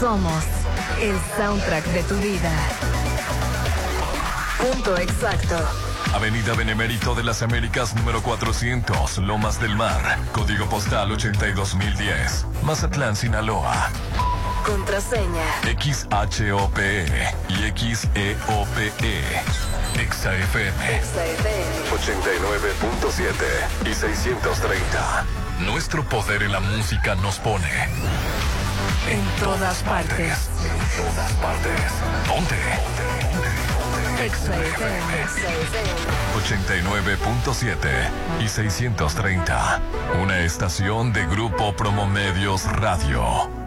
Somos el soundtrack de tu vida. Punto exacto. Avenida Benemérito de las Américas número 400, Lomas del Mar, código postal 82010, Mazatlán, Sinaloa. Contraseña. XHOPE y XEOPE. XAFM XFM. 89.7 y 630. Nuestro poder en la música nos pone. En todas partes. En todas partes. Ponte. XFM. 89.7 y 630. Una estación de Grupo Promomedios Radio.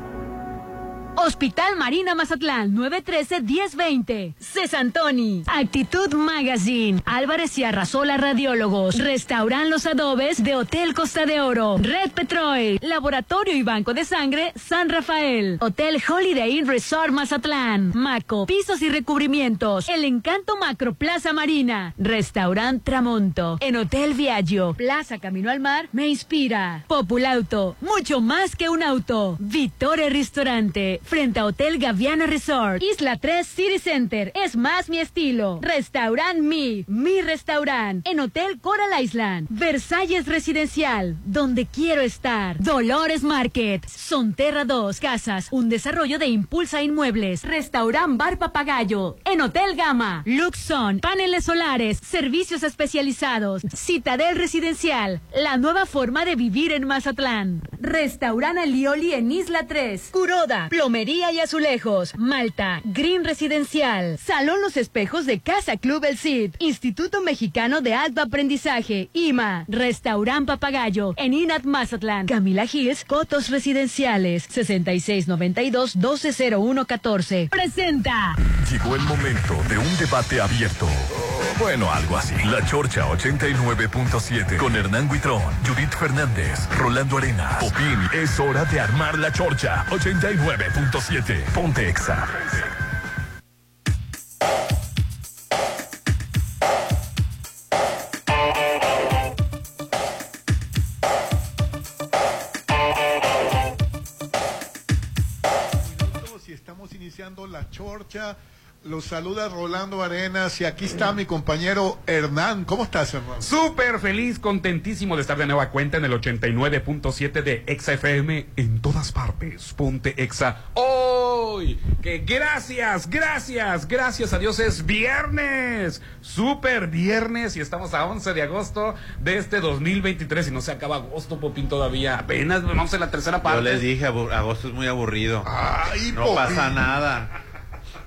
Hospital Marina Mazatlán, 913-1020. Cesantoni. Actitud Magazine. Álvarez y Arrasola Radiólogos. Restauran Los Adobes de Hotel Costa de Oro. Red Petrol. Laboratorio y Banco de Sangre San Rafael. Hotel Holiday Inn Resort Mazatlán. Maco. Pisos y recubrimientos. El Encanto Macro Plaza Marina. Restaurant Tramonto. En Hotel Viaggio. Plaza Camino al Mar. Me inspira. Populauto. Mucho más que un auto. Vittore Restaurante. Frente Hotel Gaviana Resort. Isla 3 City Center. Es más mi estilo. Restaurant Mi. Mi restaurant. En Hotel Coral Island. Versalles Residencial. Donde quiero estar. Dolores Market. Sonterra 2 Casas. Un desarrollo de Impulsa Inmuebles. Restaurant Bar Papagayo. En Hotel Gama. Luxon. Paneles solares. Servicios especializados. Citadel Residencial. La nueva forma de vivir en Mazatlán. Restaurant Alioli en Isla 3. Curoda. Plomería y azulejos. Malta. Green Residencial. Salón Los Espejos de Casa Club El Cid. Instituto Mexicano de Alto Aprendizaje. IMA. Restaurant Papagayo. En Inat Mazatlán. Camila Hills. Cotos Residenciales. 6692-120114. Presenta. Llegó el momento de un debate abierto. Bueno, algo así. La Chorcha 89.7 con Hernán Guitrón, Judith Fernández, Rolando Arenas. Popín, es hora de armar la Chorcha 89.7. Ponte Exa. estamos iniciando la chorcha. Los saluda Rolando Arenas y aquí está mi compañero Hernán. ¿Cómo estás, Hernán? Súper feliz, contentísimo de estar de nueva cuenta en el 89.7 de Exa FM en todas partes. Ponte Exa hoy. Que gracias, gracias, gracias a Dios es viernes. Súper viernes y estamos a 11 de agosto de este 2023 y no se acaba agosto, Popín, todavía. Apenas vamos en la tercera parte. Yo les dije, agosto es muy aburrido. Ay, no Popín. pasa nada.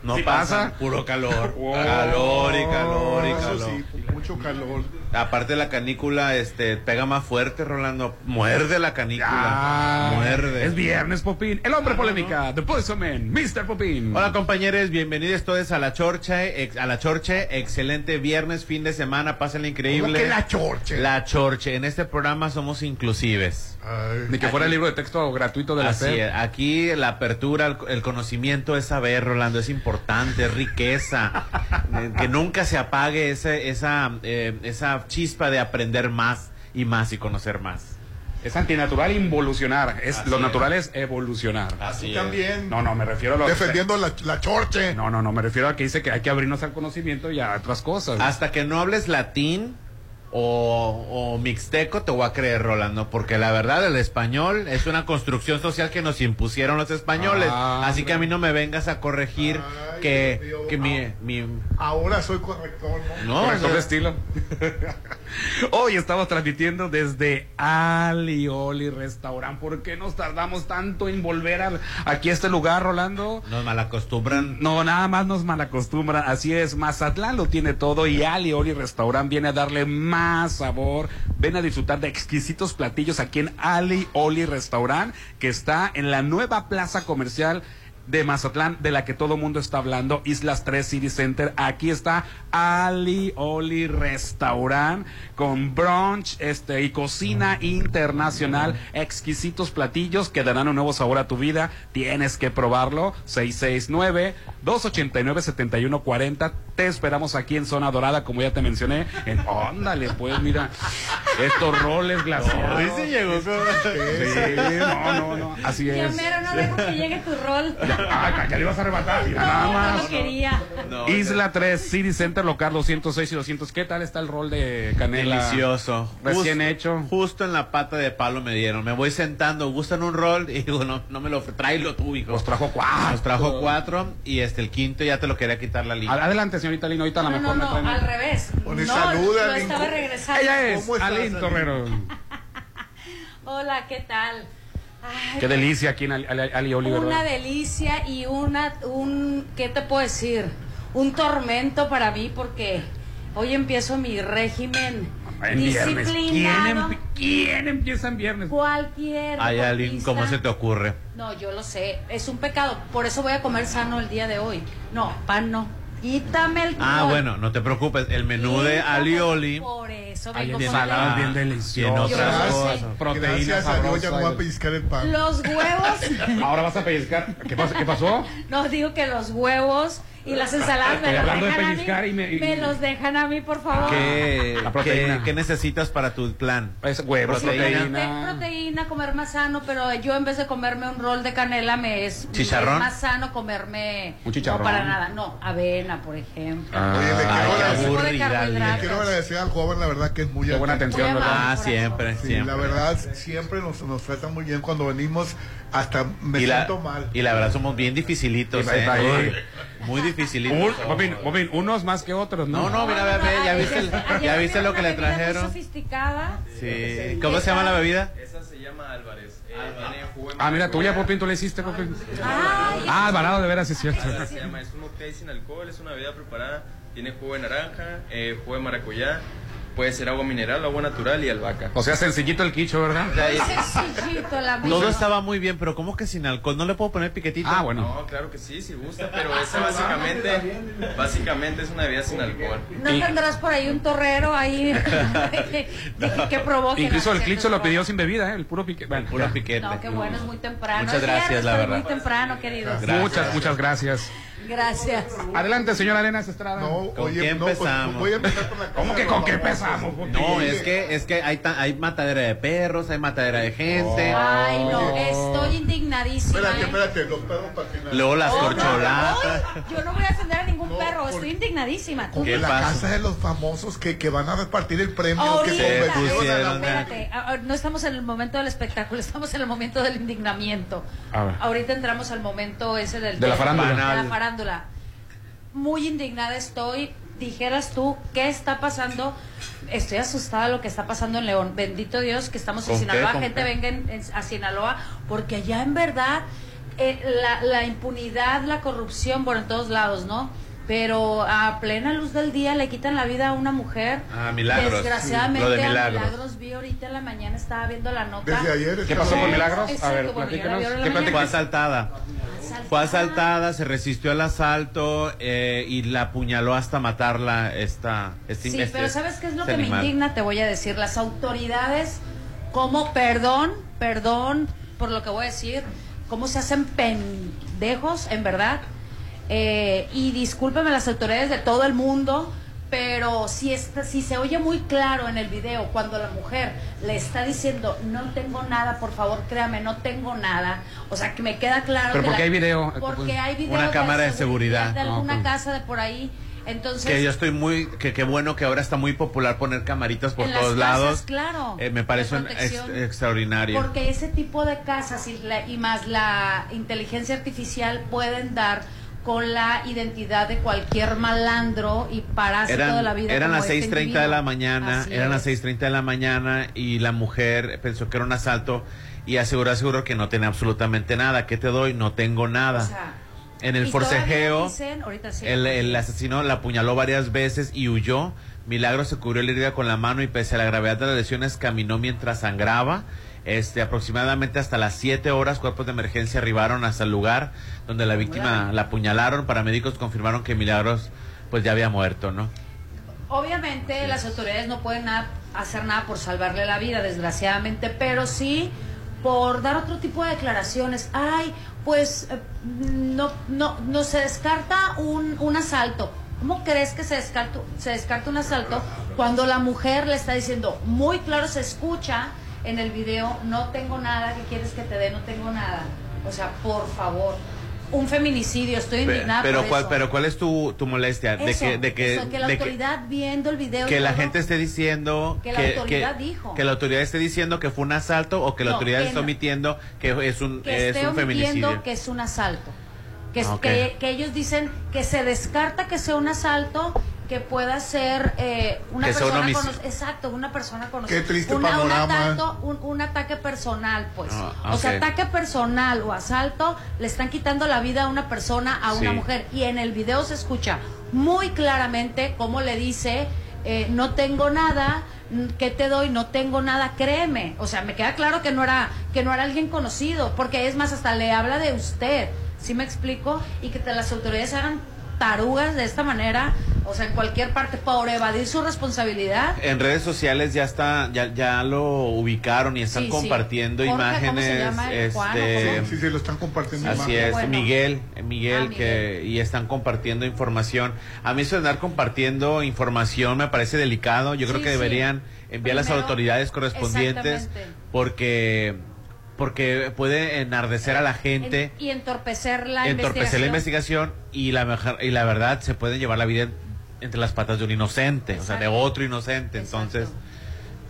No ¿Sí pasa, pasa? puro calor. Wow. calor y calor y calor. sí, mucho calor. Aparte la canícula este pega más fuerte, Rolando. Muerde la canícula. Ah, Muerde. Es viernes, Popín. El hombre polémica, The Poison Mr. Popín. Hola compañeros, bienvenidos todos a la Chorche, ex- a la Chorche, excelente viernes, fin de semana, pásenla increíble. ¿Cómo que la chorcha? La Chorche, en este programa somos inclusives. Ay, Ni que fuera el libro de texto gratuito de la Así es. Aquí la apertura, el, el conocimiento es saber, Rolando, es importante, es riqueza. Eh, que nunca se apague ese, esa, eh, esa chispa de aprender más y más y conocer más. Es antinatural involucionar. Es, Así lo es. natural es evolucionar. Así también. No, no, me refiero a lo defendiendo la, la chorche. No, no, no, me refiero a que dice que hay que abrirnos al conocimiento y a otras cosas. Hasta que no hables latín o, o mixteco, te voy a creer, Rolando, porque la verdad el español es una construcción social que nos impusieron los españoles. Ah, Así que a mí no me vengas a corregir Ay, que, que mi, mi... Ahora soy corrector, ¿no? No, Corrector o de estilo. Hoy estamos transmitiendo desde Ali Oli Restaurant. ¿Por qué nos tardamos tanto en volver al- aquí a este lugar, Rolando? nos malacostumbran. No, nada más nos malacostumbran. Así es, Mazatlán lo tiene todo y Ali Oli Restaurant viene a darle más sabor. Ven a disfrutar de exquisitos platillos aquí en Ali Oli Restaurant, que está en la nueva plaza comercial de Mazatlán, de la que todo mundo está hablando, Islas 3 City Center. Aquí está Ali Oli Restaurant con brunch este, y cocina internacional. Exquisitos platillos que darán un nuevo sabor a tu vida. Tienes que probarlo. 669-289-7140. te esperamos aquí en Zona Dorada, como ya te mencioné. En, óndale, pues mira, estos roles glaciados. Hoy sí llegó Sí, no, no, no, así Ya es. mero, no dejo que llegue tu rol. Ah, ya le ibas a arrebatar, mira, nada No, no más. quería. No, Isla 3, City Center local 206 y 200. ¿Qué tal está el rol de Canela? Delicioso. Recién Justo- hecho. Justo en la pata de palo me dieron. Me voy sentando, gustan un rol y digo, no, no me lo tráelo tú, hijo. Nos trajo cuatro. Nos trajo cuatro y este el quinto ya te lo quería quitar la línea. Adelante, señorita Lino, ahorita a lo No, mejor no, me no, traen- al revés. Pone No, saluda. Ella es ¿Cómo estás, Aline Aline? Torrero. Hola, ¿qué tal? Ay, Qué delicia aquí en Ali, Ali- Ali Oliver. Una ¿verdad? delicia y una, un, ¿qué te puedo decir? Un tormento para mí porque hoy empiezo mi régimen En viernes. ¿Quién, disciplinado. empi- quién empieza en viernes? Cualquier Ay, Aline, deportista- ¿cómo se te ocurre? No, yo lo sé, es un pecado, por eso voy a comer sano el día de hoy. No, pan no. Quítame el Ah, bueno, no te preocupes. El menú de alioli Por eso vengo con ensaladas el- bien tiene deliciosas. otras cosas. sé. Proteína Gracias a Dios ya no voy a pellizcar el pan. Los huevos, Ahora vas a pellizcar. ¿Qué, pas- qué pasó? no digo que los huevos y las ensaladas me los hablando de dejan a mí. y me- y- Me los dejan a mí, por favor. ¿Qué, La proteína. qué- qué necesitas para tu plan? Es huevos, Proteína. proteína. Proteína, comer más sano, pero yo en vez de comerme un rol de canela me es, me ¿Chicharrón? es más sano comerme Un chicharrón. no para nada, no, avena, por ejemplo. Oye, le quiero, Ay, agradecer, le quiero al joven, la verdad que es muy Qué buena atención, Muy ¿verdad? Ah, siempre, Sí, siempre. la verdad, siempre nos, nos trata muy bien cuando venimos, hasta me y la, siento mal. y la verdad somos bien dificilitos, ¿eh? Muy dificilitos. Un- Bobín, Bobín, unos más que otros, ¿no? No, no, mira, ve, ve, ya viste, el- ya me viste lo que le trajeron. sofisticada. Sí. ¿Cómo se llama la bebida? Esa se llama Álvarez. Eh, Ah, mira, tuya, Popín, tú le hiciste, Popín. Ay, Ah, Alvarado, de veras, sí es cierto. Se llama, es un mocktail sin alcohol, es una bebida preparada. Tiene jugo de naranja, eh, jugo de maracuyá, puede ser agua mineral, agua natural y albahaca. O sea, sencillito el quicho, ¿verdad? sencillito la Todo estaba muy bien, pero ¿cómo que sin alcohol? ¿No le puedo poner piquetito? Ah, bueno. No, claro que sí, si gusta, pero esa básicamente, básicamente es una bebida sin alcohol. ¿No tendrás por ahí un torrero ahí que, que, que provoque? Incluso el clicho lo pidió sin bebida, ¿eh? El puro pique. Bueno, Puro piquete. No, qué bueno, es muy temprano. Muchas gracias, la verdad. muy temprano, queridos. Gracias. Muchas, muchas gracias. Gracias. Adelante, señora Elena Estrada. No, ¿Con oye, qué no, pues, empezamos? voy a empezar por la ¿Cómo que con qué empezamos? No, es que, es que hay, ta- hay matadera de perros, hay matadera de gente. Ay, no, Oh. estoy indignadísima. Espérate, ¿eh? espérate, los perros patinan. Luego las Oh, corcholatas. no, yo no voy a ofender a ningún No, perro, por- estoy indignadísima. Como ¿Qué la pasa? casa de los famosos que, que van a repartir el premio Ahorita, que Se pusieron espérate, no estamos en el momento del espectáculo, estamos en el momento del indignamiento. A ver. Ahorita entramos al momento ese del De la farándula. De la farándula. Muy indignada estoy. Dijeras tú, ¿qué está pasando? Estoy asustada de lo que está pasando en León. Bendito Dios que estamos en ¿Con Sinaloa. Gente qué? venga en- en- a Sinaloa, porque allá en verdad eh, la, la impunidad, la corrupción, bueno, en todos lados, ¿no? Pero a plena luz del día le quitan la vida a una mujer. Ah, milagros. Desgraciadamente, Lo de a milagros. milagros vi ahorita en la mañana, estaba viendo la nota. Desde ayer ¿Qué pasó con. Milagros? A ver, platícanos. vi ahora en la ¿Qué mañana. Fue asaltada. Fue asaltada, se resistió al asalto eh, y la apuñaló hasta matarla esta, este Sí, este- pero ¿sabes qué es lo este que me indigna? Te voy a decir, las autoridades, como, perdón, perdón por lo que voy a decir, cómo se hacen pendejos, en verdad. Eh, y discúlpeme las autoridades de todo el mundo, pero si, está, si se oye muy claro en el video cuando la mujer le está diciendo, no tengo nada, por favor, créame, no tengo nada. O sea, que me queda claro Pero que ¿por qué la- hay video? Porque hay video Una cámara de seguridad. de Ah, alguna ok. casa de por ahí. Entonces, Que yo estoy muy, que qué bueno que ahora está muy popular poner camaritas por En las todos casas, lados. claro, Eh, me de parece un ex- protección. extraordinario. Porque ese tipo de casas y, la- y más la inteligencia artificial pueden dar con la identidad de cualquier malandro y parásito de la vida. eran las este 6.30 de la mañana, Así eran las es. 6.30 de la mañana y la mujer pensó que era un asalto y aseguró, aseguró que no tenía absolutamente nada. ¿Qué te doy? No tengo nada. O sea, en el forcejeo, dicen- ahorita sí. el, el asesino la apuñaló varias veces y huyó. Milagro se cubrió la herida con la mano y pese a la gravedad de las lesiones caminó mientras sangraba. Este, aproximadamente hasta las 7 horas, cuerpos de emergencia arribaron hasta el lugar donde la víctima la apuñalaron. Paramédicos confirmaron que Milagros pues ya había muerto, ¿no? Obviamente las autoridades no pueden nada- hacer nada por salvarle la vida, desgraciadamente, pero sí por dar otro tipo de declaraciones. Ay, pues eh, no, no, no se descarta un, un asalto. ¿Cómo crees que se descarta, se descarta un asalto cuando la mujer le está diciendo, muy claro se escucha en el video, no tengo nada, ¿qué quieres que te dé? No tengo nada. O sea, por favor. Un feminicidio, estoy indignada Pero, por ¿cuál, eso. pero ¿cuál es tu, tu molestia? de Eso, que, de que, eso, que la de que- autoridad viendo el video que la todo, gente esté diciendo Que la autoridad dijo. que la autoridad esté diciendo que fue un asalto o que la No, autoridad que está no. omitiendo que es un que es esté un feminicidio. que es un asalto. Que, Ok. que, que ellos dicen que se descarta que sea un asalto, que pueda ser eh, una Que sea persona cono- exacto, una persona conocida. Qué triste Una- un, ataque, un, un ataque personal, pues. Ah, O sea, ataque personal o asalto le están quitando la vida a una persona, a una Sí. mujer. Y en el video se escucha muy claramente cómo le dice, eh, no tengo nada, ¿qué te doy? No tengo nada, créeme. O sea, me queda claro que no era, que no era alguien conocido, porque es más, hasta le habla de usted. ¿Sí me explico? Y que te- las autoridades hagan tarugas de esta manera, o sea, en cualquier parte, por evadir su responsabilidad. En redes sociales ya está ya, ya lo ubicaron y están Sí, sí. compartiendo Jorge, ¿cómo se imágenes llama? ¿El Juan o este cómo? Sí, sí, lo están compartiendo. Así imágenes. es, Bueno. Miguel, eh, Miguel, Ah, que y están compartiendo información. A mí eso de andar compartiendo información me parece delicado. Yo creo Sí, que deberían enviar a las Primero, autoridades correspondientes porque porque puede enardecer a la gente, En- y entorpecer la entorpecer la investigación. y la mejor- y la verdad se puede llevar la vida en- entre las patas de un inocente, o sea, de otro inocente. Entonces.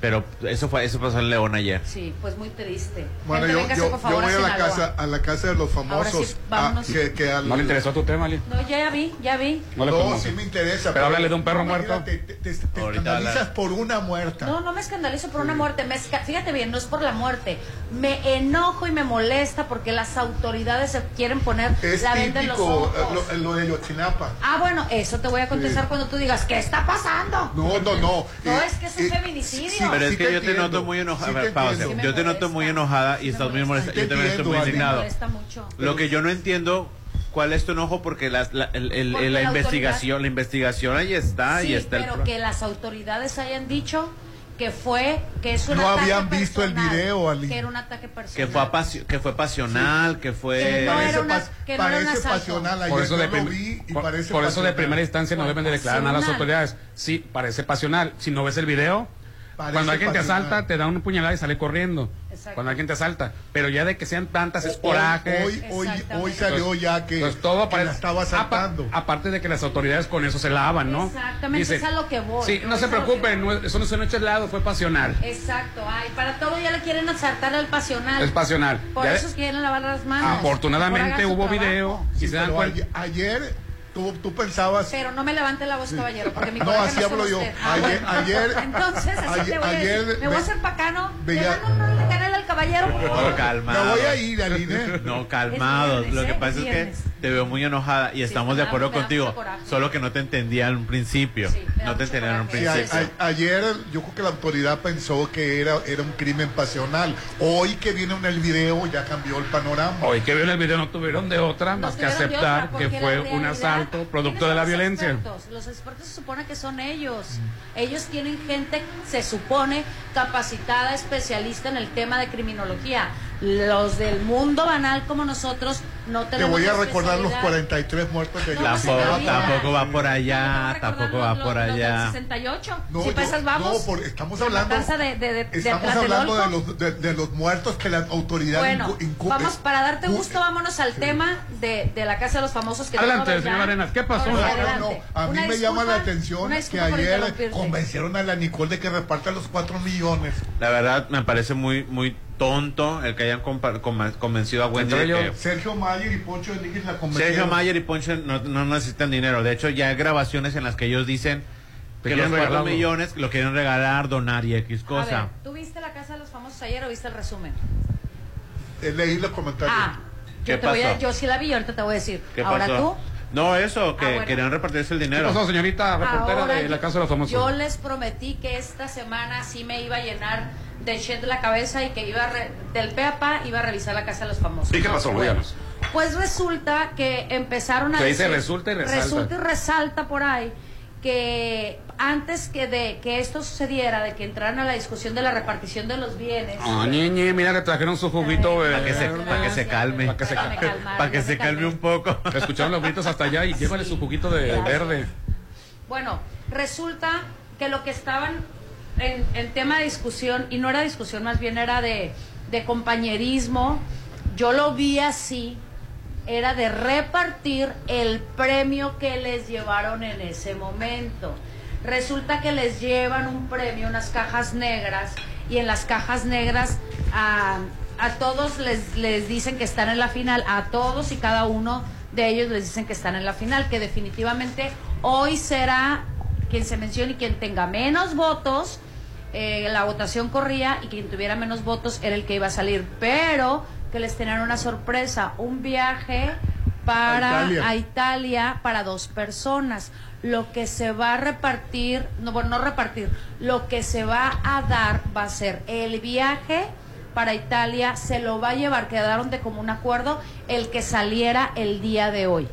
Pero eso fue eso pasó en León ayer. Sí, pues muy triste. Bueno, Gente, yo, véngase, yo, por yo voy a la casa a la casa de los famosos. Ahora sí, ah, que, que al- ¿No le interesó tu tema, Ali? No, ya vi, ya vi. No le No, pongo. sí me interesa. Pero háblale de un perro muerto. Te, te- te Ahorita escandalizas por una muerta. No, no me escandalizo por una muerte. Me esca- Fíjate bien, no es por la muerte. Me enojo y me molesta porque las autoridades se quieren poner es la venda en los típico ojos. eh, lo, lo de Yotzinapa. Ah, bueno, eso te voy a contestar Sí. cuando tú digas, ¿qué está pasando? No, no, no. No, Eh, es que es un eh, feminicidio. Pero es que yo te noto muy enojada. sí pausa. Sí Yo te noto muy enojada y Me estás muy molesta. Yo también estoy muy indignado. Lo que yo no entiendo, ¿cuál es tu enojo? Porque la, la, el- el- Porque la la investigación, la investigación ahí está, Sí, y está el pero que las autoridades hayan dicho que fue, que es un No ataque habían visto el video, Ali. Que era un ataque personal. que fue apasio- que fue pasional, que fue Que no parece era una- pas- que no era un parece asalto. pasional. Por eso, de, prim- por, por eso primera instancia no deben de declarar nada a las autoridades. Sí, parece pasional. Si no ves el video, Parece cuando alguien te pasional. asalta, te da una puñalada y sale corriendo. Exacto. Cuando alguien te asalta. Pero ya de que sean tantas, es Hoy- coraje. Hoy, hoy, salió ya que, Entonces, todo que la estaba asaltando. apa- aparte de que las autoridades con eso se lavan, ¿no? Exactamente, es a lo que voy. Sí, no se preocupen, no eso no es un hecho helado, fue pasional. Exacto, ay, para todo ya le quieren asaltar al pasional. Es pasional. Por Ya- eso quieren lavar las manos. Afortunadamente hubo trabajo. video y Sí, se dan cuenta. ayer, ayer tú, tú pensabas Pero no me levante la voz, caballero, porque mi No, así hablo yo. usted. Ah, Ayer- bueno. ayer- Entonces, así ayer- te voy a decir. ayer Me voy a hacer pacano. veía- no gane al caballero. No, calmado. Me voy a ir, Aline. No, viernes, Lo que ¿eh? pasa Es es que te veo muy enojada y estamos de acuerdo contigo. Solo que no te entendía en un principio. Sí, no te entendía en un a- principio. a- ayer yo creo que la autoridad pensó que era, era un crimen pasional. Hoy que viene en el video ya cambió el panorama. Hoy que vieron el video no tuvieron de otra No más que aceptar otra, que fue un realidad- producto ¿quiénes de la los violencia. expertos? Los expertos se supone que son ellos. Ellos tienen gente, se supone, capacitada, especialista en el tema de criminología. Los del mundo banal como nosotros no Te tenemos voy a recordar los especialidad. 43 muertos de No, Tampoco, tampoco va por allá, No, te tampoco va los- por los allá. 68. No, si yo- pesas, vamos. no, por- estamos La hablando, de, de, de, de estamos hablando de Tlatelolco. los, de, de los muertos que la autoridad Bueno, vamos, para darte gusto, vámonos al tema de, de la Casa de los Famosos. Que Adelante, señor. Arenas, ¿qué pasó? A mí Una me llama la atención que ayer convencieron a la Nicole de que reparta los 4 millones. La verdad me parece muy muy tonto el que hayan convencido a Wendy de Entre que ellos, Sergio Mayer y Poncho Enríquez la convencieron. Sergio Mayer y Poncho no, no necesitan dinero. De hecho, ya hay grabaciones en las que ellos dicen Te que quieren los cuatro millones lo quieren regalar, donar y X A cosa. ver, ¿tú viste la Casa de los Famosos ayer o viste el resumen? Eh, leí los comentarios. Ah, ¿Qué yo, te voy a, pasó? yo sí la vi, ahorita te voy a decir. ¿Qué Ahora pasó? tú. No, eso, que Ah, bueno. querían repartirse el ¿Qué dinero. pasó, señorita reportera Ahora de la yo- Casa de los Famosos? Yo les prometí que esta semana sí me iba a llenar de la cabeza y que iba a re- del pe a pa iba a revisar la Casa de los Famosos. ¿Y qué pasó? Bueno. Pues resulta que empezaron a Que dice decir- resulta y resalta. Resulta y resalta por ahí que antes que de que esto sucediera, de que entraran a la discusión de la repartición de los bienes. Ah, ñe, mira que trajeron su juguito Ay, Para que se, para que se calme. Para que se Para que que se calme un poco. Escucharon los gritos hasta allá y llévale su juguito de Gracias. verde. Bueno, resulta que lo que estaban en, tema de discusión, y no era discusión, más bien era de, de compañerismo, yo lo vi así, era de repartir el premio que les llevaron en ese momento. Resulta que les llevan un premio, unas cajas negras, y en las cajas negras a, a todos les, les dicen que están en la final, a todos y cada uno de ellos les dicen que están en la final, que definitivamente hoy será quien se mencione y quien tenga menos votos. eh, la votación corría y quien tuviera menos votos era el que iba a salir, pero que les tenían una sorpresa, un viaje para A Italia. a Italia para dos personas. Lo que se va a repartir, no, bueno, no repartir, lo que se va a dar va a ser el viaje para Italia, se lo va a llevar, quedaron de común acuerdo, el que saliera el día de hoy.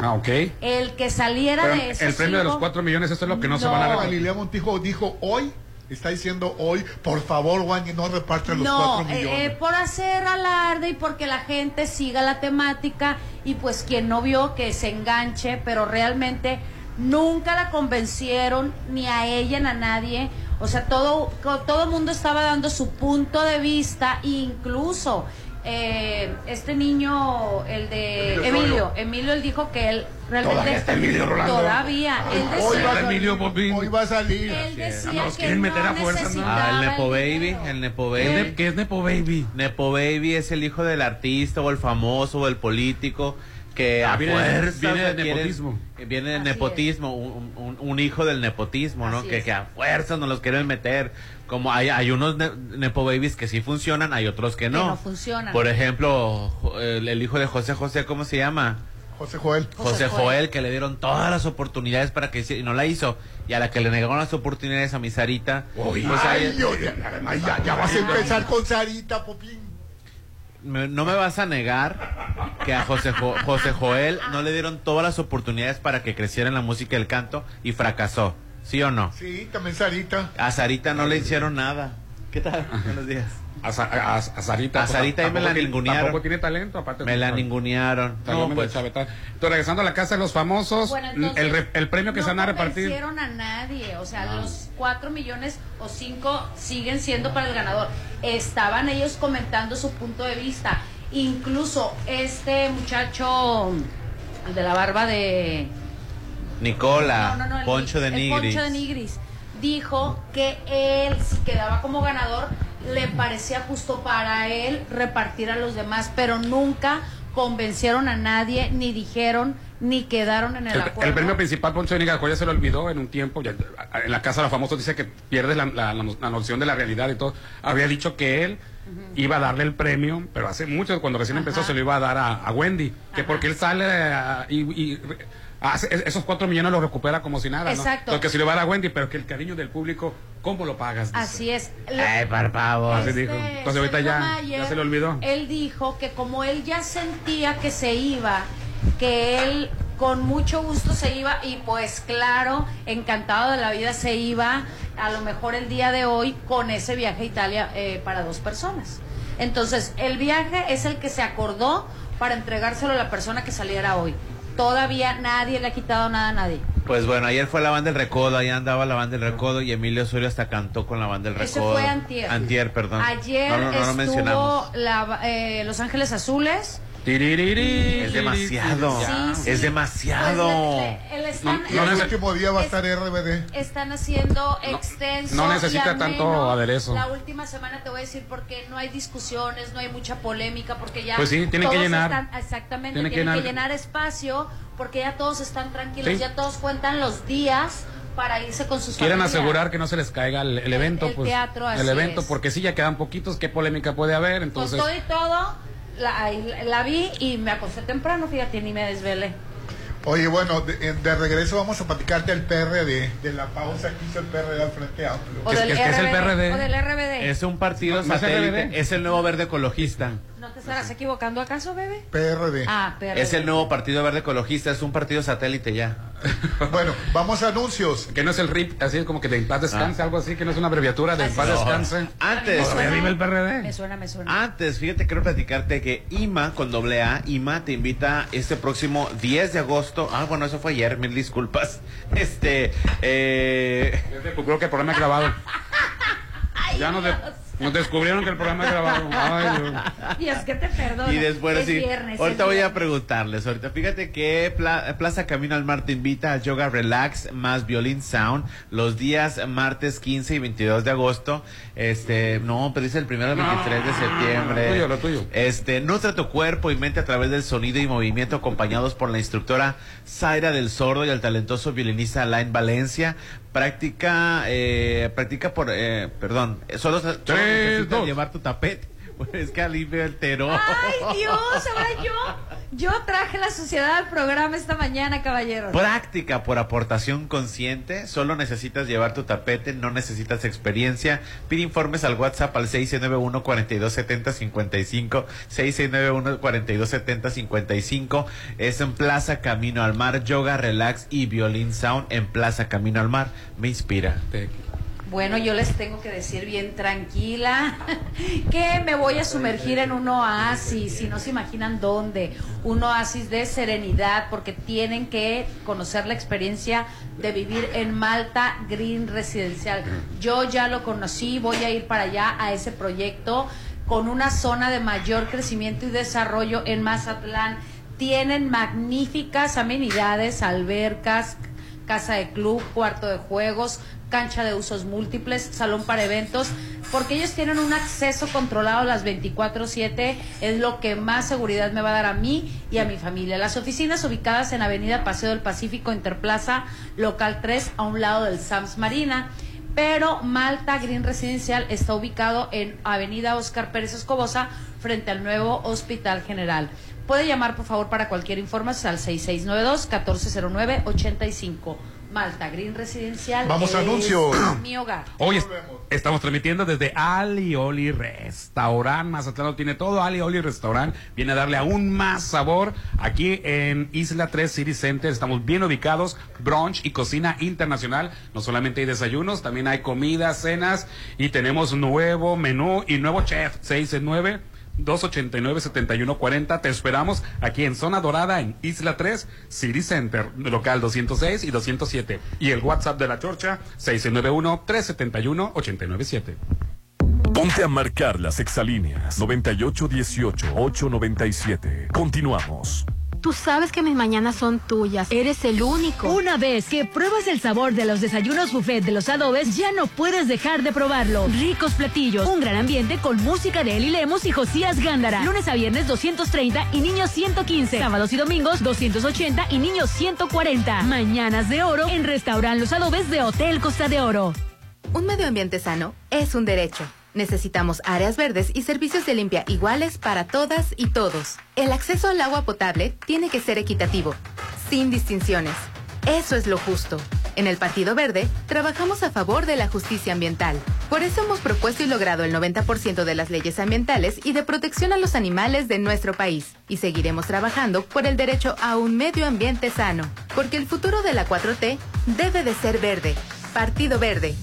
Ah, ok. El que saliera Pero de esos el premio de los cinco- 4 millones, eso es lo que no, se van a repartir. Galilea Montijo dijo hoy, está diciendo hoy, por favor, Juan, y no reparte los No, cuatro eh, millones. eh, por hacer alarde y porque la gente siga la temática y pues quien no vio que se enganche, pero realmente nunca la convencieron ni a ella ni a nadie. O sea, todo todo el mundo estaba dando su punto de vista, incluso eh, este niño, el de Emilio Emilio, él dijo que él realmente Todavía está Emilio Rolando. todavía él Hoy decía, va, a Emilio hoy va a salir. él decía nos que quieren no meter a fuerza, ¿no? Ah, el Nepo Baby, el Nepo ¿Qué es, Baby. qué es Nepo Baby? Nepo Baby es el hijo del artista o el famoso o el político que Ah, a viene de- fuerzas viene de le quieren- nepotismo. que viene de Así nepotismo, un, un- un hijo del nepotismo, ¿no? Así Que, es. que a fuerzas nos los quieren meter. Como hay, hay unos ne- Nepo Babies que sí funcionan, hay otros que no. no funcionan. Por ejemplo, el, el hijo de José José, ¿cómo se llama? José Joel. José José Joel. Joel, que le dieron todas las oportunidades para que hiciera y no la hizo. Y a la que le negaron las oportunidades a mi Sarita. Uy, pues Ay, ya, ya vas a empezar con Sarita, Popín. Me- no me vas a negar que a José, Jo- José Joel no le dieron todas las oportunidades para que creciera en la música y el canto y fracasó. ¿Sí o no? Sí, también Sarita. A Sarita no le hicieron nada. ¿Qué tal? Buenos días. A, Sa- a- a Sarita. A Sarita ahí me la tiene- ningunearon. Tampoco tiene talento, aparte. Me la pues, ningunearon. está No, pues. Entonces, regresando a la casa de los famosos, Bueno, entonces, el, re- el premio que no se van a repartir. convencieron a nadie, o sea, los cuatro millones o cinco siguen siendo para el ganador. Estaban ellos comentando su punto de vista. Incluso este muchacho, el de la barba de... Nicola, No, no, no, el- Poncho de el Nigris. Poncho de Nigris dijo que él, si quedaba como ganador, le parecía justo para él repartir a los demás, pero nunca convencieron a nadie, ni dijeron, ni quedaron en el, El, acuerdo. el premio principal, Poncho de Nicaragua, ya se lo olvidó en un tiempo. ya- en la casa de los famosos dice que pierdes la, la- la no- la noción de la realidad y todo. Había dicho que él iba a darle el premio, pero hace mucho, cuando recién empezó, Ajá. se lo iba a dar a, a Wendy. Que Ajá. porque él sale eh, y, y hace- esos cuatro millones los recupera como si nada. ¿no? Exacto. Porque se lo va a dar a Wendy, pero que el cariño del público, ¿cómo lo pagas? Dice. Así es. Ay, por favor. Así dijo. Entonces ahorita ya- Mayer, ya se le olvidó. Él dijo que como él ya sentía que se iba, que él con mucho gusto se iba y pues claro, encantado de la vida se iba a lo mejor el día de hoy con ese viaje a Italia eh, para dos personas. Entonces, el viaje es el que se acordó para entregárselo a la persona que saliera hoy. Todavía nadie le ha quitado nada a nadie. Pues bueno, ayer fue la banda del recodo, ahí andaba la banda del recodo y Emilio Osorio hasta cantó con la banda del Eso recodo. fue antier. Antier, perdón. Ayer no, no, no, lo mencionamos. estuvo la- eh, Los Ángeles Azules. Es demasiado. Sí, sí. Es demasiado. Pues le- le- No, no el último día va a es- estar RBD. están haciendo extenso. no necesita y ameno. tanto aderezo. La última semana te voy a decir porque no hay discusiones, no hay mucha polémica, porque ya. Pues sí, tienen que todos llenar. están- exactamente, Tienen tienen, que que, llenar. espacio porque ya todos están tranquilos, Sí. ya todos cuentan los días para irse con sus Quieren familias. asegurar que no se les caiga el, el evento, el pues. teatro, así el evento, es. porque sí, ya quedan poquitos, ¿qué polémica puede haber? Con Entonces, todo y todo, la, ahí la vi y me acosté temprano, fíjate, ni me desvelé. Oye, bueno, de, de regreso vamos a platicarte el PRD, de la pausa que hizo el PRD al Frente Amplio. O ¿Qué es- del qué es- qué es el RBD, PRD? O del RBD. Es un partido No, satélite, RBD. es el nuevo verde ecologista. ¿No te estarás equivocando acaso, bebé? PRD. Ah, PRD. Es el nuevo Partido Verde Ecologista, es un partido satélite ya. Bueno, vamos a anuncios. Que no es el RIP, así es como que de paz descanse, algo así, que no es una abreviatura de paz No. descanse. Antes, Todavía vive el Me PRD. suena, me suena. Antes, fíjate, quiero platicarte que IMA, con doble A, IMA te invita este próximo 10 de agosto. Ah, bueno, eso fue ayer, mil disculpas. Este, eh, Creo que el programa grabado. Ya nos, de- nos descubrieron que el programa es grabado. Ay, Dios. Que te perdono. Y después es sí. viernes, ahorita voy a preguntarles. Ahorita fíjate que Pla- Plaza Camino al Mar te invita a Yoga Relax más Violin Sound los días martes 15 y 22 de agosto. Este, no, pero dice el primero al 23 de septiembre. Lo tuyo, lo tuyo. Este, nutre tu cuerpo y mente a través del sonido y movimiento acompañados por la instructora Zaira del Sordo y el talentoso violinista Alain Valencia. Práctica, eh, practica por, eh, perdón, solo, solo dos. llevar tu tapete. Es que Ali me alteró. Ay, Dios, ahora yo. Yo traje la sociedad al programa esta mañana, caballeros. Práctica por aportación consciente. Solo necesitas llevar tu tapete, no necesitas experiencia. Pide informes al WhatsApp al 691 4270 55 691 4270 55 Es en Plaza Camino al Mar, Yoga Relax y Violin Sound en Plaza Camino al Mar. Me inspira. Te- Bueno, yo les tengo que decir bien tranquila que me voy a sumergir en un oasis, si no se imaginan dónde, un oasis de serenidad, porque tienen que conocer la experiencia de vivir en Malta Green Residencial. Yo ya lo conocí, voy a ir para allá a ese proyecto con una zona de mayor crecimiento y desarrollo en Mazatlán. Tienen magníficas amenidades, albercas, casa de club, cuarto de juegos, cancha de usos múltiples, salón para eventos, porque ellos tienen un acceso controlado las 24/7, es lo que más seguridad me va a dar a mí y a mi familia. Las oficinas ubicadas en Avenida Paseo del Pacífico, Interplaza, local 3, a un lado del Sams Marina. Pero Malta Green Residencial está ubicado en Avenida Oscar Pérez Escobosa, frente al nuevo Hospital General. Puede llamar, por favor, para cualquier información al 6692-1409-85. Malta Green Residencial. Vamos a anuncios. Mi hogar. Hoy es- estamos transmitiendo desde Ali Oli Restaurant. Mazatlán lo tiene todo. Ali Oli Restaurant viene a darle aún más sabor aquí en Isla 3 City Center. Estamos bien ubicados. Brunch y cocina internacional. No solamente hay desayunos, también hay comidas, cenas y tenemos nuevo menú y nuevo chef. 669 289-7140. Te esperamos aquí en Zona Dorada, en Isla 3, City Center, local 206 y 207. Y el WhatsApp de la Chorcha, 691-371-897. Ponte a marcar las exalíneas 9818-897. Continuamos. Tú sabes que mis mañanas son tuyas. Eres el único. Una vez que pruebas el sabor de los desayunos buffet de los adobes, ya no puedes dejar de probarlo. Ricos platillos, un gran ambiente con música de Eli Lemos y Josías Gándara. Lunes a viernes 230 y niños 115. Sábados y domingos 280 y niños 140. Mañanas de oro en Restaurant Los Adobes de Hotel Costa de Oro. Un medio ambiente sano es un derecho. Necesitamos áreas verdes y servicios de limpia iguales para todas y todos. El acceso al agua potable tiene que ser equitativo, sin distinciones. Eso es lo justo. En el Partido Verde trabajamos a favor de la justicia ambiental. Por eso hemos propuesto y logrado el 90% de las leyes ambientales y de protección a los animales de nuestro país. Y seguiremos trabajando por el derecho a un medio ambiente sano. Porque el futuro de la 4T debe de ser verde. Partido Verde.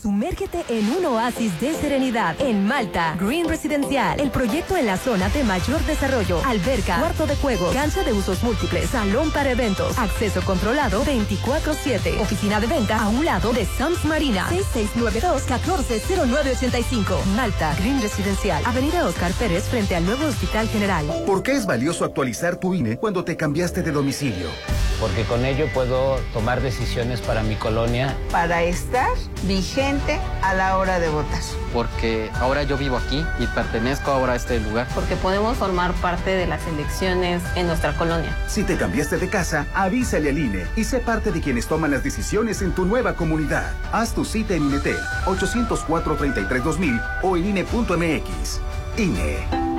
Sumérgete en un oasis de serenidad en Malta, Green Residencial, el proyecto en la zona de mayor desarrollo, alberca, cuarto de juegos, cancha de usos múltiples, salón para eventos, acceso controlado 24/7, oficina de venta a un lado de Sams Marina, 6692-140985, Malta, Green Residencial, Avenida Oscar Pérez frente al nuevo Hospital General. ¿Por qué es valioso actualizar tu INE cuando te cambiaste de domicilio? porque con ello puedo tomar decisiones para mi colonia. Para estar vigente a la hora de votar. Porque ahora yo vivo aquí y pertenezco ahora a este lugar. Porque podemos formar parte de las elecciones en nuestra colonia. Si te cambiaste de casa, avísale al INE y sé parte de quienes toman las decisiones en tu nueva comunidad. Haz tu cita en INETEL 804-33-2000 o en INE.mx. INE.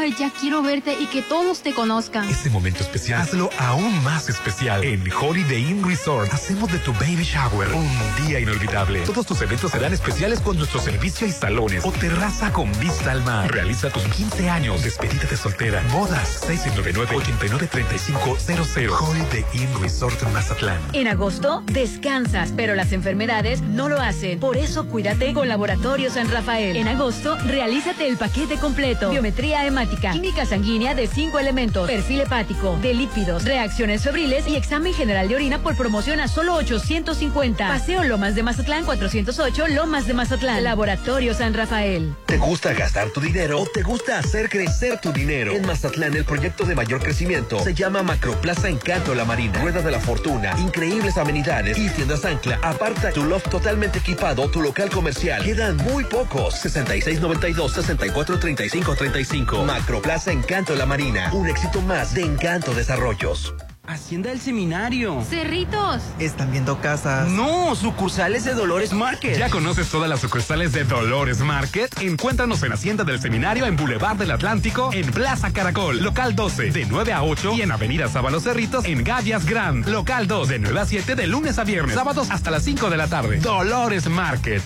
Ay, ya quiero verte y que todos te conozcan. Este momento especial, hazlo aún más especial. En Holiday Inn Resort, hacemos de tu baby shower un día inolvidable. Todos tus eventos serán especiales con nuestro servicio y salones o terraza con vista al mar. Realiza tus 15 años, despedida de soltera, bodas, 699-893500. Holiday Inn Resort Mazatlán. En agosto, descansas, pero las enfermedades no lo hacen. Por eso, cuídate con Laboratorio San Rafael. En agosto, realízate el paquete completo. Biometría hemática, química sanguínea de cinco elementos, perfil hepático, de lípidos, reacciones febriles y examen general de orina por promoción a solo 850. Paseo Lomas de Mazatlán 408, Lomas de Mazatlán. Laboratorio San Rafael. ¿Te gusta gastar tu dinero o te gusta hacer crecer tu dinero? En Mazatlán, el proyecto de mayor crecimiento se llama Macroplaza Encanto La Marina. Rueda de la Fortuna, increíbles amenidades y tiendas ancla. Aparta tu loft totalmente equipado, tu local comercial. Quedan muy pocos. 6692 6435 35. Macroplaza Encanto La Marina. Un éxito más de Encanto Desarrollos. Hacienda del Seminario. Cerritos. Están viendo casas. No, sucursales de Dolores Market. ¿Ya conoces todas las sucursales de Dolores Market? Encuéntranos en Hacienda del Seminario en Boulevard del Atlántico, en Plaza Caracol, local 12, de 9 a 8 y en Avenida Sábalos Cerritos, en Gavias Grand, local 2, de 9 a 7 de lunes a viernes, sábados hasta las 5 de la tarde. Dolores Market.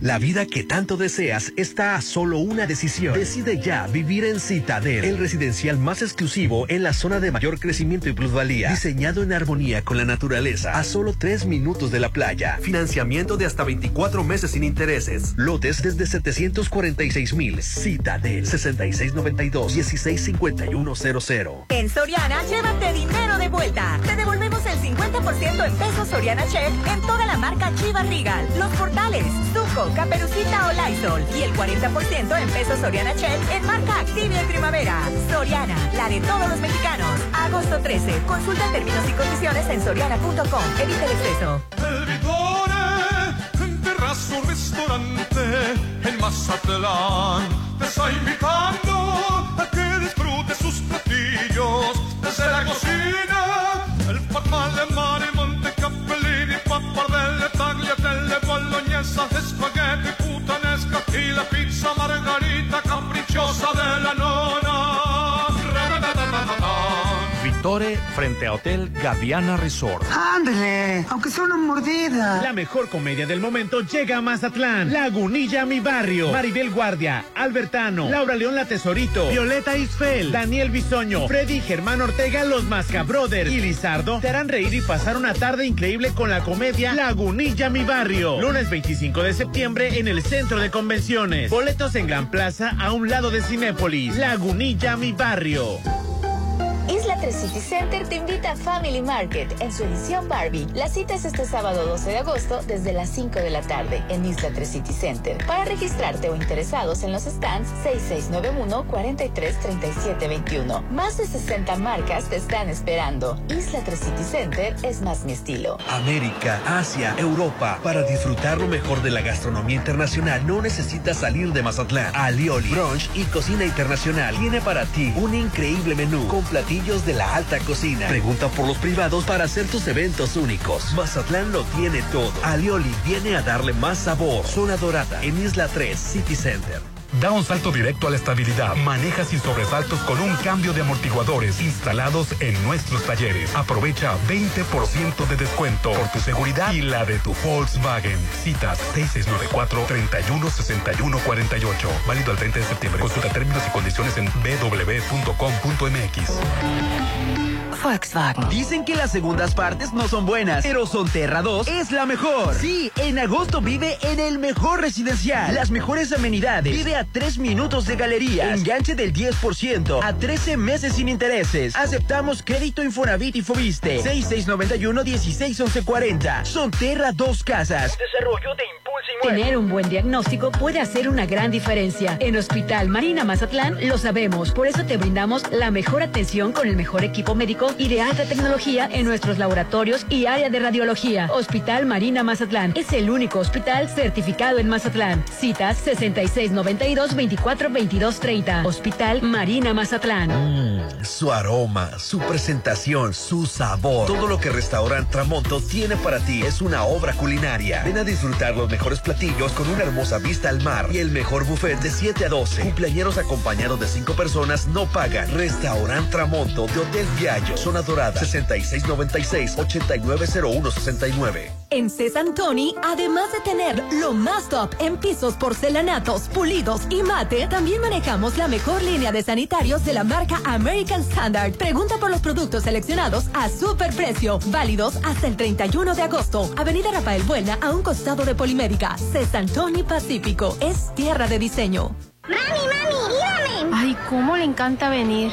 La vida que tanto deseas está a solo una decisión. Decide ya vivir en Citadel, el residencial más exclusivo en la zona de mayor crecimiento y plusvalía. Diseñado en armonía con la naturaleza, a solo tres minutos de la playa. Financiamiento de hasta 24 meses sin intereses. Lotes desde 746 mil. Citadel, 6692-165100. En Soriana, llévate dinero de vuelta. Te devolvemos el 50% en pesos Soriana Check en toda la marca Chivas Regal, Los Portales, Zuco, Caperucita o Lysol. Y el 40% en pesos Soriana Check en marca Activia y Primavera. Soriana, la de todos los mexicanos. Agosto 13. Consulta términos y condiciones en soriana.com. Evita el exceso. El Vitore, en Terrazo Restaurante, en Mazatlán, te está invitando a que disfrutes sus platillos. Desde la y la Frente a Hotel Gaviana Resort. Ándale, aunque sea una mordida. La mejor comedia del momento llega a Mazatlán. Lagunilla, mi barrio. Maribel Guardia, Albertano, Laura León La Tesorito, Violeta Isfel, Daniel Bisoño, Freddy Germán Ortega, Los Masca Brothers y Lizardo te harán reír y pasar una tarde increíble con la comedia Lagunilla, mi barrio. Lunes 25 de septiembre en el Centro de Convenciones. Boletos en Gran Plaza a un lado de Cinépolis. Lagunilla, mi barrio. Isla 3 City Center te invita a Family Market en su edición Barbie. La cita es este sábado 12 de agosto desde las 5 de la tarde en Isla 3 City Center. Para registrarte o interesados en los stands 6691-433721. Más de 60 marcas te están esperando. Isla 3 City Center es más mi estilo. América, Asia, Europa. Para disfrutar lo mejor de la gastronomía internacional no necesitas salir de Mazatlán. Alioli, brunch y cocina internacional tiene para ti un increíble menú con platillos de la alta cocina. Pregunta por los privados para hacer tus eventos únicos. Mazatlán lo tiene todo. Alioli viene a darle más sabor. Zona Dorada en Isla 3 City Center. Da un salto directo a la estabilidad. Maneja sin sobresaltos con un cambio de amortiguadores instalados en nuestros talleres. Aprovecha 20% de descuento por tu seguridad y la de tu Volkswagen. Citas 6694-316148. Válido al 30 de septiembre. Consulta términos y condiciones en www.com.mx. Volkswagen. Dicen que las segundas partes no son buenas, pero Sonterra 2 es la mejor. Sí, en agosto vive en el mejor residencial. Las mejores amenidades. Vive a 3 minutos de galerías. Enganche del 10% a 13 meses sin intereses. Aceptamos crédito Infonavit y Fobiste. 6691-161140. Sonterra 2 Casas. Desarrollo de. Tener un buen diagnóstico puede hacer una gran diferencia. En Hospital Marina Mazatlán lo sabemos, por eso te brindamos la mejor atención con el mejor equipo médico y de alta tecnología en nuestros laboratorios y área de radiología. Hospital Marina Mazatlán es el único hospital certificado en Mazatlán. Citas 6692-242230. Hospital Marina Mazatlán. Mm, su aroma, su presentación, su sabor. Todo lo que Restaurant Tramonto tiene para ti es una obra culinaria. Ven a disfrutar los mejores platillos con una hermosa vista al mar y el mejor buffet de 7 a 12. Cumpleañeros acompañados de 5 personas no pagan. Restaurant Tramonto de Hotel Viallo, Zona Dorada, 6696-890169. En Cesantoni, además de tener lo más top en pisos porcelanatos, pulidos y mate, también manejamos la mejor línea de sanitarios de la marca American Standard. Pregunta por los productos seleccionados a super precio, válidos hasta el 31 de agosto. Avenida Rafael Buena, a un costado de Polimédica. Cesantoni Pacífico es tierra de diseño. ¡Mami, mami, cómo le encanta venir.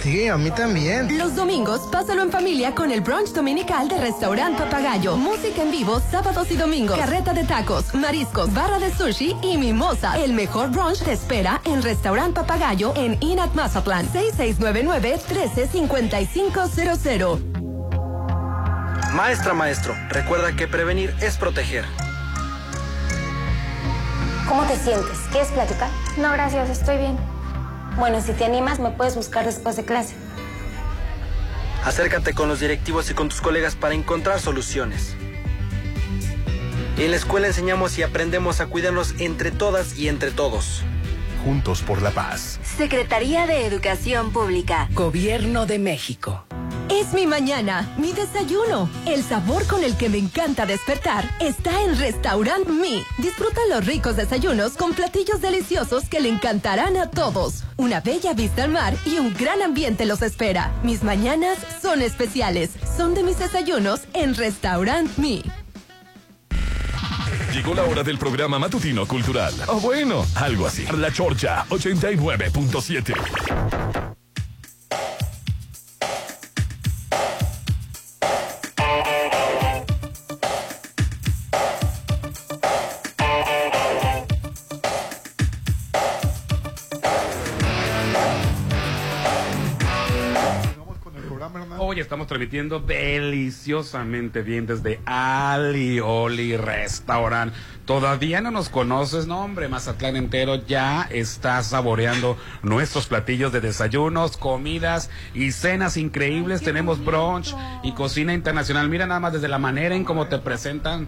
sí, a mí también. Los domingos, pásalo en familia con el brunch dominical de Restaurant Papagayo. Música en vivo sábados y domingos. Carreta de tacos, mariscos, barra de sushi y mimosa. El mejor brunch te espera en Restaurant Papagayo en Inat Mazatlan. 6699-135500. Maestra, maestro, recuerda que prevenir es proteger. ¿Cómo te sientes? ¿Quieres platicar? No, gracias, estoy bien. Bueno, si te animas, me puedes buscar después de clase. Acércate con los directivos y con tus colegas para encontrar soluciones. En la escuela enseñamos y aprendemos a cuidarnos entre todas y entre todos. Juntos por la paz. Secretaría de Educación Pública. Gobierno de México. Es mi mañana, mi desayuno. El sabor con el que me encanta despertar está en Restaurant Mi. Disfruta los ricos desayunos con platillos deliciosos que le encantarán a todos. Una bella vista al mar y un gran ambiente los espera. Mis mañanas son especiales. Son de mis desayunos en Restaurant Mi. Llegó la hora del programa matutino cultural. O bueno, algo así. La Chorcha 89.7. estamos transmitiendo deliciosamente bien desde Ali Oli Restaurant. Todavía no nos conoces, no hombre, Mazatlán entero ya está saboreando nuestros platillos de desayunos, comidas y cenas increíbles. Tenemos brunch y cocina internacional. Mira nada más desde la manera en cómo te presentan.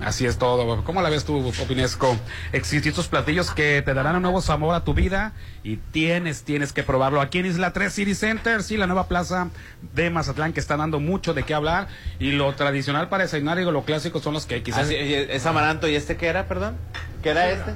Así es todo. ¿Cómo la ves tú, Popinesco? Existen estos platillos que te darán un nuevo sabor a tu vida y tienes, tienes que probarlo. Aquí en Isla 3 City Center, sí, la nueva plaza de Mazatlán que está dando mucho de qué hablar. Y lo tradicional para desayunar y lo clásico son los que quizás... Sí, es amaranto y este qué era, perdón? ¿Qué era este?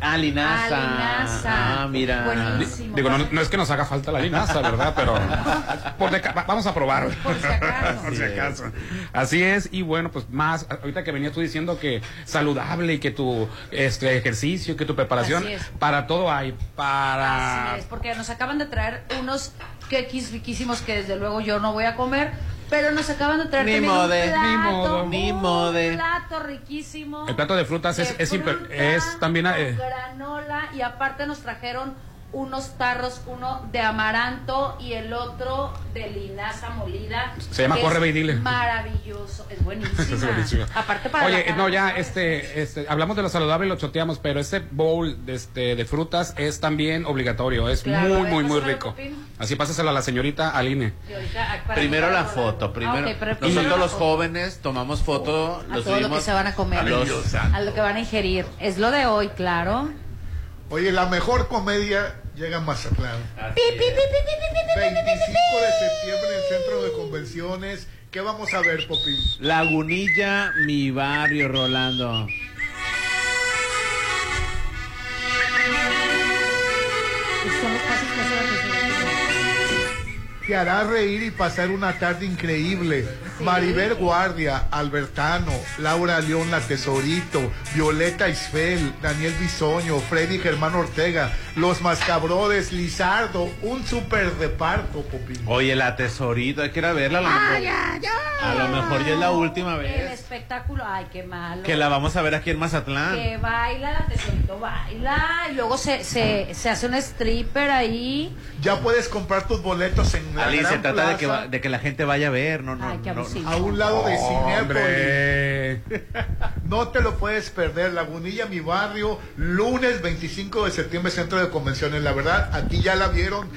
Ah, linaza. Ah, Ah, mira. Buenísimo. Digo, no, no es que nos haga falta la linaza, ¿verdad? Pero por vamos a probar. Por si acaso. Por si acaso. Así es, y bueno, pues más, ahorita que venías tú diciendo que saludable y que tu este ejercicio, que tu preparación, Así es. para todo hay, para... Así es, porque nos acaban de traer unos quequis riquísimos que desde luego yo no voy a comer, pero nos acaban de traer Ni mode, un plato, ni modo, ni un mode. plato riquísimo. El plato de frutas es, de es, imper- fruta, es también... eh, granola y aparte nos trajeron unos tarros, uno de amaranto y el otro de linaza molida. Se llama Corre, dile. Maravilloso, es buenísimo. Es buenísimo. Aparte para Oye, la no, ya, este, este, hablamos de lo saludable y lo choteamos, pero este bowl de, este, de frutas es también obligatorio, es Claro, muy, ver, muy, muy rico. Así pásaselo a la señorita Aline. Ahorita, ah, Primero la foto, primero. Ah, ok, pero primero Nosotros los foto. jóvenes tomamos foto, a los todo lo que se van a comer, a los- a lo que van a ingerir. Es lo de hoy, claro. Oye, la mejor comedia llega Mazatlán. 25 de septiembre en el Centro de Convenciones. ¿Qué vamos a ver, Popín? Lagunilla, mi barrio, Rolando. Te hará reír y pasar una tarde increíble. Maribel Guardia, Albertano, Laura León La Tesorito, Violeta Isfel, Daniel Bisoño, Freddy Germán Ortega, Los Mascabrodes, Lizardo, un super reparto, Popín. Oye, la tesorito, hay que ir a verla. A lo mejor, Ay, ay, ay. a lo mejor ya es la última El vez espectáculo, ay, qué malo. que la vamos a ver aquí en Mazatlán. Que baila, la tesorito baila, y luego se, se, se hace un stripper ahí. Ya puedes comprar tus boletos en la Ali, se trata de que, va- de que la gente vaya a ver, no, no, Ay, qué no, a un lado de. Cinépolis. No te lo puedes perder. Lagunilla, mi barrio, lunes 25 de septiembre, Centro de Convenciones. La verdad, aquí ya la vieron.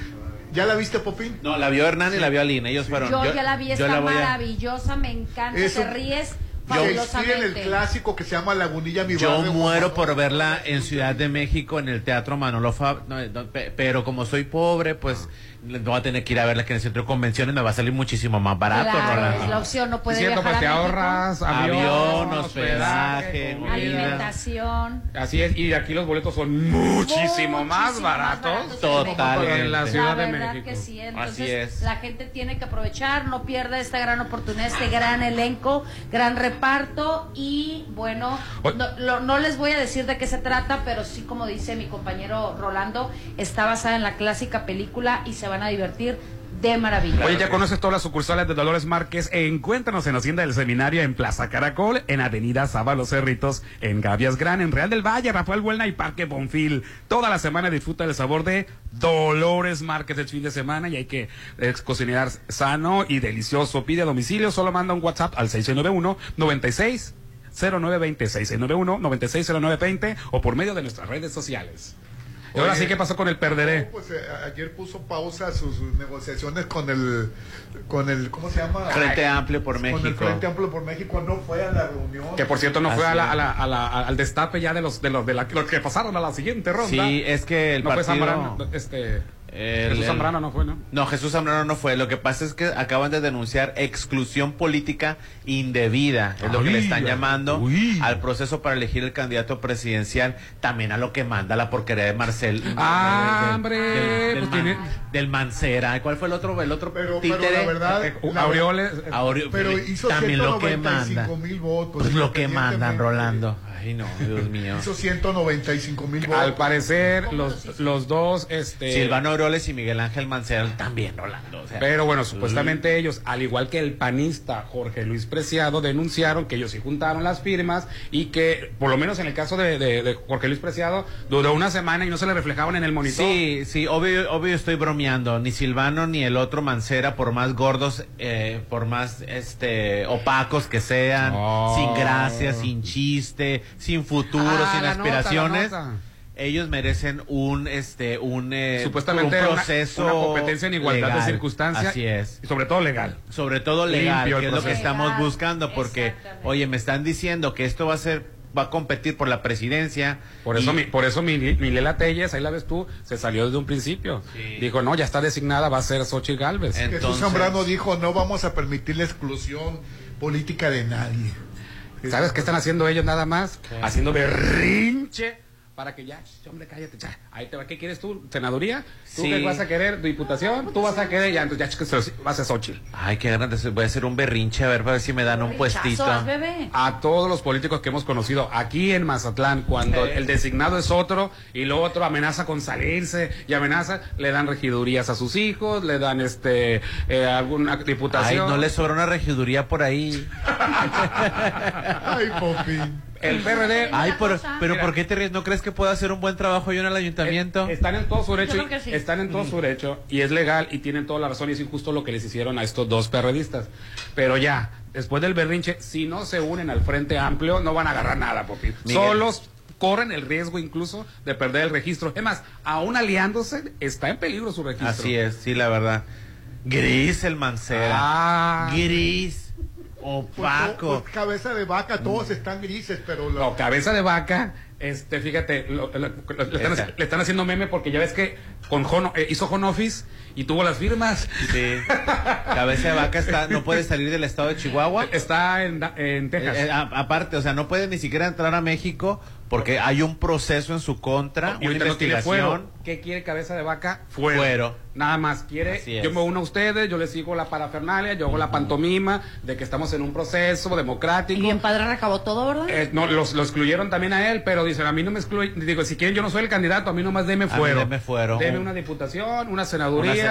¿Ya la viste, Popín? No, la vio Hernán y la vio Aline, ellos fueron. Yo, ya la vi, está la voy a- maravillosa, me encanta, Es te ríes Shakespeare en el clásico que se llama Lagunilla Mi Yo Barrio. muero por verla en Ciudad de México en el Teatro Manolo Fab, no, no, pe- pero como soy pobre, pues voy a tener que ir a verla que en el centro de convenciones me va a salir muchísimo más barato, Claro, Rolando. es la opción, no puede viajar pues te a ahorras Avión, avión, hospedaje, comida. Alimentación. Así es, y aquí los boletos son muchísimo, más baratos. Totalmente. En la Ciudad la de verdad México. que sí, entonces Así es. la gente tiene que aprovechar, no pierda esta gran oportunidad, este gran elenco, gran reparto y bueno, no, lo- no les voy a decir de qué se trata, pero sí como dice mi compañero Rolando, está basada en la clásica película y se van a divertir de maravilla. Oye, ya conoces todas las sucursales de Dolores Márquez. Encuéntranos en Hacienda del Seminario en Plaza Caracol, en Avenida Sábalo Cerritos, en Gavias Gran, en Real del Valle, Rafael Buelna y Parque Bonfil. Toda la semana disfruta del sabor de Dolores Márquez el fin de semana y hay que eh, cocinar sano y delicioso. Pide a domicilio, solo manda un WhatsApp al 691 96 0920 691 960920 o por medio de nuestras redes sociales. Y ahora Oye. sí, ¿qué pasó con el perderé? Pues eh, ayer puso pausa sus, sus negociaciones con el, con el, ¿cómo se llama? Frente Amplio por Con el México. Frente Amplio por México no fue a la reunión. Que por cierto no fue a la- a la- a la- al destape ya de los de los de la, los que pasaron a la siguiente ronda. Sí, es que el no fue partido... Zambrano, este El- Jesús Zambrano no fue, ¿no? No, Jesús Zambrano no fue. Lo que pasa es que acaban de denunciar exclusión política indebida, es lo que le están llamando uy. al proceso para elegir el candidato presidencial, también a lo que manda la porquería de Marcel. Ah, del- hombre, Del, del pues Man- tiene- del Mancera. ¿Cuál fue el otro? El otro Pero, títere. pero la verdad, Eh, la- Aureoles, eh, pero hizo también lo que manda. 195 mil votos. Pues lo que mandan. Rolando. Ay, no, Dios mío. Hizo 195 mil votos. al parecer los, los dos este Silvano Aureoles y Miguel Ángel Mancera también, Rolando. o sea, Pero bueno, supuestamente ellos, al igual que el panista Jorge Luis Preciado, denunciaron que ellos sí juntaron las firmas y que, por lo menos en el caso de, de- de Jorge Luis Preciado, duró una semana y no se le reflejaban en el monitor. Sí, sí, obvio, obvio estoy bromeando. Ni Silvano ni el otro Mancera, por más gordos, eh, por más este opacos que sean, No. sin gracia, sin chiste, sin futuro, Ah, sin la nota, la aspiraciones. nota. Ellos merecen un este un eh, Supuestamente un una- proceso una, competencia en igualdad legal. de circunstancias. Así es. Y sobre todo legal. Sobre todo legal, que es lo que estamos buscando, porque, oye, me están diciendo que esto va a ser, va a competir por la presidencia. Por eso, y- mi, por eso mi, Milela Telles, ahí la ves tú, se salió desde un principio. Sí. Dijo, no, ya está designada, va a ser Xochitl Galvez. En- Jesús Entonces- Zambrano dijo, no vamos a permitir la exclusión política de nadie. ¿Sabes qué están haciendo ellos nada más? Haciendo berrinche para que ya, hombre, cállate, ya. Ahí te va, ¿qué quieres tú? ¿Senaduría? ¿Tú Sí. qué vas a querer? ¿Diputación? ¿Tú vas a querer? Ya, entonces ya, ch, que se lo- va a Xochitl. Ay, qué grande, voy a hacer un berrinche, a ver, para ver si me dan un puestito. Bebé. A todos los políticos que hemos conocido aquí en Mazatlán, cuando Eh. el designado es otro y lo otro amenaza con salirse y amenaza, le dan regidurías a sus hijos, le dan este eh, alguna Ay, diputación. no le sobra una regiduría por ahí. Ay, Popín. El PRD. Ay, pero, pero Mira. ¿por qué te ríes? ¿No crees que puedo hacer un buen trabajo yo en el ayuntamiento? Eh, Están en todo su derecho, y- sí. están en todo su derecho y es legal y tienen toda la razón y es injusto lo que les hicieron a estos dos perredistas. Pero ya, después del berrinche, si no se unen al Frente Amplio, no van a agarrar nada, Popín. Miguel. Solos corren el riesgo incluso de perder el registro. Es más, aún aliándose, está en peligro su registro. Así es, sí, la verdad. Gris el Mancera. Ah. Gris. Pues, Opaco. pues, cabeza de vaca, todos están grises, pero la- No, cabeza de vaca, este, fíjate, lo- lo- lo- le, están, le están haciendo meme porque ya ves que con Home- eh, hizo home office y tuvo las firmas. Sí. Cabeza de vaca está, no puede salir del estado de Chihuahua. Está en, en Texas. Eh, eh, a- aparte, o sea, no puede ni siquiera entrar a México porque hay un proceso en su contra, y una ahorita no tiene investigación. fuero. ¿Qué quiere cabeza de vaca? Fuero. Fuero. Nada más quiere, yo me uno a ustedes, yo les sigo la parafernalia, yo hago la pantomima de que estamos en un proceso democrático. Y padre recabó todo, ¿verdad? Eh, no, los, lo excluyeron también a él, pero dicen, a mí no me excluyen, digo, si quieren yo no soy el candidato, a mí nomás deme mí fuero. deme fuero. Deme Un- una diputación, una senaduría, Una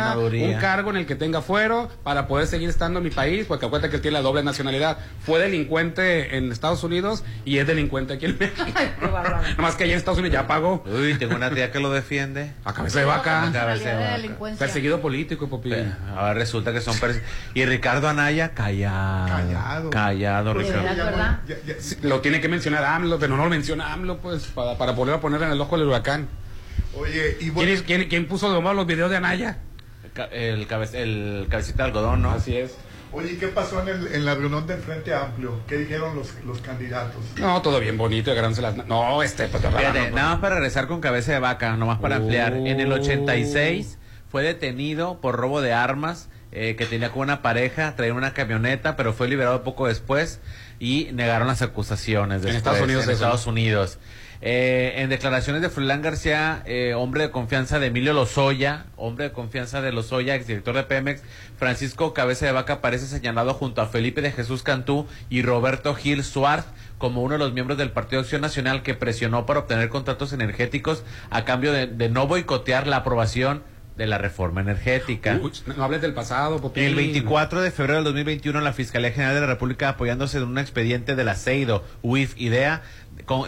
un cargo en el que tenga fuero para poder seguir estando en mi país, porque acuérdate que él tiene la doble nacionalidad. Fue delincuente en Estados Unidos y es delincuente aquí en México. Bárbaro. nomás que allá en Estados Unidos ya pagó. Uy, tengo una tía que lo defiende. A cabeza de vaca. Cabeza de vaca. Perseguido político. Eh, Ahora resulta que son perse- Y Ricardo Anaya, callado. Callado. Callado, De Ricardo. Lo tiene que mencionar AMLO, pero no lo menciona AMLO, pues, para, para volver a poner en el ojo del huracán. Oye, y ¿Quién, bueno, es- quién- quién puso de moda los videos de Anaya? Ca- El, cabe- el cabecita de algodón, ¿no? Así es. Oye, ¿qué pasó en, el- en la reunión del Frente Amplio? ¿Qué dijeron los, los candidatos? No, todo bien bonito, agarrándose las... No, este... Pues, Fíjate, nada más para regresar con cabeza de vaca, nomás para ampliar. En el 86 fue detenido por robo de armas eh, que tenía con una pareja, traía una camioneta, pero fue liberado poco después y negaron las acusaciones. En después, Estados Unidos En Estados ¿no? Unidos. Eh, en declaraciones de Froilán García, eh, hombre de confianza de Emilio Lozoya, hombre de confianza de Lozoya, exdirector de Pemex, Francisco Cabeza de Vaca aparece señalado junto a Felipe de Jesús Cantú y Roberto Gil Suárez como uno de los miembros del Partido Acción Nacional que presionó para obtener contratos energéticos a cambio de, de no boicotear la aprobación de la reforma energética. Uy, no hables del pasado, Popín. El 24 de febrero del 2021, la Fiscalía General de la República, apoyándose en un expediente del aceido, UIF, IDEA,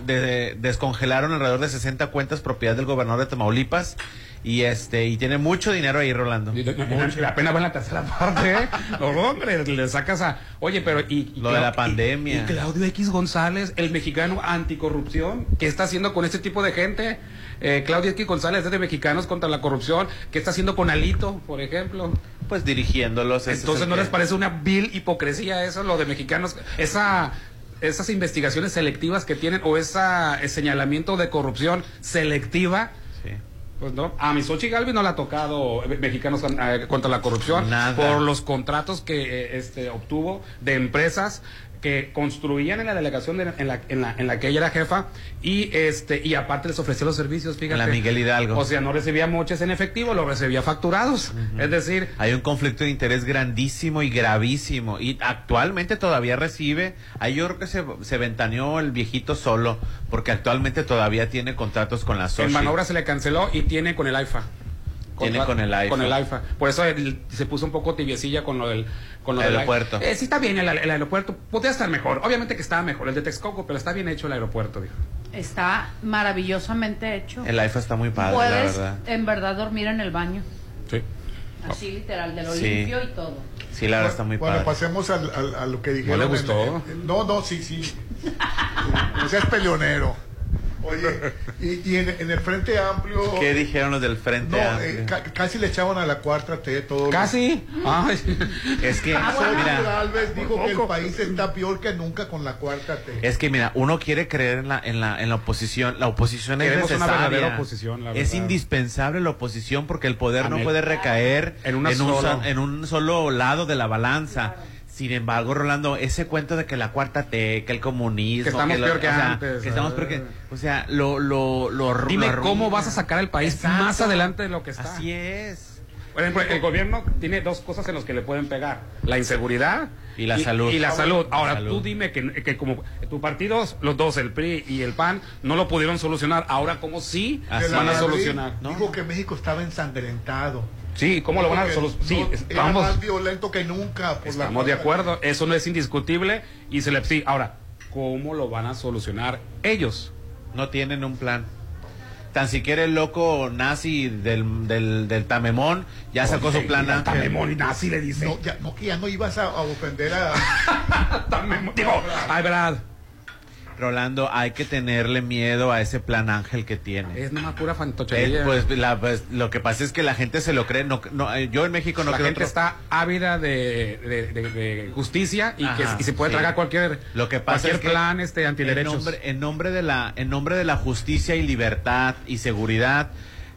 de- descongelaron alrededor de 60 cuentas propiedad del gobernador de Tamaulipas y este y tiene mucho dinero ahí, Rolando. Mucho. Apenas va en la tercera parte, ¿eh? No, hombre, le sacas a... Oye, pero... Y, y Lo de la pandemia. Y, y Claudio X González, el mexicano anticorrupción, ¿qué está haciendo con este tipo de gente? Eh, Claudio X González es de Mexicanos contra la Corrupción. ¿Qué está haciendo con Alito, por ejemplo? Pues dirigiéndolos. Entonces, ¿no les parece una vil hipocresía eso, lo de Mexicanos? Esa... Esas investigaciones selectivas que tienen o ese señalamiento de corrupción selectiva pues no, a mi Xochitl Galvez no le ha tocado eh, mexicanos eh, contra la corrupción Nada. por los contratos que eh, este, obtuvo de empresas que construían en la delegación de- en, la, en, la, en la que ella era jefa y este y aparte les ofrecía los servicios, fíjate. la Miguel Hidalgo. O sea, no recibía moches en efectivo, lo recibía facturados. Es decir, Hay un conflicto de interés grandísimo y gravísimo. Y actualmente todavía recibe. Ahí yo creo que se, se ventaneó el viejito solo. Porque actualmente todavía tiene contratos con la en Sochi. Manobra se le canceló y tiene con el AIFA. Tiene con el AIFA. Con el AIFA. Por eso él se puso un poco tibiecilla con lo del, con lo del Aeropuerto. Eh, sí está bien el, el aeropuerto. Podría estar mejor. Obviamente que estaba mejor el de Texcoco, pero está bien hecho el aeropuerto, dijo. Está maravillosamente hecho. El AIFA está muy padre, la Puedes verdad. en verdad dormir en el baño. Sí. Así literal, de lo Sí. limpio y todo. Sí, la verdad está muy Bueno, padre. pasemos al- al- a lo que dijeron. le en- gustó? en- no, no, sí, sí. No seas peleonero. Oye, y, y en, en el Frente Amplio. ¿Qué dijeron los del Frente No, Amplio? eh, ca- casi le echaban a la cuarta T todo. Casi. Ay. Es que, mira, Gálvez dijo que el país está peor que nunca con la cuarta T. es que mira, uno quiere creer en la, en la, en la oposición. La oposición es Queremos una necesaria. verdadera oposición, la es indispensable la oposición porque el poder no puede recaer En una un, solo. sa- en un solo lado de la balanza. Sin embargo, Rolando, ese cuento de que la cuarta T, que el comunismo, Que estamos lo- peor que o sea, antes, que estamos peor que, o sea, lo, lo, lo, Dime lo cómo vas a sacar al país Exacto. más adelante de lo que está. Así es. Por ejemplo, el gobierno tiene dos cosas en las que le pueden pegar: la inseguridad Y la salud. Y la salud. Ahora, Salud. tú dime que, que como tu partido, los dos, el PRI y el PAN, no lo pudieron solucionar. Ahora, ¿cómo sí Así la van a solucionar? Dijo que México estaba ensangrentado. Sí, ¿cómo lo van a solucionar? Sí, no- estamos, más violento que nunca. por la estamos de acuerdo. Eso no es indiscutible. Y se le. Sí, ahora, ¿cómo lo van a solucionar ellos? No tienen un plan. Tan siquiera el loco nazi del, del, del Tamemón ya sacó su plan Ángel. Tamemón y nazi le dice. No, ya, no, que ya no ibas a, a ofender a. Tamemón. Digo, ay, verdad. Rolando, hay que tenerle miedo a ese plan Ángel que tiene. Es nomás pura Eh, fantochería. pues, la- pues, lo que pasa es que la gente se lo cree. No, no, eh, yo en México no la creo gente otro- está ávida de, de- de- de justicia y, que, y se puede sí. tragar cualquier, Lo que pasa cualquier es que plan este, en antiderechos. nombre, en nombre de la en nombre de la justicia y libertad y seguridad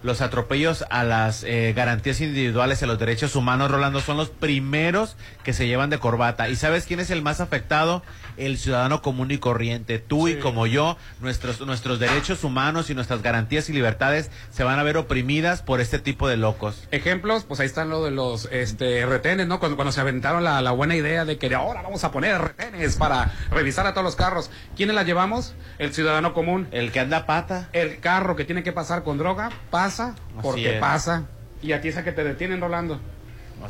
los atropellos a las eh, garantías individuales y a los derechos humanos Rolando son los primeros que se llevan de corbata y sabes quién es el más afectado el ciudadano común y corriente tú y como yo nuestros nuestros derechos humanos y nuestras garantías y libertades se van a ver oprimidas por este tipo de locos Ejemplos, pues ahí están lo de los este, retenes, ¿no? Cuando, cuando se aventaron la, la buena idea de que de ahora vamos a poner retenes para revisar a todos los carros. ¿Quiénes la llevamos? El ciudadano común. el que anda pata El carro que tiene que pasar con droga pasa porque es. pasa. Y a ti es a que te detienen, Rolando.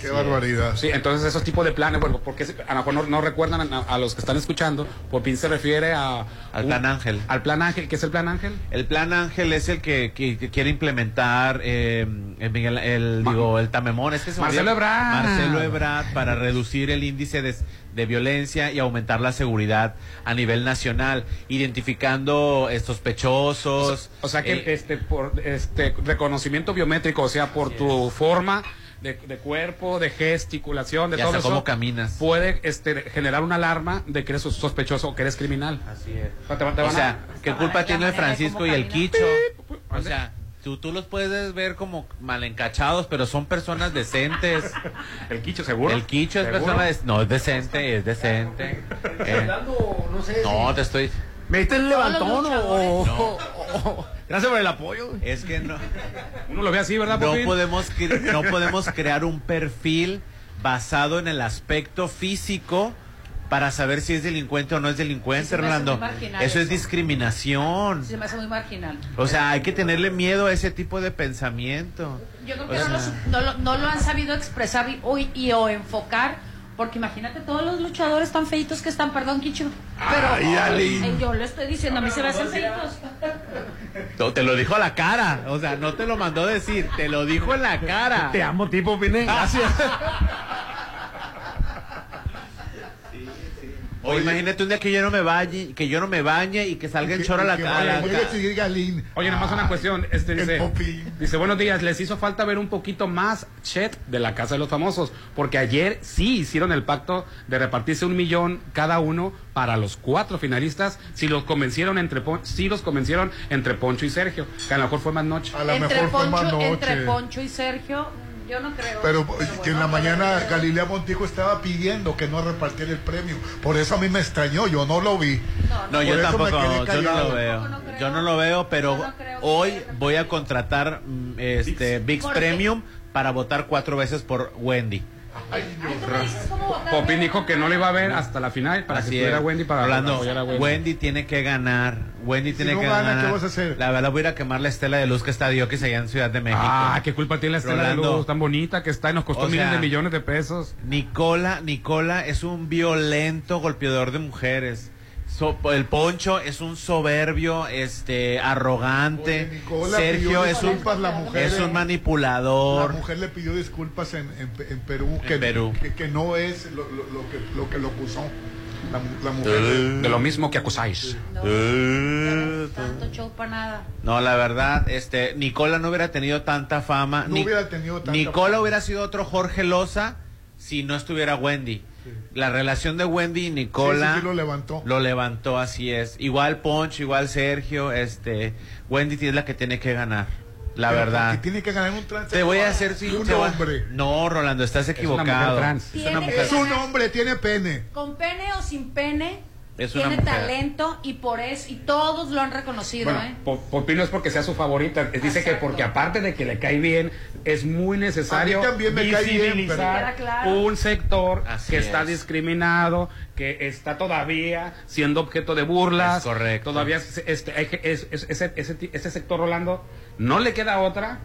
Qué barbaridad. Sí, entonces esos tipos de planes, bueno, porque se- a lo mejor no, no recuerdan a, a los que están escuchando, Popín se refiere a... Al un- Plan Ángel. Al plan Ángel, ¿qué es el plan Ángel? El plan Ángel es el que, que- que quiere implementar eh, el, Miguel- el, digo, el Tamemón. Es que se me Marcelo. Ebrard. Marcelo Ebrard para reducir el índice de, de violencia y aumentar la seguridad a nivel nacional, identificando eh, sospechosos. O sea que eh, este por este reconocimiento biométrico, o sea, por tu forma de, de cuerpo, de gesticulación, de Y todo hasta eso. cómo caminas. Puede este, generar una alarma de que eres sospechoso o que eres criminal. Así es. O, te- te O van a- sea, ¿qué culpa tiene el Francisco y el Quicho? O sea, tú, tú los puedes ver como mal encachados, pero son personas decentes. El Quicho, ¿seguro? El Quicho es ¿Seguro? persona... des- No, es decente, es decente. Eh, no sé. no, te estoy... ¿Me diste el levantón o. No. Gracias por el apoyo. güey. Es que no... Uno lo ve así, ¿verdad, No Popín? podemos, cre- no podemos crear un perfil basado en el aspecto físico para saber si es delincuente o no es delincuente, Sí, se me hace Rolando. muy marginal Eso es eso. discriminación. Se me hace muy marginal. O sea, hay que tenerle miedo a ese tipo de pensamiento. Yo creo O que no, lo, sea, su- no, lo, no lo han sabido expresar y, o- y o enfocar, porque imagínate todos los luchadores tan feitos que están, perdón, Kichu, pero Ay, eh, yo le estoy diciendo, a mí se me hacen feitos. no, te lo dijo a la cara. O sea, no te lo mandó decir, te lo dijo en la cara. Te amo, tipo, Pine. Gracias. O imagínate un día que yo no me bañe, que yo no me bañe y que salga en chorro a la cara. oye, si Galín. Oye, nada más una cuestión. Este el dice, buenos días, les hizo falta ver un poquito más Chet de la Casa de los Famosos, porque ayer sí hicieron el pacto de repartirse un millón cada uno para los cuatro finalistas, si los convencieron entre Pon- si los convencieron entre Poncho y Sergio, que a lo mejor fue más noche. A lo mejor fue más Poncho, noche. entre Poncho y Sergio, yo no creo. Pero que en la mañana Galilea Montijo estaba pidiendo que no repartiera el premio. Por eso a mí me extrañó, yo no lo vi. No, yo tampoco, yo no lo veo. Yo no lo veo, pero hoy voy a contratar mm, este VIX. Premium para votar cuatro veces por Wendy. Popín dijo que no le iba a ver hasta la final para que Así estuviera es. Wendy para Hablando, apoyar a Wendy. Wendy. tiene que ganar. Wendy tiene no que gana, ganar. ¿qué vas a hacer? La verdad voy a ir a quemar la estela de luz que está Diokis allá en Ciudad de México. Ah, qué culpa tiene la estela Rolando. de luz tan bonita que está y nos costó O miles sea, de millones de pesos. Nicola, Nicola es un violento golpeador de mujeres. So- el Poncho es un soberbio, este, arrogante. Oye, Nicola Sergio es un, disculpas, la mujer, es un eh, La manipulador. mujer le pidió disculpas en, en, en Perú, En que, Perú. Que, que no es lo, lo- lo que, lo que lo acusó. La, mu- la mujer. De lo mismo que acusáis. Eh, Tanto show para nada. No, la verdad, este, Nicola no hubiera tenido tanta fama. No Ni- hubiera tenido tanta Nicola fama. hubiera sido otro Jorge Loza si no estuviera Wendy. La relación de Wendy y Nicola Sí, sí, sí, lo levantó. lo levantó, así es. Igual Poncho, igual Sergio, este, Wendy es la que tiene que ganar. La Pero verdad. porque tiene que ganar un trans. Te voy a hacer si un hombre. No, Rolando, estás una mujer equivocado. trans. Es una Tiene mujer. Es un hombre, tiene pene. Con pene o sin pene, Es una tiene mujer. talento y por eso, y todos lo han reconocido, Bueno, ¿eh? Po- Popín no es porque sea su favorita, eh, dice que porque aparte de que le cae bien, es muy necesario también me bien, pero- un sector Así que está es. discriminado, que está todavía siendo objeto de burlas. Es correcto. Todavía es- este, ese, ese, ese sector, Rolando, no le queda otra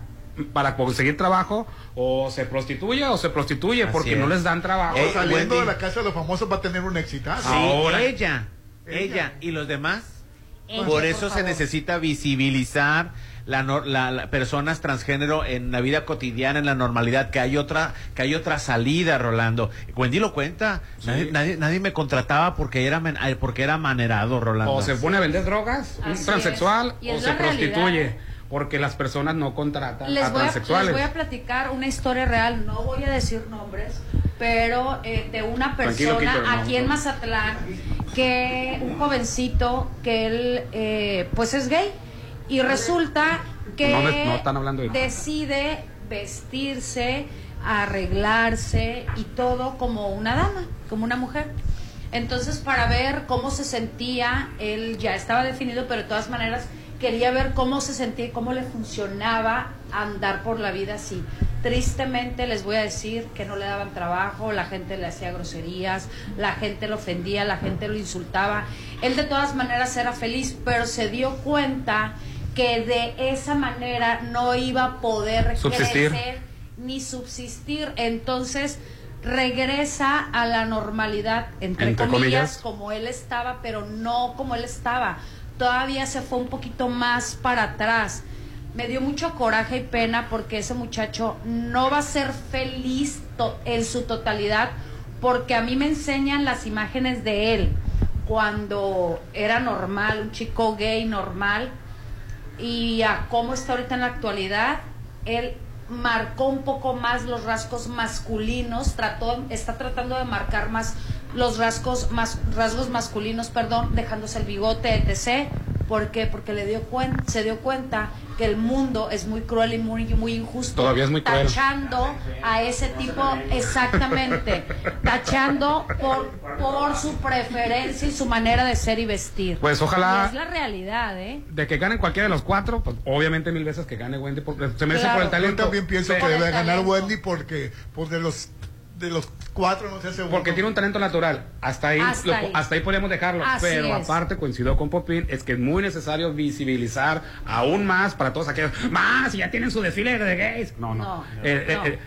para conseguir trabajo o se prostituye o se prostituye Así porque es. no les dan trabajo. Ey, Saliendo Wendy. de la casa de los famosos va a tener un exitazo. Sí, Ahora. ella, ella, Ella. y los demás. Ella, por por eso se necesita visibilizar la, nor- la- la- personas transgénero en la vida cotidiana, en la normalidad, que hay otra, que hay otra salida, Rolando. Wendy lo cuenta. Nadie, nadie, nadie me contrataba porque era porque era manerado, Rolando. O se pone a vender drogas, un transexual, o se realidad. prostituye, porque las personas no contratan Les a voy a, les transexuales. voy a platicar una historia real, no voy a decir nombres, pero eh, de una persona no, aquí en. Mazatlán, que un jovencito que él eh, pues es gay y resulta que No, no están hablando de- decide vestirse, arreglarse y todo como una dama, como una mujer. Entonces, para ver cómo se sentía, él ya estaba definido, pero de todas maneras quería ver cómo se sentía y cómo le funcionaba andar por la vida así. Tristemente les voy a decir que no le daban trabajo, la gente le hacía groserías, la gente lo ofendía, la gente lo insultaba. Él de todas maneras era feliz, pero se dio cuenta que de esa manera no iba a poder Subsistir. crecer ni subsistir. Entonces regresa a la normalidad, entre, Entre comillas, comillas. como él estaba, pero no como él estaba. Todavía se fue un poquito más para atrás. Me dio mucho coraje y pena porque ese muchacho no va a ser feliz en su totalidad porque a mí me enseñan las imágenes de él cuando era normal, un chico gay normal y a cómo está ahorita en la actualidad, él marcó un poco más los rasgos masculinos, trató, está tratando de marcar más los rasgos, más, rasgos masculinos, perdón, dejándose el bigote, etc. ¿Por qué? Porque le dio cuen- se dio cuenta que el mundo es muy cruel y muy, muy injusto. Todavía es muy cruel. Tachando a ese tipo, exactamente, tachando por, por su preferencia y su manera de ser y vestir. Pues ojalá- Y es la realidad, ¿eh? De que ganen cualquiera de los cuatro, pues obviamente mil veces que gane Wendy, porque se merece por el Yo talento. también pienso que debe ganar Wendy porque pues de los de los cuatro no se hace Porque tiene un talento natural. Hasta ahí, Hasta lo- ahí. hasta ahí podemos dejarlo. Así Pero es. aparte, coincido con Popín, es que es muy necesario visibilizar aún más para todos aquellos. Más, y ya tienen su desfile de gays. No, no. No, Eh, eh, no. eh,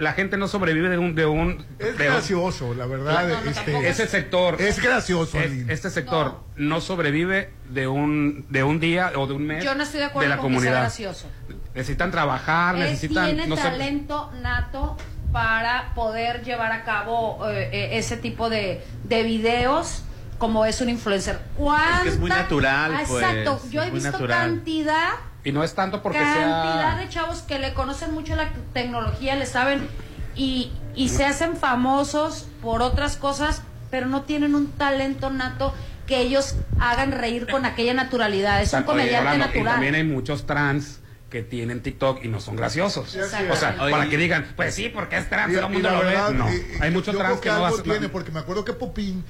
la gente no sobrevive de un. De un Es de un- gracioso, la verdad. Este, ese sector Es gracioso, es- este sector no. sobrevive de un de un día o de un mes Yo no estoy de acuerdo la con que sea comunidad gracioso. necesitan trabajar Él necesitan tiene no sé- talento nato para poder llevar a cabo eh, eh, ese tipo de, de videos como es un influencer. Es que es muy ¿Cuánta- natural, Ah, pues, Exacto, yo he visto natural. cantidad y no es tanto porque cantidad sea de chavos que le conocen mucho la tecnología, le saben y, y se hacen famosos por otras cosas, pero no tienen un talento nato que ellos hagan reír con aquella naturalidad. Es un Oye, comediante Rolando, y natural. también hay muchos trans que tienen TikTok y no son graciosos. Exacto. O sea, Oye. para que digan, pues sí, porque es trans, Y- todo el mundo lo ve. No, y- y hay muchos yo trans creo que no algo hacen. tiene, porque me acuerdo que Popín,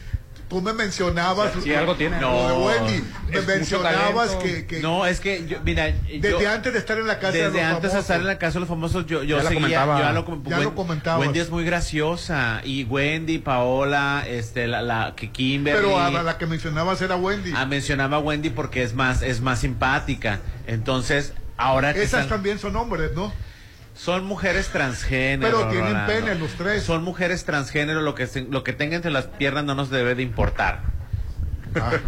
tú me mencionabas Sí, algo tiene. lo de No, Wendy, me mucho mencionabas que, que No, es que, yo, mira. desde antes de estar en la casa de Desde los antes de estar en la casa de los famosos, yo, yo Ya lo comentaba. yo ya lo, Ya lo comentabas. Wendy es muy graciosa. Y Wendy, Paola, este, la, la que Kimberly. pero a la que mencionabas era Wendy. Ah, mencionaba a Wendy porque es más, es más simpática. Entonces, ahora que Esas están- también son hombres, ¿no? son mujeres transgénero. Pero tienen Rolando. pene los tres. Son mujeres transgénero, lo que se- lo que tenga entre las piernas no nos debe de importar.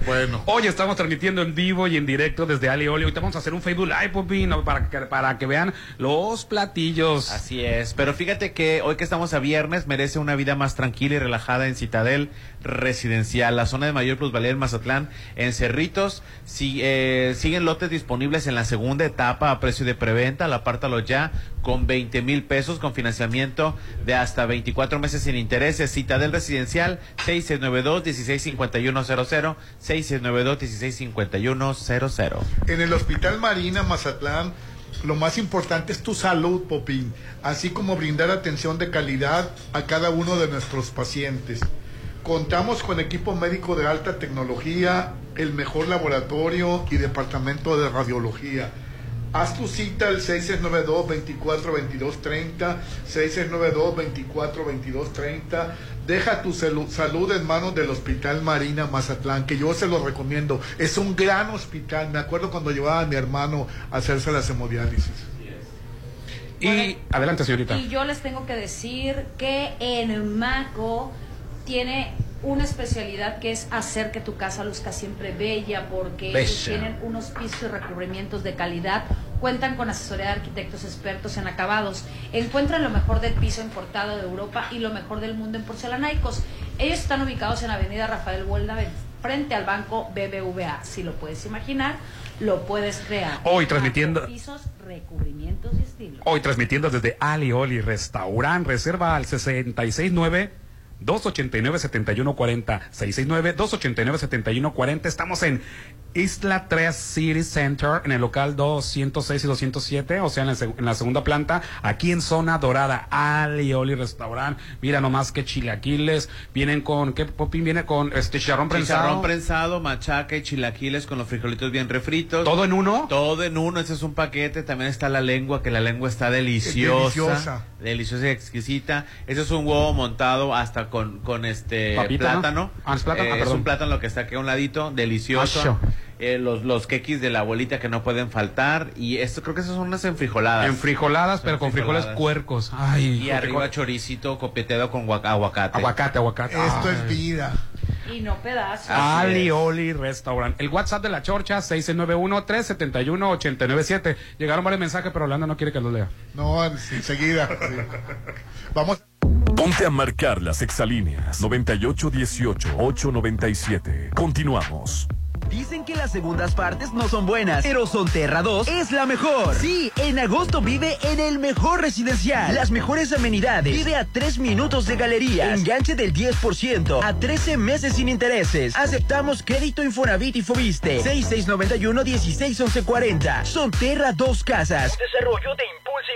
bueno. Hoy estamos transmitiendo en vivo y en directo desde Ali Oli. Ahorita vamos a hacer un Facebook Live, Popín, para que, para que vean los platillos. Así es, pero fíjate que hoy que estamos a viernes merece una vida más tranquila y relajada en Citadel Residencial, la zona de mayor plusvalía en Mazatlán, en Cerritos. Si, eh, siguen lotes disponibles en la segunda etapa a precio de preventa, apártalo ya con 20 mil pesos con financiamiento de hasta 24 meses sin intereses. Citadel Residencial 6692-165100, 6692-165100. En el Hospital Marina Mazatlán, lo más importante es tu salud, Popín, así como brindar atención de calidad a cada uno de nuestros pacientes. Contamos con equipo médico de alta tecnología, el mejor laboratorio y departamento de radiología. Haz tu cita al 6692-242230, 6692-242230. Deja tu salud en manos del Hospital Marina Mazatlán, que yo se lo recomiendo. Es un gran hospital. Me acuerdo cuando llevaba a mi hermano a hacerse la hemodiálisis. Y adelante, señorita. Y yo les tengo que decir que en Maco tiene una especialidad que es hacer que tu casa luzca siempre bella porque ellos tienen unos pisos y recubrimientos de calidad, cuentan con asesoría de arquitectos expertos en acabados, encuentran lo mejor del piso importado de Europa y lo mejor del mundo en porcelanaicos. Ellos están ubicados en Avenida Rafael Buelda, frente al banco BBVA. Si lo puedes imaginar, lo puedes crear. Hoy transmitiendo- Pisos, recubrimientos y estilo. Hoy transmitiendo desde Ali Oli Restaurant. Reserva al 669 289 7140 669 289 7140 Estamos en Isla 3 City Center, en el local 206 y 207, o sea, en la, seg- en la segunda planta, aquí en zona dorada, Ali Oli Restaurant. Mira nomás que chilaquiles, vienen con, ¿qué popín viene con? Este chicharrón prensado. Chicharrón prensado, machaca y chilaquiles con los frijolitos bien refritos. ¿Todo en uno? Todo en uno, ese es un paquete. También está la lengua, que la lengua está deliciosa. Deliciosa. Deliciosa y exquisita. Ese es un huevo montado hasta con, con este Papita, ¿no? plátano. Ah, es plátano, ah, Eh, es un plátano que está aquí a un ladito, delicioso. Eh, los, los quequis de la abuelita que no pueden faltar. Y esto creo que esas son unas enfrijoladas. En frijoladas, pero con frijoles Enfrijoladas. cuercos. Ay, Y arriba choricito copeteado con guaca- aguacate. Aguacate, aguacate. Esto Ay. es vida. Y no pedazos. Ali Oli Restaurant. El WhatsApp de la Chorcha, 691-371-897. Llegaron varios mensajes, pero Orlando no quiere que los lea. No, enseguida. sí. Vamos. Ponte a marcar las exalíneas 9818-897. Continuamos. Dicen que las segundas partes no son buenas, pero Sonterra 2 es la mejor. Sí, en agosto vive en el mejor residencial. Las mejores amenidades. Vive a 3 minutos de galería. Enganche del 10% a 13 meses sin intereses. Aceptamos crédito Infonavit y Fobiste. 6691 161140. Sonterra 2 Casas. Desarrollo de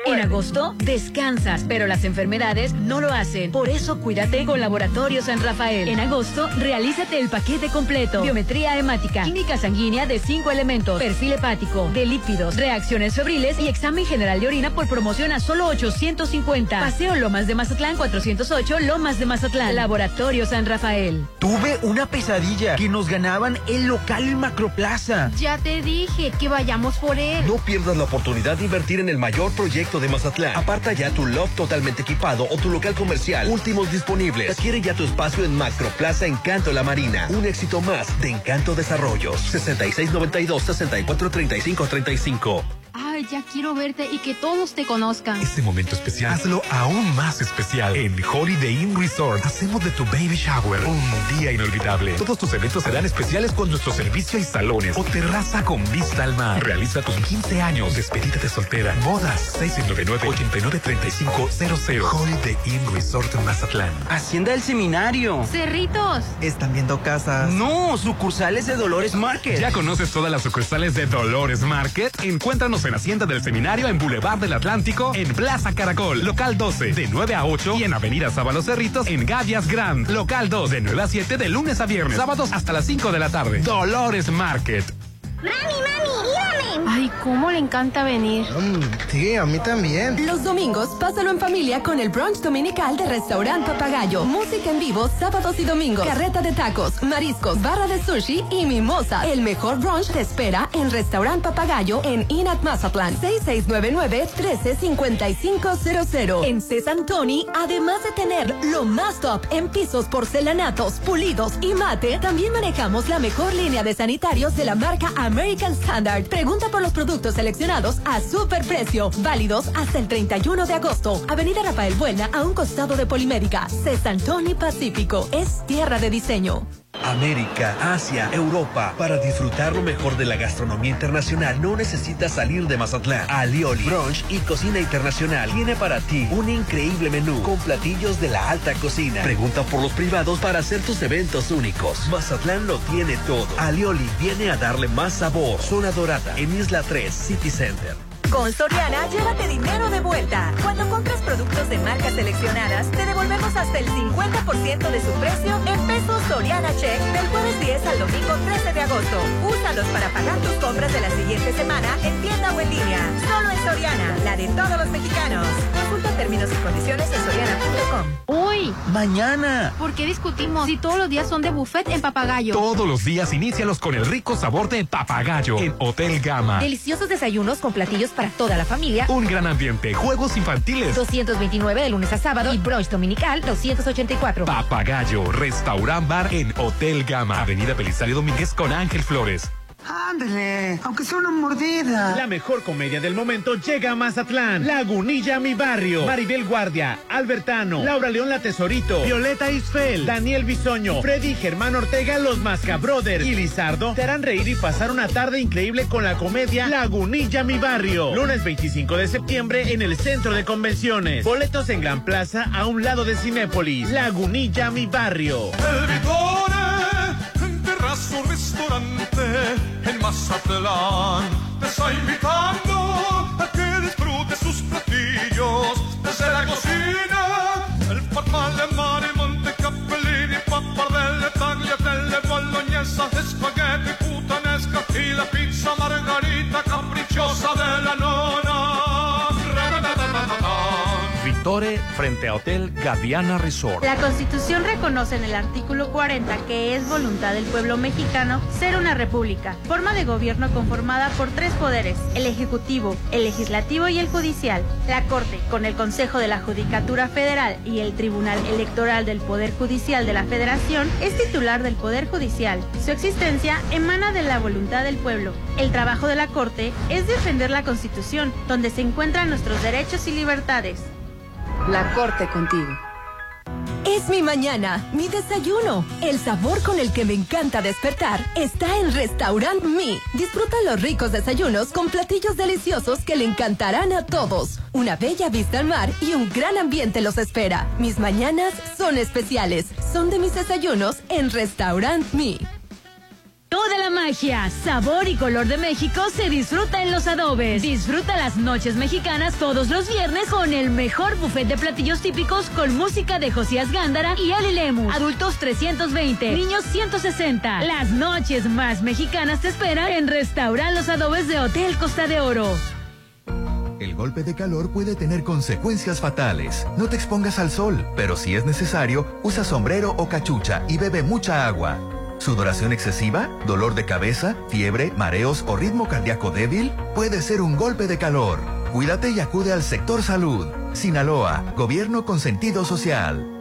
En agosto descansas, pero las enfermedades no lo hacen. Por eso cuídate con Laboratorio San Rafael. En agosto, realízate el paquete completo. Biometría hemática, química sanguínea de 5 elementos, perfil hepático, de lípidos, reacciones febriles y examen general de orina por promoción a solo 850. Paseo Lomas de Mazatlán 408, Lomas de Mazatlán. Laboratorio San Rafael. Tuve una pesadilla que nos ganaban el local en Macroplaza. Ya te dije que vayamos por él. No pierdas la oportunidad de invertir en el mayor proyecto de Mazatlán. Aparta ya tu loft totalmente equipado o tu local comercial. Últimos disponibles. Adquiere ya tu espacio en Macroplaza Encanto La Marina. Un éxito más de Encanto Desarrollos. 6692-643535. Ay, ya quiero verte y que todos te conozcan. Este momento especial, hazlo aún más especial. En Holiday Inn Resort, hacemos de tu baby shower un día inolvidable. Todos tus eventos serán especiales con nuestro servicio y salones o terraza con vista al mar. Realiza tus 15 años, despedida de soltera, bodas, 699-893500. Holiday Inn Resort en Mazatlán. Hacienda del Seminario. Cerritos. Están viendo casas. No, sucursales de Dolores Market. ¿Ya conoces todas las sucursales de Dolores Market? Encuéntranos en Hacienda del Seminario en Boulevard del Atlántico, en Plaza Caracol, local 12, de 9 a 8 y en Avenida Sábalos Cerritos, en Gavias Grand, local 2, de 9 a 7 de lunes a viernes, sábados hasta las 5 de la tarde. Dolores Market. Mami, mami, mírame. Ay, cómo le encanta venir. Sí, a mí también. Los domingos, pásalo en familia con el brunch dominical de Restaurant Papagayo. Música en vivo sábados y domingos. Carreta de tacos, mariscos, barra de sushi y mimosa. El mejor brunch te espera en Restaurant Papagayo en Inat Mazatlán. 6699-135500. En Cesantoni, además de tener lo más top en pisos porcelanatos, pulidos y mate, también manejamos la mejor línea de sanitarios de la marca American Standard. Pregunta por los productos seleccionados a super precio. Válidos hasta el 31 de agosto. Avenida Rafael Buena, a un costado de Polimédica. Cesantoni Pacífico. Es tierra de diseño. América, Asia, Europa. Para disfrutar lo mejor de la gastronomía internacional no necesitas salir de Mazatlán. Alioli, brunch y cocina internacional tiene para ti un increíble menú con platillos de la alta cocina. Pregunta por los privados para hacer tus eventos únicos. Mazatlán lo tiene todo. Alioli viene a darle más sabor. Zona Dorada en Isla 3 City Center. Con Soriana, llévate dinero de vuelta. Cuando compras productos de marcas seleccionadas, te devolvemos hasta el 50% de su precio en pesos Soriana Check del jueves 10 al domingo 13 de agosto. Úsalos para pagar tus compras de la siguiente semana en tienda o en línea. Solo en Soriana, la de todos los mexicanos. Términos y condiciones en soriana.com. Uy, Mañana. ¿por qué discutimos si todos los días son de buffet en Papagayo? Todos los días inícialos con el rico sabor de papagayo en Hotel Gama. Deliciosos desayunos con platillos para toda la familia. Un gran ambiente, juegos infantiles. 229 de lunes a sábado y brunch dominical 284. Papagayo, restaurant bar en Hotel Gama, Avenida Belisario Domínguez con Ángel Flores. Ándale, aunque sea una mordida. La mejor comedia del momento llega a Mazatlán. Lagunilla, mi barrio. Maribel Guardia, Albertano, Laura León La Tesorito, Violeta Isfel, Daniel Bisoño, Freddy Germán Ortega, Los Masca Brothers y Lizardo te harán reír y pasar una tarde increíble con la comedia Lagunilla, mi barrio. Lunes 25 de septiembre en el Centro de Convenciones. Boletos en Gran Plaza a un lado de Cinépolis. Lagunilla, mi barrio. El Vitore, en terrazo restaurante en Mazatlán, te está invitando a que disfrutes sus platillos desde la cocina. El farfalle, mare, monte, capellini, pappardelle, tagliatelle, bolognesa, Frente a Hotel Gaviana Resort. La Constitución reconoce en el artículo 40 que es voluntad del pueblo mexicano ser una república, forma de gobierno conformada por tres poderes, el Ejecutivo, el Legislativo y el Judicial. La Corte, con el Consejo de la Judicatura Federal y el Tribunal Electoral del Poder Judicial de la Federación, es titular del Poder Judicial. Su existencia emana de la voluntad del pueblo. El trabajo de la Corte es defender la Constitución, donde se encuentran nuestros derechos y libertades. La corte contigo. Es mi mañana, mi desayuno. El sabor con el que me encanta despertar está en Restaurant Mi. Disfruta los ricos desayunos con platillos deliciosos que le encantarán a todos. Una bella vista al mar y un gran ambiente los espera. Mis mañanas son especiales. Son de mis desayunos en Restaurant Toda la magia, sabor y color de México se disfruta en los adobes. Disfruta las noches mexicanas todos los viernes con el mejor buffet de platillos típicos con música de Josías Gándara y Ali Lemus. Adultos 320, niños 160. Las noches más mexicanas te esperan en Restaurant Los Adobes de Hotel Costa de Oro. El golpe de calor puede tener consecuencias fatales. No te expongas al sol, pero si es necesario, usa sombrero o cachucha y bebe mucha agua. ¿Sudoración excesiva? ¿Dolor de cabeza? ¿Fiebre? ¿Mareos o ritmo cardíaco débil? Puede ser un golpe de calor. Cuídate y acude al sector salud. Sinaloa, gobierno con sentido social.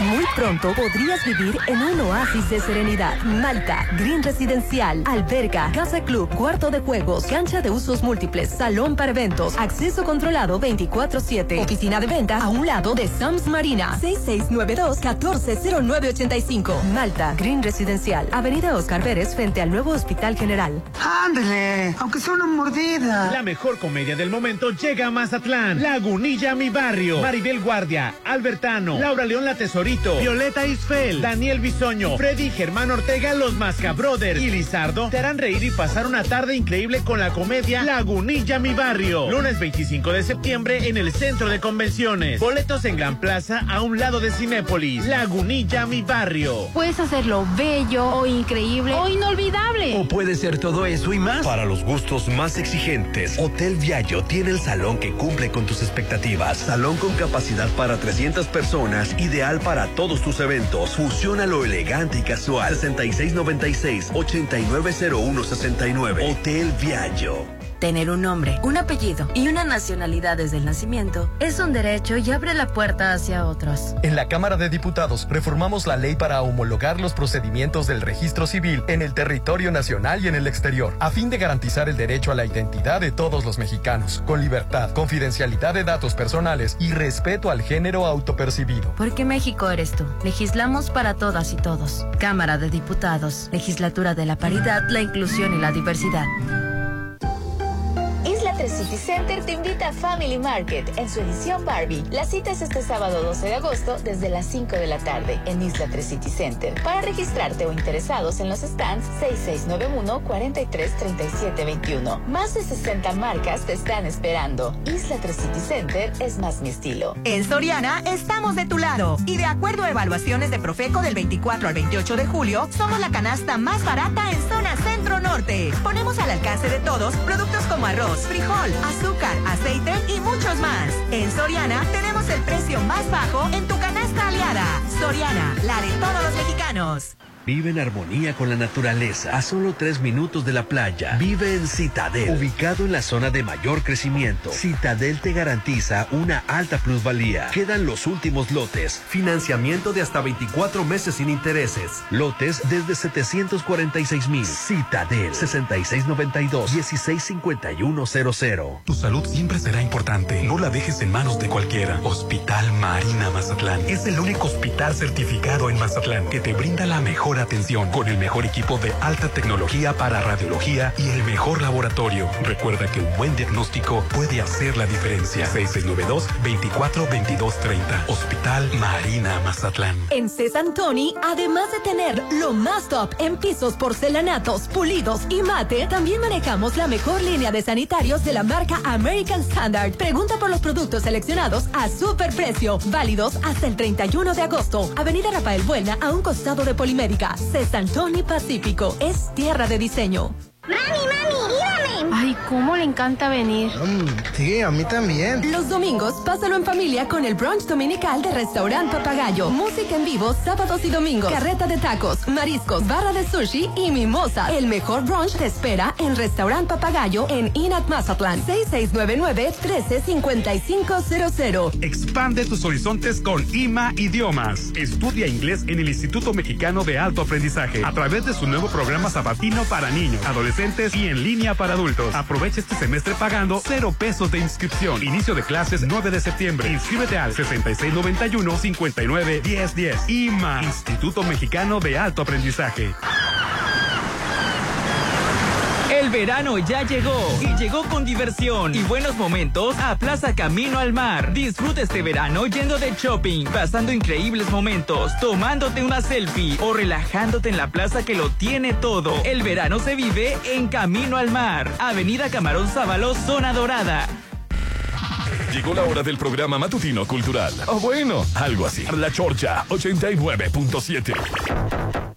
Muy pronto podrías vivir en un oasis de serenidad. Malta, Green Residencial, alberga, casa club, cuarto de juegos, cancha de usos múltiples, salón para eventos, acceso controlado 24-7, oficina de venta a un lado de Sams Marina, 6692-140985. Malta, Green Residencial, Avenida Oscar Pérez frente al nuevo Hospital General. Ándale, aunque sea una mordida. La mejor comedia del momento llega a Mazatlán. Lagunilla, mi barrio. Maribel Guardia, Albertano, Laura León La Tesorito, Violeta Isfel, Daniel Bisoño, Freddy Germán Ortega, los Mascabrothers y Lizardo te harán reír y pasar una tarde increíble con la comedia Lagunilla, mi barrio. Lunes 25 de septiembre en el Centro de Convenciones. Boletos en Gran Plaza a un lado de Cinépolis. Lagunilla, mi barrio. Puedes hacerlo bello o increíble o inolvidable. O puede ser todo eso y más. Para los gustos más exigentes, Hotel Viallo tiene el salón que cumple con tus expectativas. Salón con capacidad para 300 personas, para todos tus eventos. Fusiona lo elegante y casual. 6696-890169. Hotel Viallo. Tener un nombre, un apellido y una nacionalidad desde el nacimiento es un derecho y abre la puerta hacia otros. En la Cámara de Diputados reformamos la ley para homologar los procedimientos del registro civil en el territorio nacional y en el exterior, a fin de garantizar el derecho a la identidad de todos los mexicanos, con libertad, confidencialidad de datos personales y respeto al género autopercibido. Porque México eres tú. Legislamos para todas y todos. Cámara de Diputados, Legislatura de la Paridad, la Inclusión y la Diversidad. Isla 3 City Center te invita a Family Market en su edición Barbie. La cita es este sábado 12 de agosto desde las 5 de la tarde en Isla 3 City Center. Para registrarte o interesados en los stands 6691-433721. Más de 60 marcas te están esperando. Isla 3 City Center es más mi estilo. En Soriana estamos de tu lado y de acuerdo a evaluaciones de Profeco del 24 al 28 de julio, somos la canasta más barata en zona centro norte. Ponemos al alcance de todos productos como arroz, frijol, azúcar, aceite y muchos más. En Soriana tenemos el precio más bajo en tu canasta aliada. Soriana, la de todos los mexicanos. Vive en armonía con la naturaleza, a solo tres minutos de la playa. Vive en Citadel, ubicado en la zona de mayor crecimiento. Citadel te garantiza una alta plusvalía. Quedan los últimos lotes. Financiamiento de hasta 24 meses sin intereses. Lotes desde 746 mil. Citadel, 6692-165100. Tu salud siempre será importante. No la dejes en manos de cualquiera. Hospital Marina Mazatlán es el único hospital certificado en Mazatlán que te brinda la mejor atención con el mejor equipo de alta tecnología para radiología y el mejor laboratorio. Recuerda que un buen diagnóstico puede hacer la diferencia. 6692-242230. Hospital Marina Mazatlán. En Cesantoni, además de tener lo más top en pisos porcelanatos, pulidos y mate, también manejamos la mejor línea de sanitarios de la marca American Standard. Pregunta por los productos seleccionados a super precio, válidos hasta el 31 de agosto. Avenida Rafael Buena, a un costado de Polimédica. Cesantoni Pacífico es tierra de diseño. ¡Mami, mami! Ay, cómo le encanta venir. sí, a mí también. Los domingos, pásalo en familia con el brunch dominical de Restaurant Papagayo. Música en vivo sábados y domingos. Carreta de tacos, mariscos, barra de sushi y mimosa. El mejor brunch te espera en Restaurant Papagayo en Inat Mazatlán. 6699-135500. Expande tus horizontes con IMA Idiomas. Estudia inglés en el Instituto Mexicano de Alto Aprendizaje a través de su nuevo programa sabatino para niños, adolescentes y en línea para adultos. Aprovecha este semestre pagando cero pesos de inscripción. Inicio de clases 9 de septiembre. Inscríbete al 6691-591010. IMA, Instituto Mexicano de Alto Aprendizaje. El verano ya llegó y llegó con diversión y buenos momentos a Plaza Camino al Mar. Disfruta este verano yendo de shopping, pasando increíbles momentos, tomándote una selfie o relajándote en la plaza que lo tiene todo. El verano se vive en Camino al Mar, Avenida Camarón Sábalo, Zona Dorada. Llegó la hora del programa matutino cultural. O bueno, algo así. La Chorcha 89.7.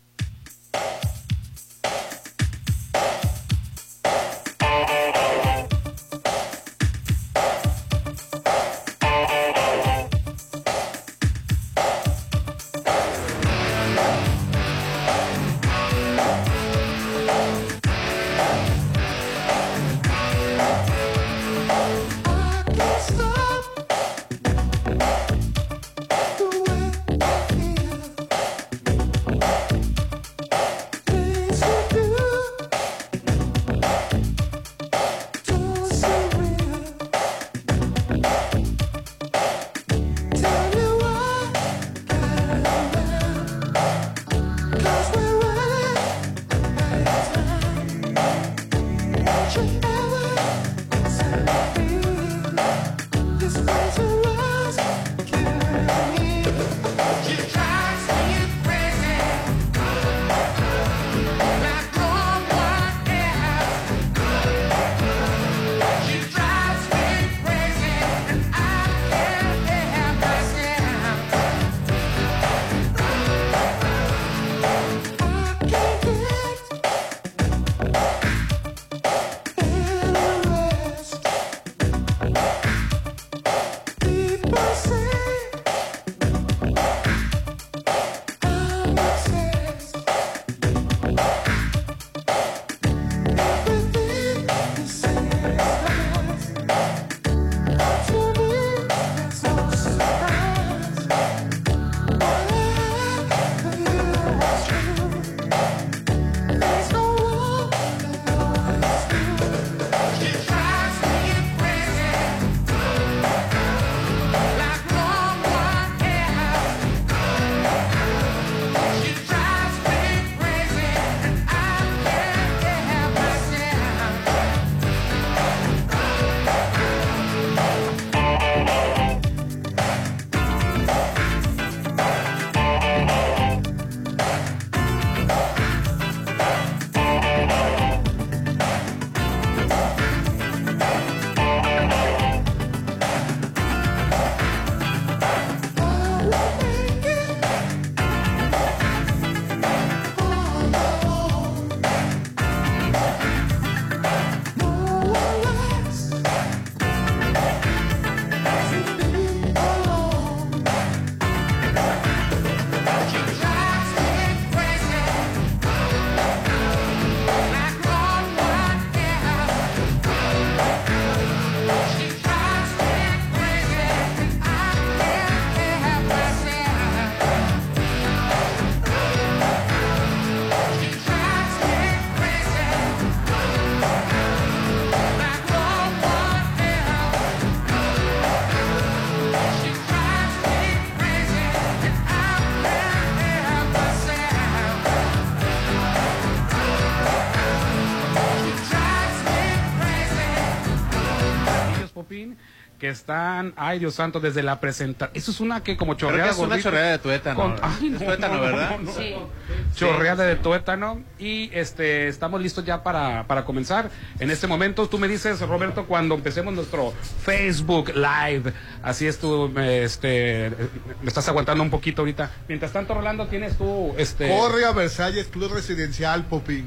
están, ay Dios santo, desde la presentación. Eso es una que como Creo chorreada. que es una chorreada de tuétano. Con- ay, Es tuétano, ¿verdad? Sí. Sí. Chorreada de tuétano. Y este estamos listos ya para, para comenzar. En este momento, tú me dices, Roberto, cuando empecemos nuestro Facebook Live. Así es tú, me, este, me estás aguantando un poquito ahorita. Mientras tanto, Rolando, tienes tú, este. Corre a Versalles Club Residencial, Popín.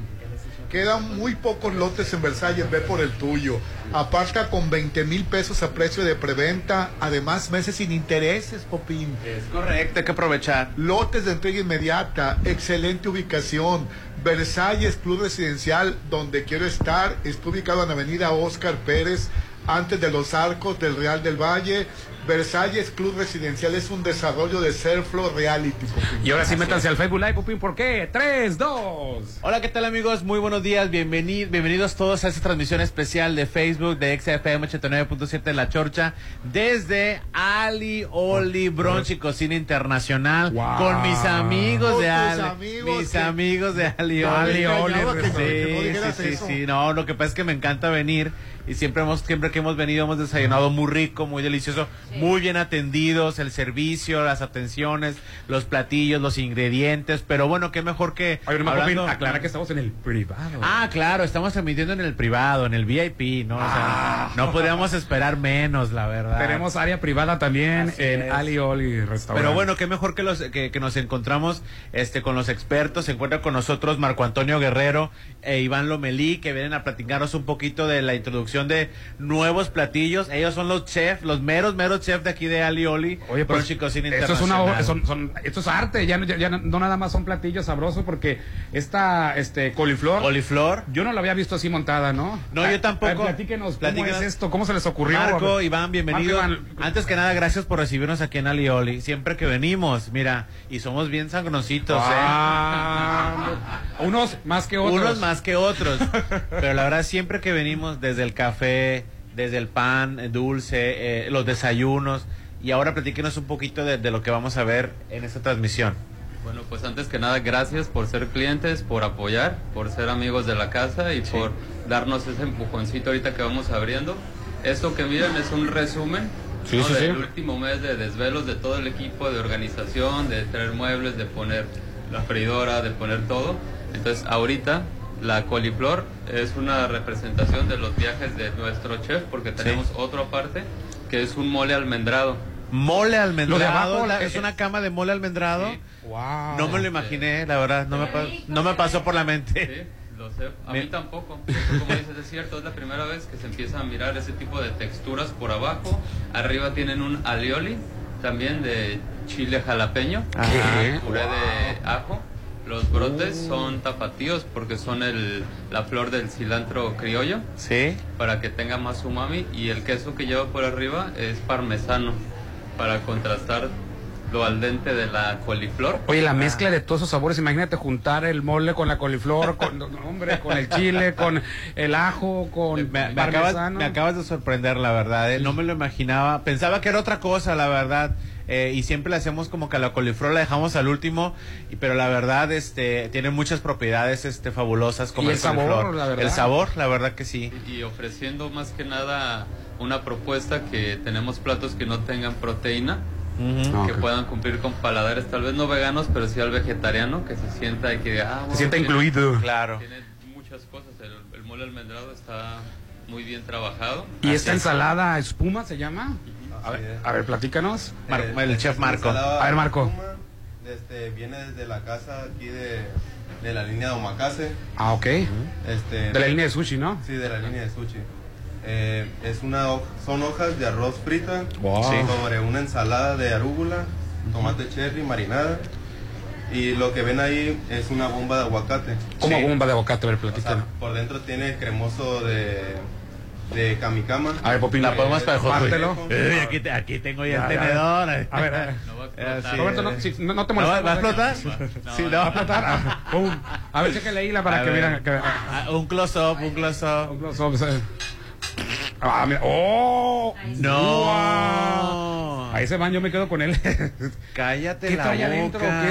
Quedan muy pocos lotes en Versalles, ve por el tuyo. Aparta con 20 mil pesos a precio de preventa, además meses sin intereses, Popín. Es correcto, hay que aprovechar. Lotes de entrega inmediata, excelente ubicación. Versalles Club Residencial, donde quiero estar, está ubicado en Avenida Oscar Pérez, antes de los arcos del Real del Valle. Versalles Club Residencial es un desarrollo de Serflo Reality. Popín. Y ahora sí métanse al Facebook Live, Pupín, ¿por qué? 3, 2. Hola, ¿qué tal amigos? Muy buenos días, bienveni- bienvenidos todos a esta transmisión especial de Facebook de XFM 89.7 de La Chorcha desde Ali Oli Brunch y Cocina Internacional Wow. con mis amigos Con de Ali, amigos mis que- amigos de Ali Oli. Ali Oli, Sí, sí, sí, sí, no, lo que pasa es que me encanta venir y siempre hemos siempre que hemos venido hemos desayunado muy rico, muy delicioso, muy bien atendidos, el servicio, las atenciones, los platillos, los ingredientes, pero bueno, qué mejor que Oye, Popín, hablando- aclara que estamos en el privado. Ah, claro, estamos transmitiendo en el privado, en el VIP, ¿no? O sea, Ah. no podríamos esperar menos, la verdad. Tenemos área privada también Así en es. Ali Oli Restaurante. Pero bueno, qué mejor que, los, que, que nos encontramos este, con los expertos. Se encuentra con nosotros Marco Antonio Guerrero e Iván Lomelí, que vienen a platicarnos un poquito de la introducción de nuevos platillos. Ellos son los chefs, los meros, meros chefs de aquí de Ali Oli. Oye, pues, y Cocina esto es una son, son- esto es arte, ya, no- ya, ya no, nada más son platillos sabrosos porque esta este coliflor, Coliflor. yo no la había visto así montada, ¿no? No, yo tampoco. a ver, platíquenos, ¿cómo Platíquenos. es esto? ¿Cómo se les ocurrió? Marco. Iván, bienvenido. Marco, Iván, Antes que nada, gracias por recibirnos aquí en Alioli. Siempre que venimos, mira, y somos bien sangroncitos, Ah, unos más que ¿eh? otros. Unos más que otros. Pero la verdad, siempre que venimos, desde el café, desde el pan eh, dulce, eh, los desayunos, y ahora platíquenos un poquito de, de lo que vamos a ver en esta transmisión. Bueno, pues antes que nada, gracias por ser clientes, por apoyar, por ser amigos de la casa y por darnos ese empujoncito ahorita que vamos abriendo. Esto que miren es un resumen Sí, ¿no? sí, del sí. último mes de desvelos de todo el equipo de organización, de traer muebles, de poner la freidora, de poner todo. Entonces, ahorita la coliflor es una representación de los viajes de nuestro chef, porque tenemos otro aparte que es un mole almendrado. Mole almendrado. Lo de abajo, la- es una cama de mole almendrado. Wow. No me lo imaginé, la verdad, no me, pa- no me pasó por la mente. Sí, lo sé. A mí tampoco. Eso, como dices, es cierto, es la primera vez que se empieza a mirar ese tipo de texturas por abajo. Arriba tienen un alioli, también de chile jalapeño, ¿Qué? puré de ajo. Los brotes son tapatíos porque son el, la flor del cilantro criollo Sí. para que tenga más umami y el queso que lleva por arriba es parmesano para contrastar lo al dente de la coliflor. Oye, la mezcla de todos esos sabores, imagínate juntar el mole con la coliflor, con, no, hombre, con el chile, con el ajo, con Me, me acabas, parmesano. me acabas de sorprender, la verdad. ¿eh? No me lo imaginaba. Pensaba que era otra cosa, la verdad. Eh, y siempre le hacemos como que a la coliflor la dejamos al último. y- pero la verdad, este, tiene muchas propiedades este, fabulosas como Y el sabor, coliflor. la verdad. El sabor, la verdad que sí. y ofreciendo más que nada una propuesta que tenemos platos que no tengan proteína, Ujú. que puedan cumplir con paladares tal vez no veganos, pero sí al vegetariano, que se sienta y que diga, ah, bueno, sienta tiene- incluido. Claro. Tiene muchas cosas, el, el mole almendrado está muy bien trabajado. ¿Y esta ensalada espuma se llama? A ver, a ver, platícanos. Mar- el chef Marco. A ver, Marco. Este, viene desde la casa aquí de, de la línea de Omakase. Ah, ok. Este, De la línea de sushi, ¿no? Sí, de la línea de sushi. Eh, es una, son hojas de arroz frita Wow. Sobre una ensalada de arúgula, tomate cherry marinada. Y lo que ven ahí es una bomba de aguacate. Como Sí. bomba de aguacate, a ver, O sea, platícanos. por dentro tiene cremoso de, de kamikama. A ver, Popín, La podemos para. Eh, aquí, te- aquí tengo ya, el tenedor. A ver, a ver. No va a Eh, explotar. Roberto, no, sí, no, no te ¿No va- molestes. ¿Va a explotar? No, Sí, no. ¿Va a explotar? Ah, pum. A ver, chéquenle ahí la para que vean. Ah, un close-up, un close-up. Ah, mira. ¡Oh! No. Wow. Ahí se van, yo me quedo con él. Cállate ¿Qué la adentro? boca.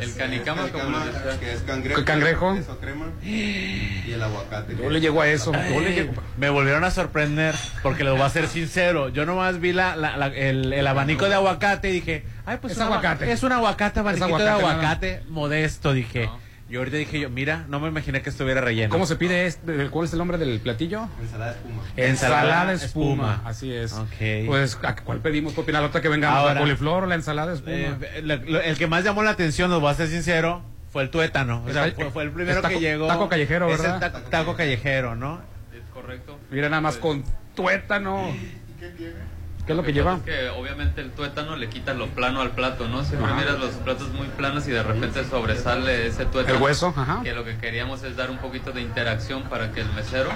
¿Qué es? El canicama, como Canicama, les que es cangrejo. ¿Cangrejo? queso crema y el aguacate. Yo le llego a eso. Yo le llego. Me volvieron a sorprender porque les voy a ser sincero. Yo nomás vi la, la- la- el, el abanico de aguacate y dije, ay, pues Es un aguacate. Es un aguacate, abaniquito aguacate, de nada. aguacate modesto, dije. No. Y ahorita dije yo, mira, no me imaginé que estuviera relleno. ¿Cómo se pide este? ¿Cuál es el nombre del platillo? Ensalada de espuma. Ensalada de espuma. espuma. Así es. Ok. Pues, ¿a cuál pedimos, Popín? ¿A la otra que vengamos? Ahora. ¿La coliflor o la ensalada de espuma? Eh, lo- lo- el que más llamó la atención, nos voy a ser sincero, fue el tuétano. O sea, fue, fue el primero taco- que llegó. taco callejero, Es el ¿verdad? taco, taco callejero, ¿no? Es correcto. Mira, nada más con tuétano. ¿Qué es lo que lleva? es que obviamente el tuétano le quita lo plano al plato, ¿no? Siempre Ajá. miras los platos muy planos y de repente sobresale ese tuétano. El hueso, ajá. Que lo que queríamos es dar un poquito de interacción para que el mesero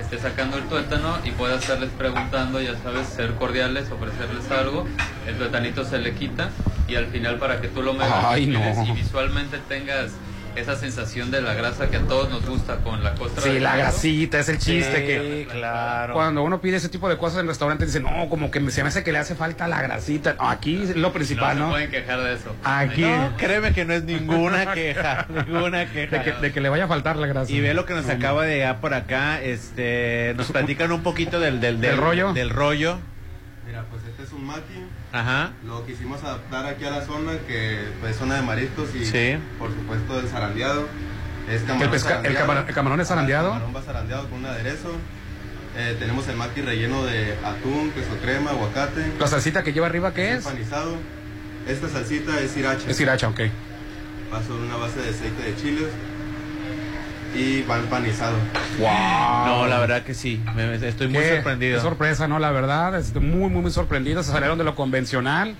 esté sacando el tuétano y pueda estarles preguntando, ya sabes, ser cordiales, ofrecerles algo. El tuétanito se le quita y al final para que tú lo metas no. y visualmente tengas esa sensación de la grasa que a todos nos gusta con la costra Sí, de la grasita, es el chiste Sí, que claro. cuando uno pide ese tipo de cosas en restaurantes dicen, no, como que se me hace que le hace falta la grasita. No, aquí es lo principal, no ¿no? se pueden quejar de eso. Aquí. No, créeme que no es ninguna queja, ninguna queja. De que, de que le vaya a faltar la grasa. Y ve lo que nos No, acaba de llegar por acá, este, nos platican un poquito del, del, ¿Del rollo? Del rollo. Mira, pues este es un maqui. Ajá. Lo quisimos adaptar aquí a la zona, que pues, es zona de mariscos y Sí. por supuesto el zarandeado. Es El camarón pesca- el camarón- el camarón es zarandeado. El camarón va zarandeado con un aderezo. Eh, tenemos el maqui relleno de atún, queso crema, aguacate. La salsita que lleva arriba, ¿qué es? Empanizado. Esta salsita es sriracha. Es sriracha, ok. Va sobre una base de aceite de chiles y va empanizado. Wow. No, la verdad que sí, me- me- estoy muy Qué- sorprendido. Qué sorpresa, ¿no? La verdad, estoy muy, muy, muy sorprendido. Se salieron de lo convencional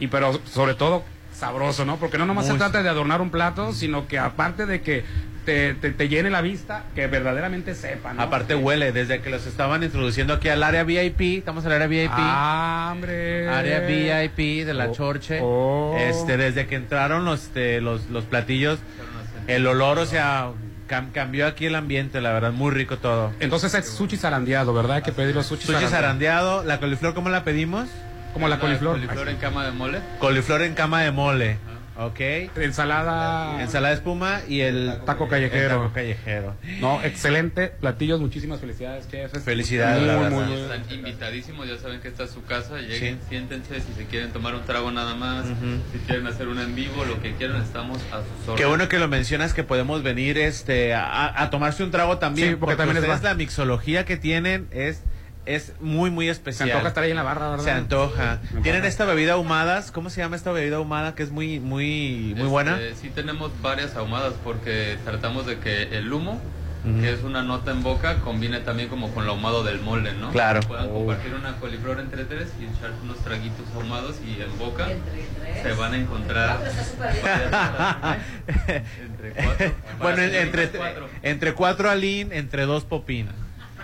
y pero sobre todo sabroso, ¿no? Porque no nomás Muy se trata de adornar un plato, sino que aparte de que te, te, te llene la vista, que verdaderamente sepa, ¿no? Aparte huele, desde que los estaban introduciendo aquí al área VIP, estamos al área VIP. Ah, hombre. Área VIP de la Oh, Chorche. oh. Este, desde que entraron los, este, los, los platillos, el olor, o sea, cam- cambió aquí el ambiente, la verdad, muy rico todo. Entonces es sushi zarandeado, ¿verdad? Hay que pedir los sushi, Sushi zarandeado, la coliflor, ¿cómo la pedimos? Como la coliflor. coliflor en cama de mole. Coliflor en cama de mole. Ok. Ensalada. Ensalada de espuma y el Taco callejero. el taco callejero. No, excelente. Platillos, muchísimas felicidades, chef. Felicidades, Muy, la muy, verdad. muy, Están invitadísimos, ya saben que esta es su casa. Lleguen, siéntense si se quieren tomar un trago nada más, si quieren hacer un en vivo, lo que quieran, estamos a sus órdenes. Qué bueno que lo mencionas que podemos venir este a, a tomarse un trago también. Sí, porque también es la mixología que tienen es es muy muy Se especial. antoja estar ahí en la barra, ¿verdad? Se antoja. Tienen esta bebida ahumadas, ¿cómo se llama esta bebida ahumada que es muy muy muy buena? Este, sí tenemos varias ahumadas porque tratamos de que el humo, que es una nota en boca, combine también como con el ahumado del mole, ¿no? Claro. Que Puedan Oh. compartir una coliflor entre tres y echar unos traguitos ahumados y en boca se van a encontrar... entre cuatro. bueno, entre cuatro. entre cuatro alín, entre dos popín.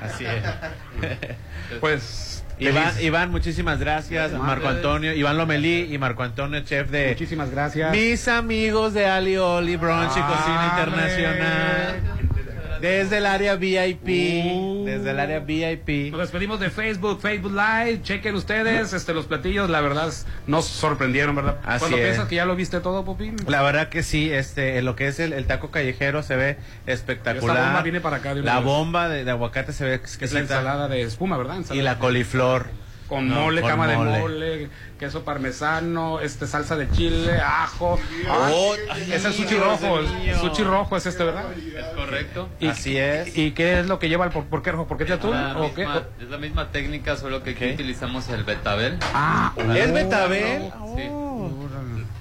Así es. Pues Iván. Iván, muchísimas gracias. Gracias. Marco Antonio, Iván Lomelí y Marco Antonio, chef de Muchísimas gracias. mis amigos de Ali Oli Brunch y Cocina ¡Hombre! Internacional. Desde el área VIP. Uh. Desde el área VIP. Nos despedimos de Facebook, Facebook Live. Chequen ustedes este, los platillos. La verdad, nos sorprendieron, ¿verdad? Así Cuando es. piensas que ya lo viste todo, Popín. La verdad que sí, este, lo que es el, el taco callejero se ve espectacular. Esta bomba viene para acá de La vez. bomba de, de aguacate se ve Que es la exquisita. ensalada de espuma, ¿verdad? Y la coliflor. Con No, mole, con cama mole. de mole, queso parmesano, este salsa de chile, ajo. Oh, Ay, es el sushi rojo, el sushi rojo es este, ¿verdad? Es correcto. Y- Así es. ¿Y qué es lo que lleva el por, por qué rojo? ¿Por qué te atún? La ¿O qué? es la misma técnica, solo que aquí ¿Qué? utilizamos el betabel. Ah, ¿Es betabel? Sí.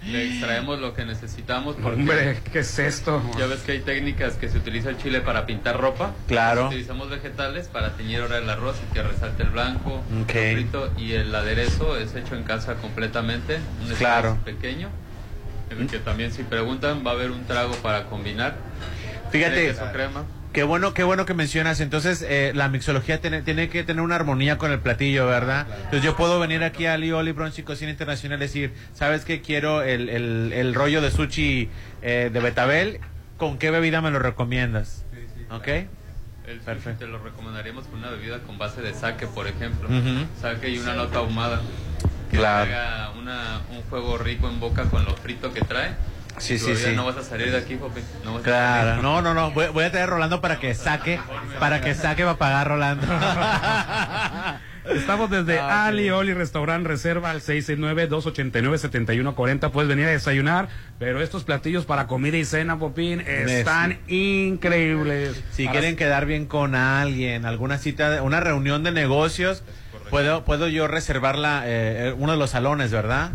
Le extraemos lo que necesitamos porque Hombre, ¿qué es esto? ya ves que hay técnicas que se utiliza el chile para pintar ropa. Claro. Utilizamos vegetales para teñir ahora el arroz y que resalte el blanco, Ok. el frito y el aderezo es hecho en casa completamente, un Claro. espacio pequeño. En el que también si preguntan va a haber un trago para combinar. Fíjate, queso crema. Qué bueno, qué bueno que mencionas. Entonces, eh, la mixología tiene, tiene que tener una armonía con el platillo, ¿verdad? Entonces, yo puedo venir aquí a Ali Oli Brunch y Cocina Internacional y decir, ¿sabes qué? Quiero el, el, el rollo de sushi eh, de betabel. ¿Con qué bebida me lo recomiendas? ¿Ok? El sushi Perfecto. te lo recomendaríamos con una bebida con base de sake, por ejemplo. Ujú. Sake y una nota ahumada. Que Claro. haga una, un juego rico en boca con lo frito que trae. Sí, sí, sí. No vas a salir de aquí, Jope. No vas a Claro, salir. no, no, no. Voy, voy a traer a Rolando para que saque, para que saque para pagar Rolando. Estamos desde Ah. Ali Oli Restaurant Reserva al 669-289-7140. Puedes venir a desayunar, pero estos platillos para comida y cena, Popín, están increíbles. Si Para- quieren quedar bien con alguien, alguna cita, de- una reunión de negocios, puedo, puedo yo reservar la, eh, eh, uno de los salones, ¿verdad?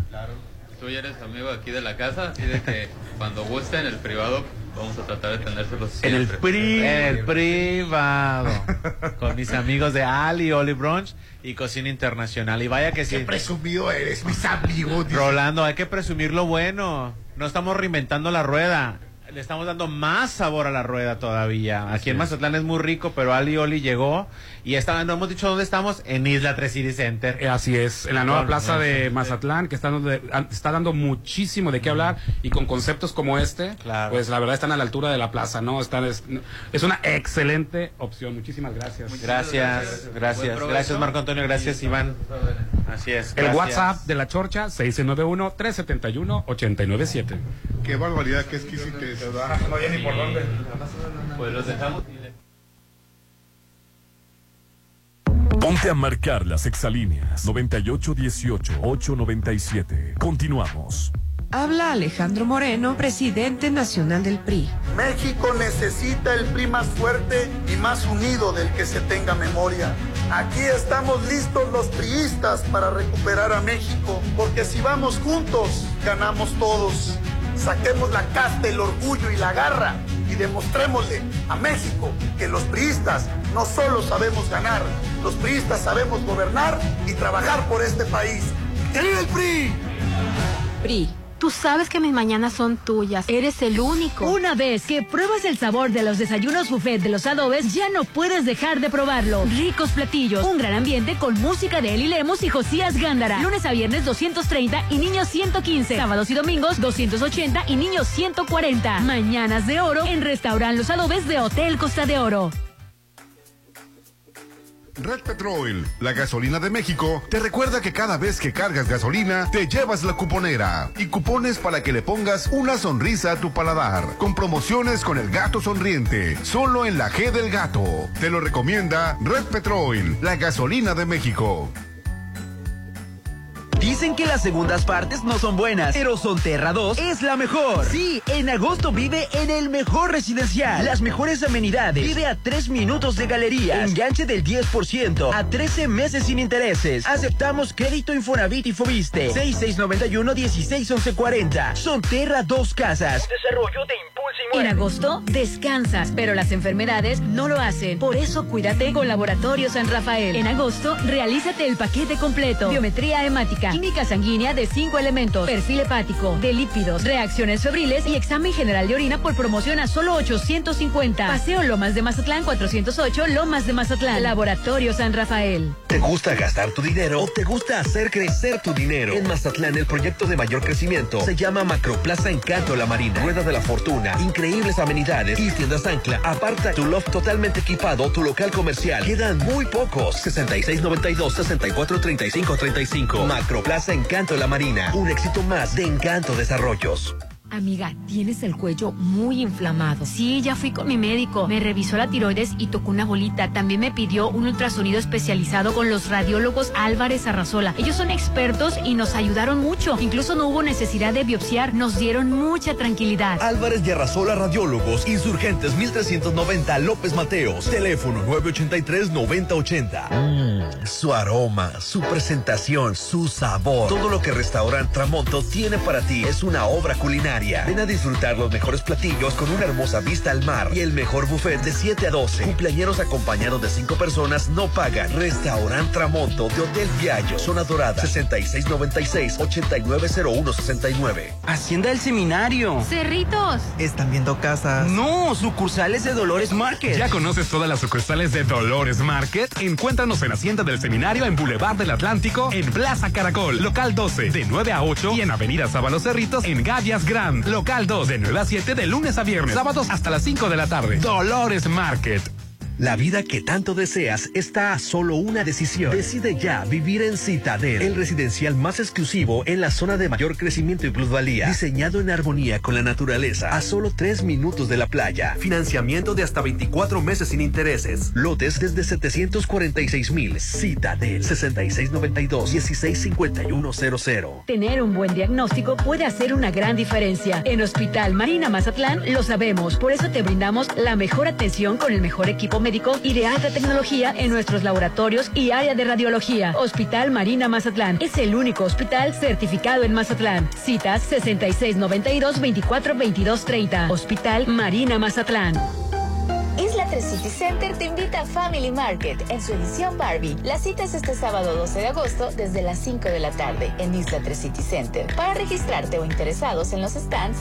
Tú ya eres amigo aquí de la casa, así de que cuando gusten el privado vamos a tratar de tenérselos En el siempre. pri- en el privado. Con mis amigos de Ali, Oli Brunch y Cocina Internacional. Y vaya que sí. Qué presumido eres, mis amigos. dice. Rolando, hay que presumir lo bueno. No estamos reinventando la rueda. Le estamos dando más sabor a la rueda todavía. Aquí en Mazatlán es muy rico, pero Ali Oli llegó y está, no hemos dicho dónde estamos, en Isla 3 City Center. Eh, Así es, en la nueva plaza de Mazatlán, que está dando, de- a- está dando muchísimo de qué hablar y con conceptos como este, pues la verdad están a la altura de la plaza, ¿no? Están, es, es una excelente opción. Muchísimas gracias. Gracias, gracias. Gracias, Marco Antonio. Gracias, Iván. Así es. El gracias. WhatsApp de la Chorcha, 691-371-897. Qué barbaridad, qué exquisitez. No hay ni por dónde. Pues los dejamos. Ponte a marcar las exalíneas 9818-897. Continuamos. Habla Alejandro Moreno, presidente nacional del PRI. México necesita el PRI más fuerte y más unido del que se tenga memoria. Aquí estamos listos los priistas para recuperar a México, porque si vamos juntos, ganamos todos. Saquemos la casta, el orgullo y la garra y demostrémosle a México que los priistas no solo sabemos ganar, los priistas sabemos gobernar y trabajar por este país. ¡Que el PRI! PRI. Tú sabes que mis mañanas son tuyas. Eres el único. Una vez que pruebas el sabor de los desayunos buffet de los adobes, ya no puedes dejar de probarlo. Ricos platillos, un gran ambiente con música de Eli Lemos y Josías Gándara. Lunes a viernes 230 y niños 115. Sábados y domingos 280 y niños 140. Mañanas de oro en Restaurant Los Adobes de Hotel Costa de Oro. Red Petrol, la gasolina de México, te recuerda que cada vez que cargas gasolina, te llevas la cuponera y cupones para que le pongas una sonrisa a tu paladar, con promociones con el gato sonriente, solo en la G del gato. Te lo recomienda Red Petrol, la gasolina de México. Dicen que las segundas partes no son buenas, pero Sonterra 2 es la mejor. Sí, en agosto vive en el mejor residencial. Las mejores amenidades. Vive a 3 minutos de galería. Enganche del 10% a 13 meses sin intereses. Aceptamos crédito Infonavit y Fobiste. 6691-161140. Sonterra 2 Casas. Desarrollo de En agosto descansas, pero las enfermedades no lo hacen. Por eso cuídate con Laboratorio San Rafael. En agosto, realízate el paquete completo. Biometría hemática, química sanguínea de cinco elementos, perfil hepático, de lípidos, reacciones febriles y examen general de orina por promoción a solo 850. Paseo Lomas de Mazatlán 408, Lomas de Mazatlán. Laboratorio San Rafael. ¿Te gusta gastar tu dinero o te gusta hacer crecer tu dinero? En Mazatlán, el proyecto de mayor crecimiento se llama Macroplaza Encanto La Marina. Rueda de la Fortuna, increíbles amenidades y tiendas ancla. Aparta tu loft totalmente equipado, tu local comercial. Quedan muy pocos. 6692-643535. Macroplaza Encanto La Marina. Un éxito más de Encanto Desarrollos. Amiga, tienes el cuello muy inflamado. Sí, ya fui con mi médico. Me revisó la tiroides y tocó una bolita. También me pidió un ultrasonido especializado con los radiólogos Álvarez Arrazola. Ellos son expertos y nos ayudaron mucho. Incluso no hubo necesidad de biopsiar. Nos dieron mucha tranquilidad. Álvarez y Arrasola Radiólogos, Insurgentes 1390 López Mateos, teléfono 983-9080. Mmm, su aroma, su presentación, su sabor. Todo lo que Restaurant Tramonto tiene para ti es una obra culinaria. Ven a disfrutar los mejores platillos con una hermosa vista al mar y el mejor buffet de 7 a 12. Cumpleañeros acompañados de 5 personas no pagan. Restaurant Tramonto de Hotel Viallo, Zona Dorada, 6696-890169. Hacienda del Seminario. Cerritos. ¿Están viendo casas? No, sucursales de Dolores Market. ¿Ya conoces todas las sucursales de Dolores Market? Encuéntranos en Hacienda del Seminario en Boulevard del Atlántico, en Plaza Caracol, local 12, de 9 a 8 y en Avenida Sábalos Cerritos, en Gavias Grand, local 2, de 9 a 7 de lunes a viernes, sábados hasta las 5 de la tarde. Dolores Market. La vida que tanto deseas está a solo una decisión. Decide ya vivir en Citadel, el residencial más exclusivo en la zona de mayor crecimiento y plusvalía. Diseñado en armonía con la naturaleza, a solo tres minutos de la playa. Financiamiento de hasta 24 meses sin intereses. Lotes desde 746 mil. Citadel, 6692-165100. Tener un buen diagnóstico puede hacer una gran diferencia. En Hospital Marina Mazatlán lo sabemos, por eso te brindamos la mejor atención con el mejor equipo médico y de alta tecnología en nuestros laboratorios y área de radiología. Hospital Marina Mazatlán es el único hospital certificado en Mazatlán. Citas 6692 24 22 30. Hospital Marina Mazatlán. 3 City Center te invita a Family Market en su edición Barbie. La cita es este sábado 12 de agosto desde las 5 de la tarde en Isla 3 City Center. Para registrarte o interesados en los stands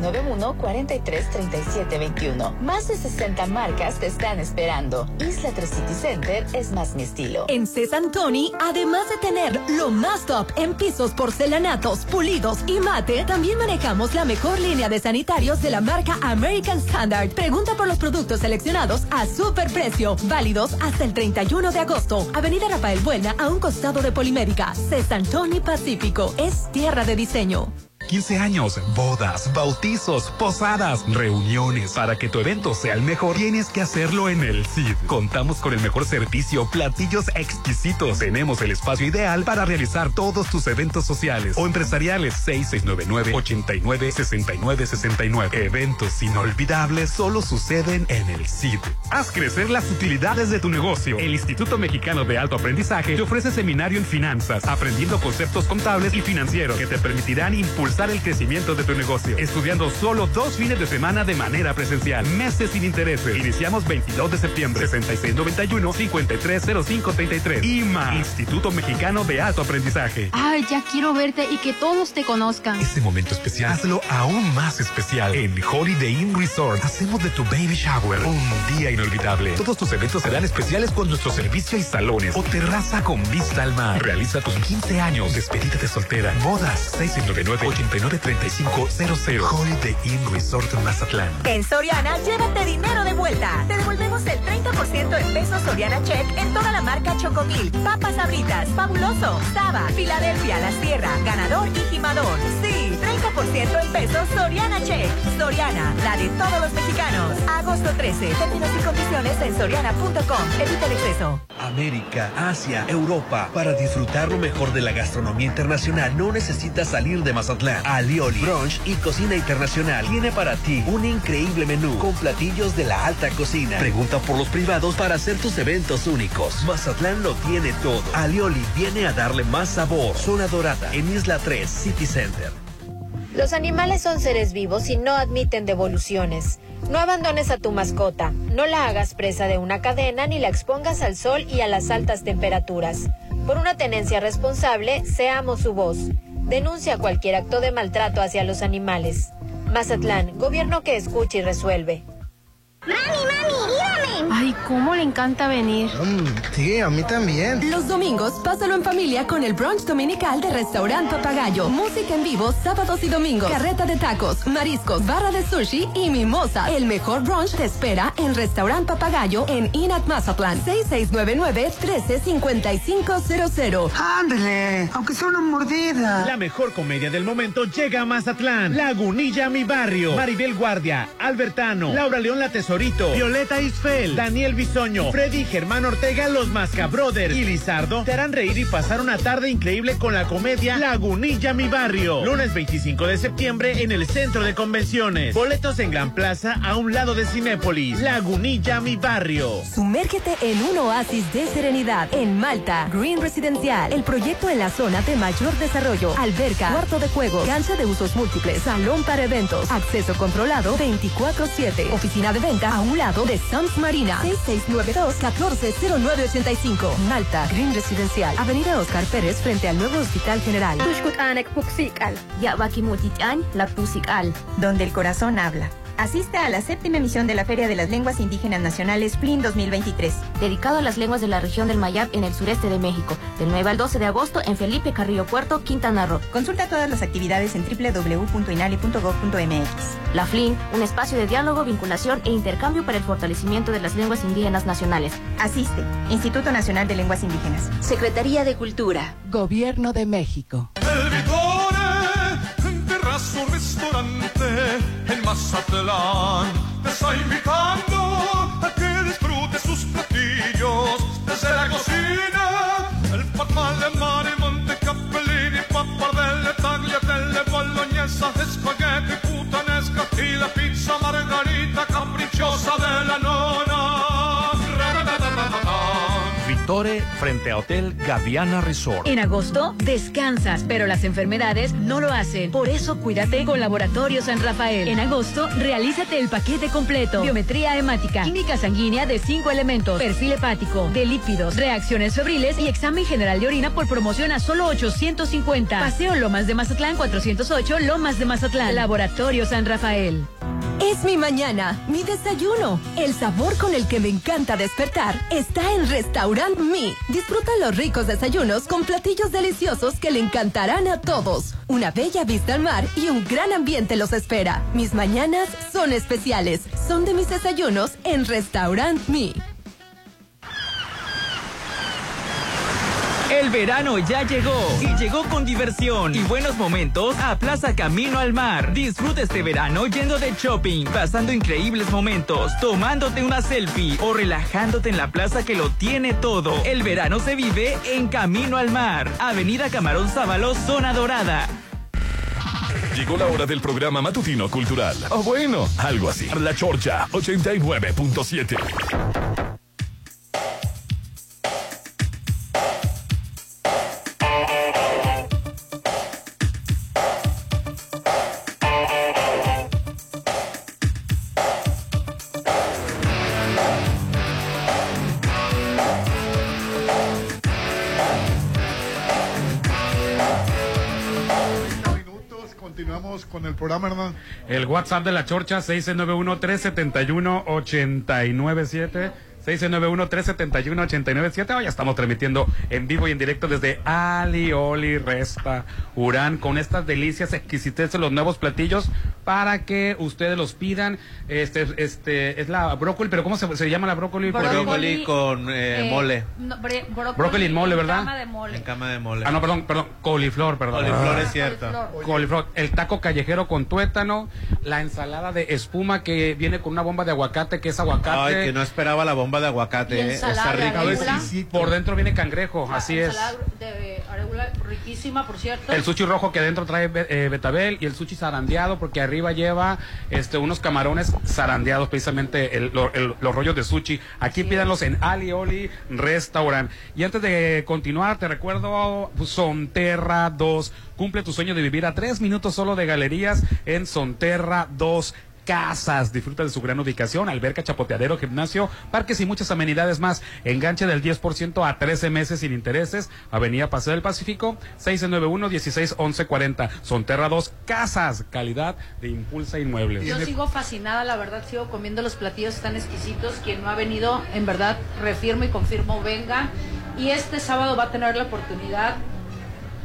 6691-433721. Más de 60 marcas te están esperando. Isla 3 City Center es más mi estilo. En Cesantoni, además de tener lo más top en pisos porcelanatos, pulidos y mate, también manejamos la mejor línea de sanitarios de la marca American Standard. Pregunta por los productos seleccionados a super precio, válidos hasta el 31 de agosto. Avenida Rafael Buena, a un costado de Polimédica. Cesantoni Pacífico es tierra de diseño. 15 años, bodas, bautizos, posadas, reuniones. Para que tu evento sea el mejor, tienes que hacerlo en el CID. Contamos con el mejor servicio, platillos exquisitos. Tenemos el espacio ideal para realizar todos tus eventos sociales o empresariales. 6699-896969. Eventos inolvidables solo suceden en el CID. Haz crecer las utilidades de tu negocio. El Instituto Mexicano de Alto Aprendizaje te ofrece seminario en finanzas, aprendiendo conceptos contables y financieros que te permitirán impulsar el crecimiento de tu negocio, estudiando solo dos fines de semana de manera presencial, meses sin intereses. Iniciamos 22 de septiembre, 6691-530533. IMA, Instituto Mexicano de Alto Aprendizaje. Ay, ya quiero verte y que todos te conozcan. Este momento especial, hazlo aún más especial. En Holiday Inn Resort, hacemos de tu baby shower un día inolvidable. Todos tus eventos serán especiales con nuestro servicio y salones o terraza con vista al mar. Realiza tus 15 años, despedida de soltera, bodas, 699 893500 Holiday Inn Resort Mazatlán. En Soriana, llévate dinero de vuelta. Te devolvemos el 30% en pesos Soriana Check en toda la marca Chocomil, Papas Abritas, Fabuloso, Saba, Filadelfia, La Sierra, Ganador y Gimador. Sí, 30% en pesos Soriana Check. Soriana, la de todos los mexicanos. Agosto 13. Términos y condiciones en soriana.com. Evita el exceso. América, Asia, Europa. Para disfrutar lo mejor de la gastronomía internacional no necesitas salir de Mazatlán. Alioli, Brunch y Cocina Internacional tiene para ti un increíble menú con platillos de la alta cocina. Pregunta por los privados para hacer tus eventos únicos. Mazatlán lo tiene todo. Alioli viene a darle más sabor. Zona Dorada en Isla 3, City Center. Los animales son seres vivos y no admiten devoluciones. No abandones a tu mascota, no la hagas presa de una cadena ni la expongas al sol y a las altas temperaturas. Por una tenencia responsable, seamos su voz. Denuncia cualquier acto de maltrato hacia los animales. Mazatlán, gobierno que escucha y resuelve. ¡Mami, mami! Ay, cómo le encanta venir. sí, a mí también. Los domingos, pásalo en familia con el brunch dominical de Restaurante Papagayo. Música en vivo sábados y domingos. Carreta de tacos, mariscos, barra de sushi y mimosa. El mejor brunch te espera en Restaurante Papagayo en Inat Mazatlán. 6699-135500. Ándale, aunque sea una mordida. La mejor comedia del momento llega a Mazatlán. Lagunilla, mi barrio. Maribel Guardia, Albertano, Laura León La Tesorito, Violeta Daniel Bisoño, Freddy Germán Ortega, Los Masca Brothers y Lizardo te harán reír y pasar una tarde increíble con la comedia Lagunilla, mi barrio. Lunes 25 de septiembre en el Centro de Convenciones. Boletos en Gran Plaza a un lado de Cinépolis. Lagunilla, mi barrio. Sumérgete en un oasis de serenidad en Malta, Green Residencial, el proyecto en la zona de mayor desarrollo, alberca, cuarto de juego, cancha de usos múltiples, salón para eventos, acceso controlado 24/7, oficina de venta a un lado de Sams Marina, 6692-140985, Malta, Green Residencial, Avenida Oscar Pérez frente al nuevo Hospital General. Donde el corazón habla. Asiste a la séptima emisión de la Feria de las Lenguas Indígenas Nacionales FLIN 2023. Dedicado a las lenguas de la región del Mayab en el sureste de México, del 9 al 12 de agosto en Felipe Carrillo Puerto, Quintana Roo. Consulta todas las actividades en www.inali.gov.mx. La FLIN, un espacio de diálogo, vinculación e intercambio para el fortalecimiento de las lenguas indígenas nacionales. Asiste, Instituto Nacional de Lenguas Indígenas. Secretaría de Cultura. Gobierno de México. El Mazatlán, te está invitando a que disfrutes sus platillos desde la cocina. El patmal de mar y monte capellini, pappardelle, tagliatelle, bolognesa, espagueti, putanesca y la pizza margarita capricciosa de frente a Hotel Gaviana Resort. En agosto, descansas, pero las enfermedades no lo hacen. Por eso, cuídate con Laboratorio San Rafael. En agosto, realízate el paquete completo. Biometría hemática, química sanguínea de cinco elementos, perfil hepático, de lípidos, reacciones febriles y examen general de orina por promoción a solo 850. Paseo Lomas de Mazatlán 408, Lomas de Mazatlán. Laboratorio San Rafael. Es mi mañana, mi desayuno. El sabor con el que me encanta despertar está en Restaurant Mi. Disfruta los ricos desayunos con platillos deliciosos que le encantarán a todos. Una bella vista al mar y un gran ambiente los espera. Mis mañanas son especiales. Son de mis desayunos en Restaurant Mi. El verano ya llegó y llegó con diversión y buenos momentos a Plaza Camino al Mar. Disfruta este verano yendo de shopping, pasando increíbles momentos, tomándote una selfie o relajándote en la plaza que lo tiene todo. El verano se vive en Camino al Mar, Avenida Camarón Sábalo, Zona Dorada. Llegó la hora del programa matutino cultural. O bueno, algo así. La Chorcha 89.7. programa, Hernán. El WhatsApp de la Chorcha, 691-371-897. 691-371-897. Hoy estamos transmitiendo en vivo y en directo desde Ali Oli Resta Urán con estas delicias exquisiteces los nuevos platillos para que ustedes los pidan. Este, este, es la brócoli, pero ¿cómo se, se llama la brócoli? Brócoli con eh, mole. No, bre- brócoli, Brócoli en mole, en ¿verdad? cama de mole. En cama de mole. Ah, no, perdón, perdón, coliflor, perdón. Coliflor Ah. es cierto. Coliflor. El taco callejero con tuétano, la ensalada de espuma que viene con una bomba de aguacate, que es aguacate. Ay, que no esperaba la bomba de aguacate. Eh. Está arugula. Por dentro viene cangrejo, así es. De arugula riquísima, por cierto. El sushi rojo que adentro trae eh, betabel y el sushi zarandeado porque arriba lleva este unos camarones zarandeados, precisamente el- lo- el- los rollos de sushi. Aquí pídanlos en Ali Oli Restaurant. Y antes de continuar, te recuerdo Sonterra 2. Cumple tu sueño de vivir a tres minutos solo de galerías en Sonterra 2. Casas, disfruta de su gran ubicación, alberca, chapoteadero, gimnasio, parques y muchas amenidades más. Enganche del 10% a 13 meses sin intereses. Avenida Paseo del Pacífico, 691-16-1140. Sonterra 2, Casas, calidad de Impulsa Inmuebles. Yo sigo fascinada, la verdad, sigo comiendo los platillos tan exquisitos. Quien no ha venido, en verdad, refirmo y confirmo, venga. Y este sábado va a tener la oportunidad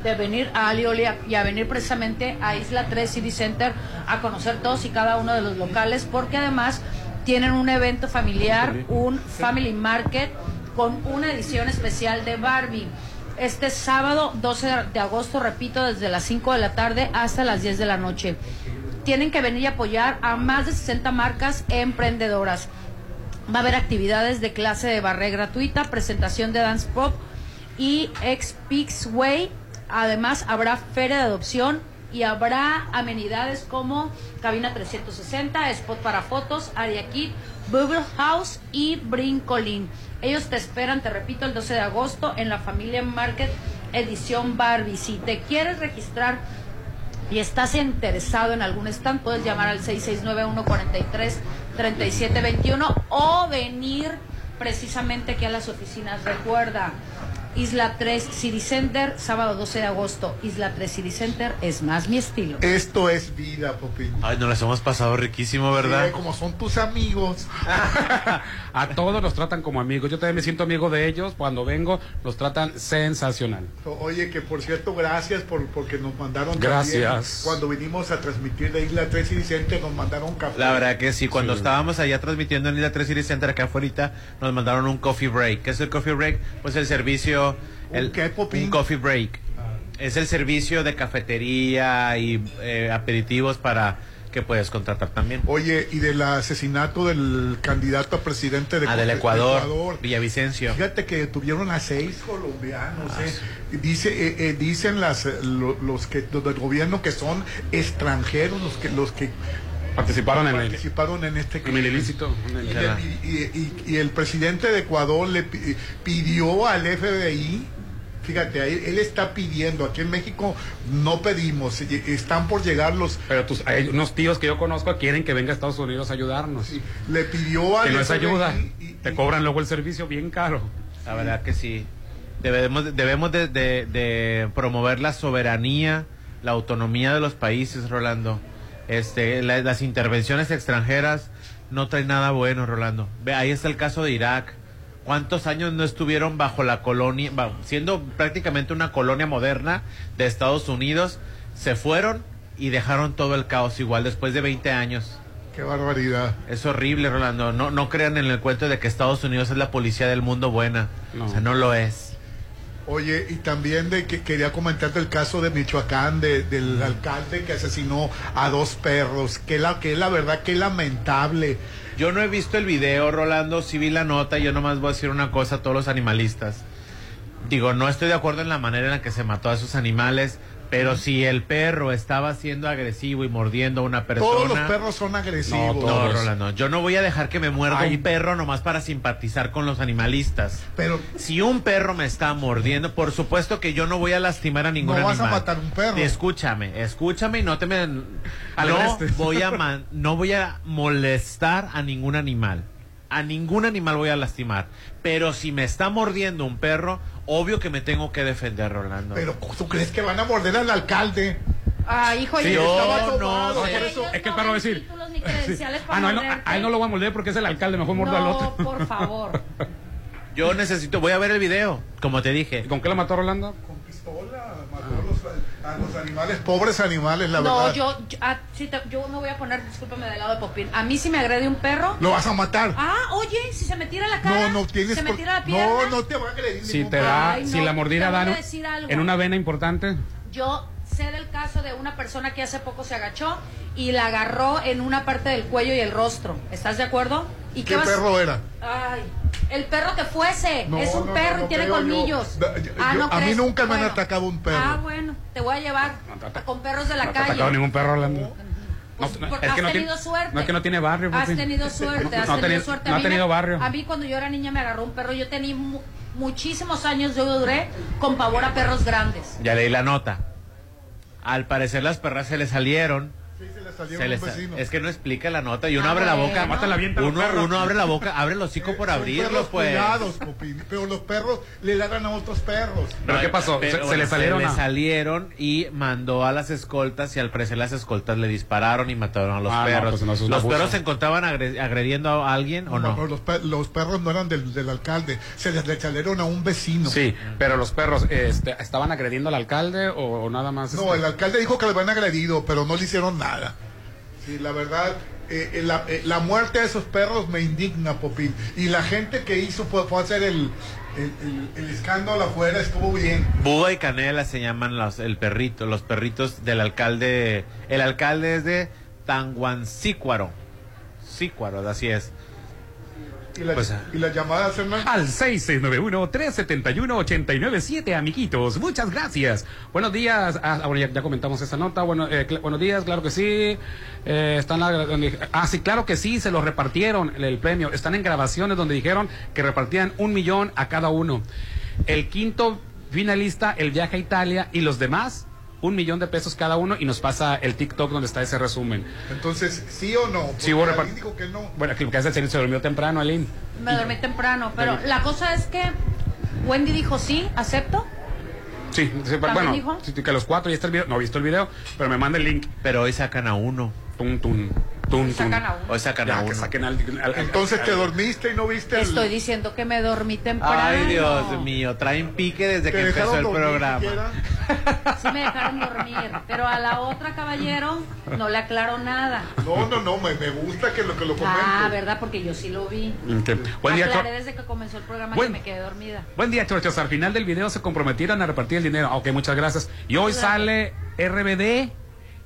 de venir a Alioli y a venir precisamente a Isla 3 City Center a conocer todos y cada uno de los locales, porque además tienen un evento familiar, un Family Market con una edición especial de Barbie. Este sábado 12 de agosto, repito, desde las 5 de la tarde hasta las 10 de la noche. Tienen que venir y apoyar a más de 60 marcas emprendedoras. Va a haber actividades de clase de barré gratuita, presentación de dance pop y X Way. Además, habrá feria de adopción y habrá amenidades como cabina 360, spot para fotos, área kit, Bubble House y Brincolin. Ellos te esperan, te repito, el 12 de agosto en la Familia Market edición Barbie. Si te quieres registrar y estás interesado en algún stand, puedes llamar al 669-143-3721 o venir precisamente aquí a las oficinas. Recuerda, Isla 3 City Center, sábado 12 de agosto. Isla 3 City Center es más mi estilo. Esto es vida, Popín. Ay, nos las hemos pasado riquísimo, ¿verdad? Sí, como son tus amigos. A todos los tratan como amigos. Yo también me siento amigo de ellos. Cuando vengo, los tratan sensacional. Oye, que por cierto, gracias por porque nos mandaron Gracias. también, cuando vinimos a transmitir de Isla 3 City Center, nos mandaron café. La verdad que sí, cuando Sí. estábamos allá transmitiendo en Isla 3 City Center acá afuera, nos mandaron un coffee break. ¿Qué es el coffee break? Pues el servicio, el, un coffee break. Es el servicio de cafetería y eh, aperitivos para que puedes contratar también. Oye, y del asesinato del candidato a presidente de Ah, del de Ecuador, Villavicencio. Fíjate que tuvieron a seis colombianos. Ah, eh. Dice, eh, eh, dicen las, eh, lo- los que los del gobierno que son extranjeros, los que los que Participaron en el, participaron en este en el ilícito. Y, y- y- y el presidente de Ecuador le pi- pidió al FBI, fíjate, ahí- él está pidiendo, aquí en México no pedimos, están por llegar los... Pero tus, hay unos tíos que yo conozco quieren que venga a Estados Unidos a ayudarnos. Le pidió al que no es ayuda. Te cobran luego el servicio bien caro. La verdad que sí. Debemos, debemos de, de- de promover la soberanía, la autonomía de los países, Rolando. Este, la- las intervenciones extranjeras no traen nada bueno, Rolando. Ve, ahí está el caso de Irak. ¿Cuántos años no estuvieron bajo la colonia, siendo prácticamente una colonia moderna de Estados Unidos? Se fueron y dejaron todo el caos igual después de 20 años. Qué barbaridad. Es horrible, Rolando. No, no crean en el cuento de que Estados Unidos es la policía del mundo buena. O sea, no lo es. Oye, y también de que quería comentarte el caso de Michoacán, de- del alcalde que asesinó a dos perros, que la, que la verdad que lamentable. Yo no he visto el video, Rolando, sí vi la nota, yo nomás voy a decir una cosa a todos los animalistas. Digo, no estoy de acuerdo en la manera en la que se mató a esos animales, pero si el perro estaba siendo agresivo y mordiendo a una persona... Todos los perros son agresivos. No, Rolando, yo no voy a dejar que me muerda un perro nomás para simpatizar con los animalistas. Pero si un perro me está mordiendo, por supuesto que yo no voy a lastimar a ningún No animal. vas a matar un perro. Escúchame, escúchame y no te me no voy a man- no voy a molestar a ningún animal. A ningún animal voy a lastimar. Pero si me está mordiendo un perro, obvio que me tengo que defender, Rolando. Pero ¿tú crees que van a morder al alcalde? Ah, hijo, Sí, yo no tomado, sé. por eso, es que el perro va a decir. para Ah, no, a él no, a él no lo voy a morder porque es el alcalde, mejor muerdo al No, otro. por favor. Yo necesito, voy a ver el video, como te dije. ¿Con qué lo mató Rolando? Con pistola, a los animales, pobres animales, la no, verdad. yo, yo, ah, te- yo me voy a poner, discúlpame, del lado de Popín. A mí si me agrede un perro. Lo vas a matar. Ah, oye, si se me tira la cara. No, no tienes Se me tira la pierna. No, no te va a agredir. Si te da, Ay, si no, la mordida da a decir algo. en una vena importante. Yo sé del caso de una persona que hace poco se agachó y la agarró en una parte del cuello y el rostro. ¿Estás de acuerdo? ¿Y ¿Qué vas- perro era? Ay, el perro que fuese. No, es un no, perro no, y tiene yo. colmillos. Yo- Ah, yo- ¿no a mí crees? nunca me han Bueno. atacado un perro. Ah, bueno, te voy a llevar con perros de la No te ha calle. atacado ningún perro. No, Pues, no, es has que no tenido tiene, suerte. no es que no tiene barrio. Has tenido suerte, No, has no tenido tenido- suerte. no A ha mí tenido barrio. A mí cuando yo era niña me agarró un perro. Yo tenía mu- muchísimos años, yo duré con pavor a perros grandes. Ya leí la nota. Al parecer las perras se le salieron. Sí, se le salieron Se les- un vecino. es que no explica la nota y uno Ah, abre la boca. Mata la uno, uno abre la boca, abre el hocico por Son abrirlo, pues. cuidados, Popín, pero los perros le ladran a otros perros. ¿Pero qué pasó? Pero, ¿Se, se bueno, le salieron se le salieron y mandó a las escoltas y al parecer las escoltas le dispararon y mataron a los Ah, no, perros. pues no, eso es un ¿Los abuso. perros se encontraban agre- agrediendo a alguien o no? los, pe- los perros no eran del, del alcalde, se les le salieron a un vecino. Sí, pero los perros este, estaban agrediendo al alcalde o, o nada más. No, este? el alcalde dijo que le habían agredido, pero no le hicieron nada. Sí, la verdad, eh, eh, la, eh, la muerte de esos perros me indigna, Popín. Y la gente que hizo fue, fue hacer el, el, el- el escándalo afuera, estuvo bien. Búho y Canela se llaman los, el perrito, los perritos del alcalde. El alcalde es de Tanguancícuaro. Sícuaro, así es. Y la, Pues, y las llamadas, Hernán. Al 6691-371-897, amiguitos. Muchas gracias. Buenos días. Ah, bueno, ya, ya comentamos esa nota. Bueno, eh, cl- buenos días, claro que sí. Eh, están la- donde- ah, sí, claro que sí, se lo repartieron el, el premio. Están en grabaciones donde dijeron que repartían un millón a cada uno. El quinto finalista, el viaje a Italia, y los demás, un millón de pesos cada uno. Y nos pasa el TikTok donde está ese resumen. Entonces, ¿sí o no? Sí, repart- Aline dijo que no. Bueno, que que se durmió temprano, Aline. Me dormí temprano, pero la cosa es que Wendy dijo sí, acepto. Sí, sí, ¿También bueno, dijo? que los cuatro ya está el video. No he visto el video, pero me manda el link. Pero hoy sacan a uno. Tun, tun, tun, tun. Sacan a uno. Hoy sacan Ya, a que uno. saquen al- al- al- Entonces te dormiste y no viste al- Estoy diciendo que me dormí temprano. Ay, Dios mío, traen pique desde ¿Te que empezó el programa. Sí me dejaron dormir, pero a la otra caballero no le aclaro nada. No, no, no, me, me gusta que lo que lo comente. Ah, ¿verdad? Porque yo sí lo vi. Ok. Buen día, Aclaré desde que comenzó el programa Buen- que me quedé dormida. Buen día, chorchos. Al final del video se comprometieron a repartir el dinero. Ok, muchas gracias. Y hoy sale RBD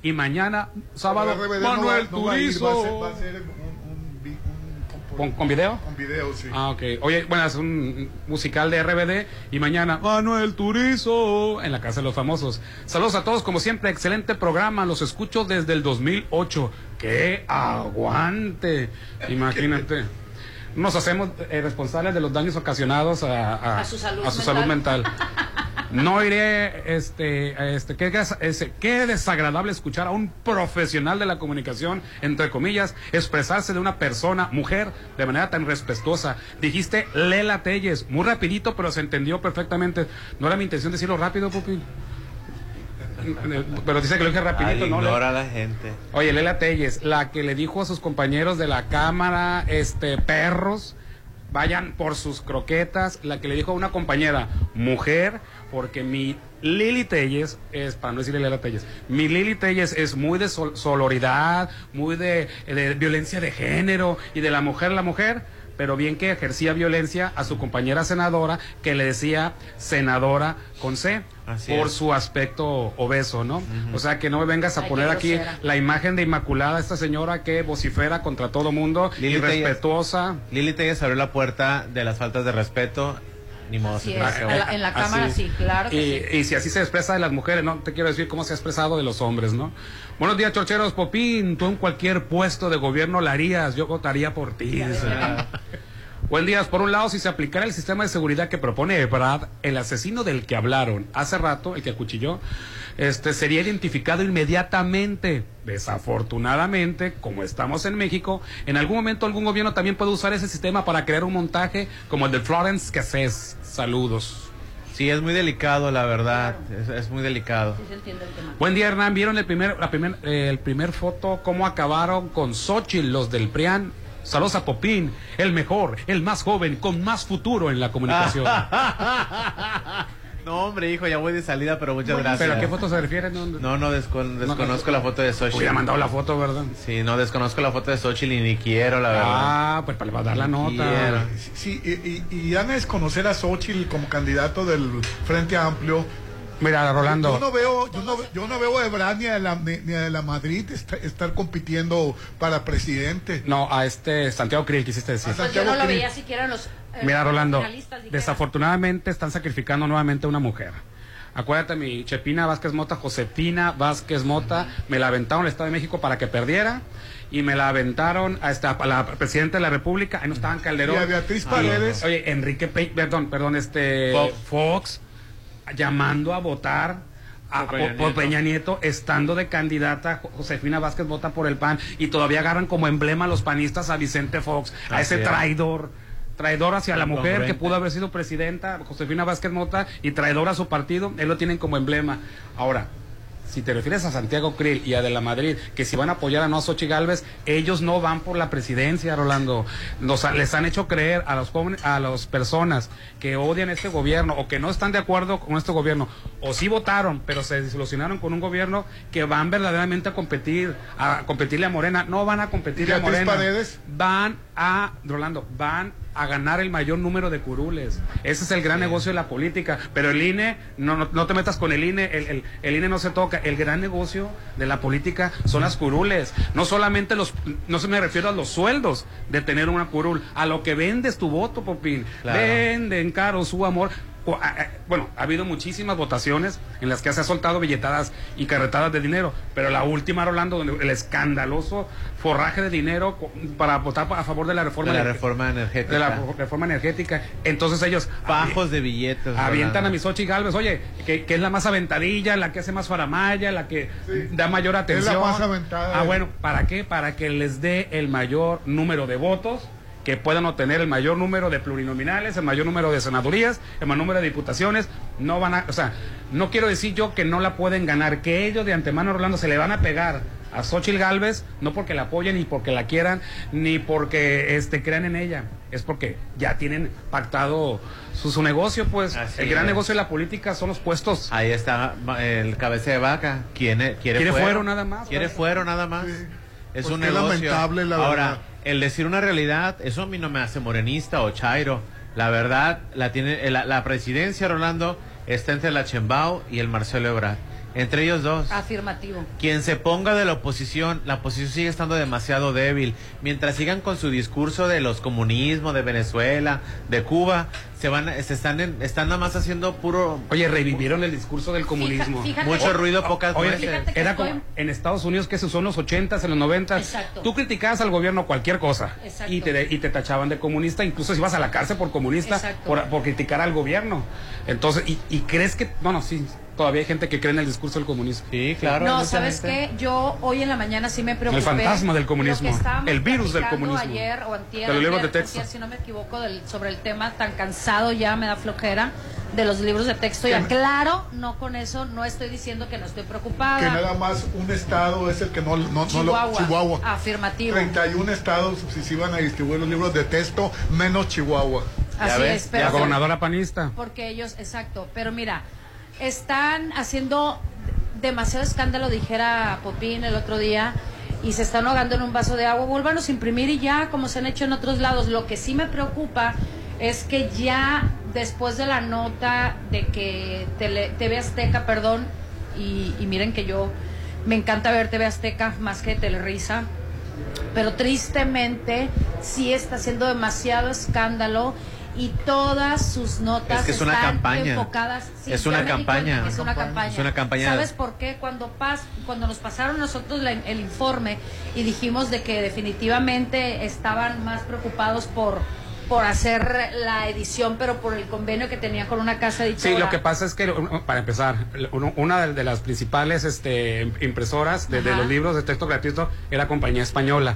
y mañana, sábado, no Manuel va- no va a ir, Turizo. va a ser- va a ser un- un vi- un- ¿Con, con video? Con video, sí. Ah, ok. Oye, bueno, es un musical de RBD y mañana Manuel Turizo en la Casa de los Famosos. Saludos a todos, como siempre, excelente programa. Los escucho desde el 2008. Ok, ¡Qué aguante! Imagínate. Nos hacemos eh, responsables de los daños ocasionados a, A su salud a su salud mental. No iré, este, este, qué, qué desagradable escuchar a un profesional de la comunicación, entre comillas, expresarse de una persona, mujer, de manera tan respetuosa. Dijiste Lela Telles, muy rapidito, pero se entendió perfectamente. No era mi intención decirlo rápido, Pupi. Pero dice que lo dije rapidito, Ay, ¿no? ignora a la gente. Oye, Lela Telles, la que le dijo a sus compañeros de la cámara, este, perros, vayan por sus croquetas, la que le dijo a una compañera, mujer, porque mi Lili Telles es, para no decirle Lela Telles, mi Lili Telles es muy de sol- sororidad, muy de, de violencia de género y de la mujer la mujer, pero bien que ejercía violencia a su compañera senadora que le decía senadora con C Así por es. su aspecto obeso, ¿no? O sea, que no me vengas a Ay, poner aquí la imagen de Inmaculada, esta señora que vocifera contra todo mundo, Lili irrespetuosa. Lili Telles abrió la puerta de las faltas de respeto. Ni modo. Así se es. tenía que En la- en la Así. cámara sí, claro que y, sí. y si así se expresa de las mujeres, no te quiero decir cómo se ha expresado de los hombres, ¿no? Buenos días, chorcheros. Popín, tú en cualquier puesto de gobierno la harías, yo votaría por ti. Buen días. Por un lado, si se aplicara el sistema de seguridad que propone Ebrard, el asesino del que hablaron hace rato, el que acuchilló, este, sería identificado inmediatamente. Desafortunadamente, como estamos en México, en algún momento algún gobierno también puede usar ese sistema para crear un montaje como el de Florence Cassés. Saludos. Sí, es muy delicado, la verdad. Es, es muy delicado. Sí se entiende el tema. Buen día, Hernán. ¿Vieron el primer, la primer, eh, el primer foto cómo acabaron con Xochitl, los del PRIAN? Saludos a Popín, el mejor, el más joven, con más futuro en la comunicación. No, hombre, hijo, ya voy de salida, pero muchas gracias. ¿Pero a qué foto se refiere? No, No, no, descon- desconozco la foto de Xochitl. Hubiera mandado la foto, ¿verdad? Sí, no, desconozco la foto de Xochitl y ni quiero, la verdad. Ah, pues para le va a dar la nota. quiero. Sí, y, y, y desconocer a Xochitl como candidato del Frente Amplio. Mira, Rolando. Yo no veo, yo no, yo no veo a Ebrard ni a la, ni, ni a la Madrid est- estar compitiendo para presidente. No, a este Santiago Krill quisiste decir. Pues yo no lo veía siquiera en los. Eh, Mira, Rolando, desafortunadamente están sacrificando nuevamente a una mujer. Acuérdate, mi Chepina Vázquez Mota, Josefina Vázquez Mota, me la aventaron al Estado de México para que perdiera y me la aventaron a, esta, a la presidenta de la República, ahí no estaban Calderón. Y a Beatriz Paredes. Oye, Enrique Pe perdón, perdón, este Fox. Fox, llamando a votar a- Por Peña por Nieto. Peña Nieto, estando de candidata, Jo- Josefina Vázquez vota por el PAN y todavía agarran como emblema los panistas a Vicente Fox, a Así ese es. Traidor, hacia la mujer que pudo haber sido presidenta, Josefina Vázquez Mota, y traidor a su partido, él lo tienen como emblema. Ahora, si te refieres a Santiago Krill y a De la Madrid, que si van a apoyar a no Xochitl Galvez, ellos no van por la presidencia, Rolando. Nos, les han hecho creer a los jóvenes, a las personas que odian este gobierno o que no están de acuerdo con este gobierno, o sí votaron, pero se desilusionaron con un gobierno que van verdaderamente a competir, a competirle a Morena. No van a competirle a Morena. Paredes. Van a, Rolando, van a ganar el mayor número de curules. Ese es el gran negocio de la política. Pero el INE, no, no, no te metas con el INE, el, el- el INE no se toca. El gran negocio de la política son las curules. No solamente los, no se me refiero a los sueldos de tener una curul, a lo que vendes tu voto, Popín. Claro. Venden caro su amor. O, a- a- Bueno, ha habido muchísimas votaciones en las que se ha soltado billetadas y carretadas de dinero, pero la última, Rolando, donde el escandaloso forraje de dinero para votar a favor de la reforma De la reforma energética. de la reforma energética. Entonces ellos Bajos de billetes. avientan a Rolando. mi Xochitl Galvez, oye, que, que es la más aventadilla, la que hace más faramaya, la que da mayor atención. más aventada. Ah, bueno, ¿para qué? Para que les dé el mayor número de votos, que puedan obtener el mayor número de plurinominales, el mayor número de senadurías, el mayor número de diputaciones. No van a, o sea, no quiero decir yo que no la pueden ganar, que ellos de antemano, Rolando, se le van a pegar a Xochitl Galvez, no porque la apoyen, ni porque la quieran, ni porque este, crean en ella. Es porque ya tienen pactado su, su negocio, pues. Así el gran es. negocio de la política son los puestos. Ahí está el cabeza de vaca. ¿Quiere, quiere, Quiere fuero nada más, Quiere ¿verdad? fuero nada más. Es Pues un qué negocio. lamentable, la Ahora, verdad. El decir una realidad, eso a mí no me hace morenista o chairo. La verdad, la tiene la, la presidencia, Rolando, está entre la Chembao y el Marcelo Ebrard. Entre ellos dos. Afirmativo. Quien se ponga de la oposición, la oposición sigue estando demasiado débil. Mientras sigan con su discurso de los comunismos, de Venezuela, de Cuba, se van, se están, en- están nada más haciendo puro. Oye, revivieron el discurso del comunismo. fíjate- Mucho ruido, pocas Oye, nueces. Fíjate que Era estoy- como en Estados Unidos que se usó en los 80s, en los 90s. Exacto. Tú criticabas al gobierno cualquier cosa Exacto. y te, y te tachaban de comunista, incluso si ibas a la cárcel por comunista por, por criticar al gobierno. Entonces, y, y crees que, bueno, sí, todavía hay gente que cree en el discurso del comunismo. Sí, claro. No, ¿sabes qué? Yo hoy en la mañana sí me preocupé. El fantasma del comunismo, el virus del comunismo. ayer o antier, De los libros de texto. antier, si no me equivoco, del- sobre el tema tan cansado ya, me da flojera, de los libros de texto. Y aclaro, no con eso, no estoy diciendo que no estoy preocupada. Que nada más un estado es el que no, no, no lo- Chihuahua. Chihuahua. Afirmativo. 31 estados si se iban a distribuir los libros de texto, menos Chihuahua. Así es, pero La gobernadora panista. Porque ellos, exacto. Pero mira, están haciendo demasiado escándalo, dijera Popín el otro día, y se están ahogando en un vaso de agua. Vuélvanos a imprimir y ya, como se han hecho en otros lados. Lo que sí me preocupa es que ya después de la nota de que TV Azteca, perdón, y, y miren que yo me encanta ver TV Azteca más que Telerisa, pero tristemente sí está haciendo demasiado escándalo y todas sus notas Es que es una están campaña. enfocadas sí, Es una campaña. que es una campaña Es una campaña. sabes por qué cuando pas cuando nos pasaron nosotros la- el informe y dijimos de que definitivamente estaban más preocupados por por hacer la edición pero por el convenio que tenía con una casa editora Sí, lo que pasa es que, para empezar, una de- las principales este, impresoras de, de los libros de texto gratuito era compañía española.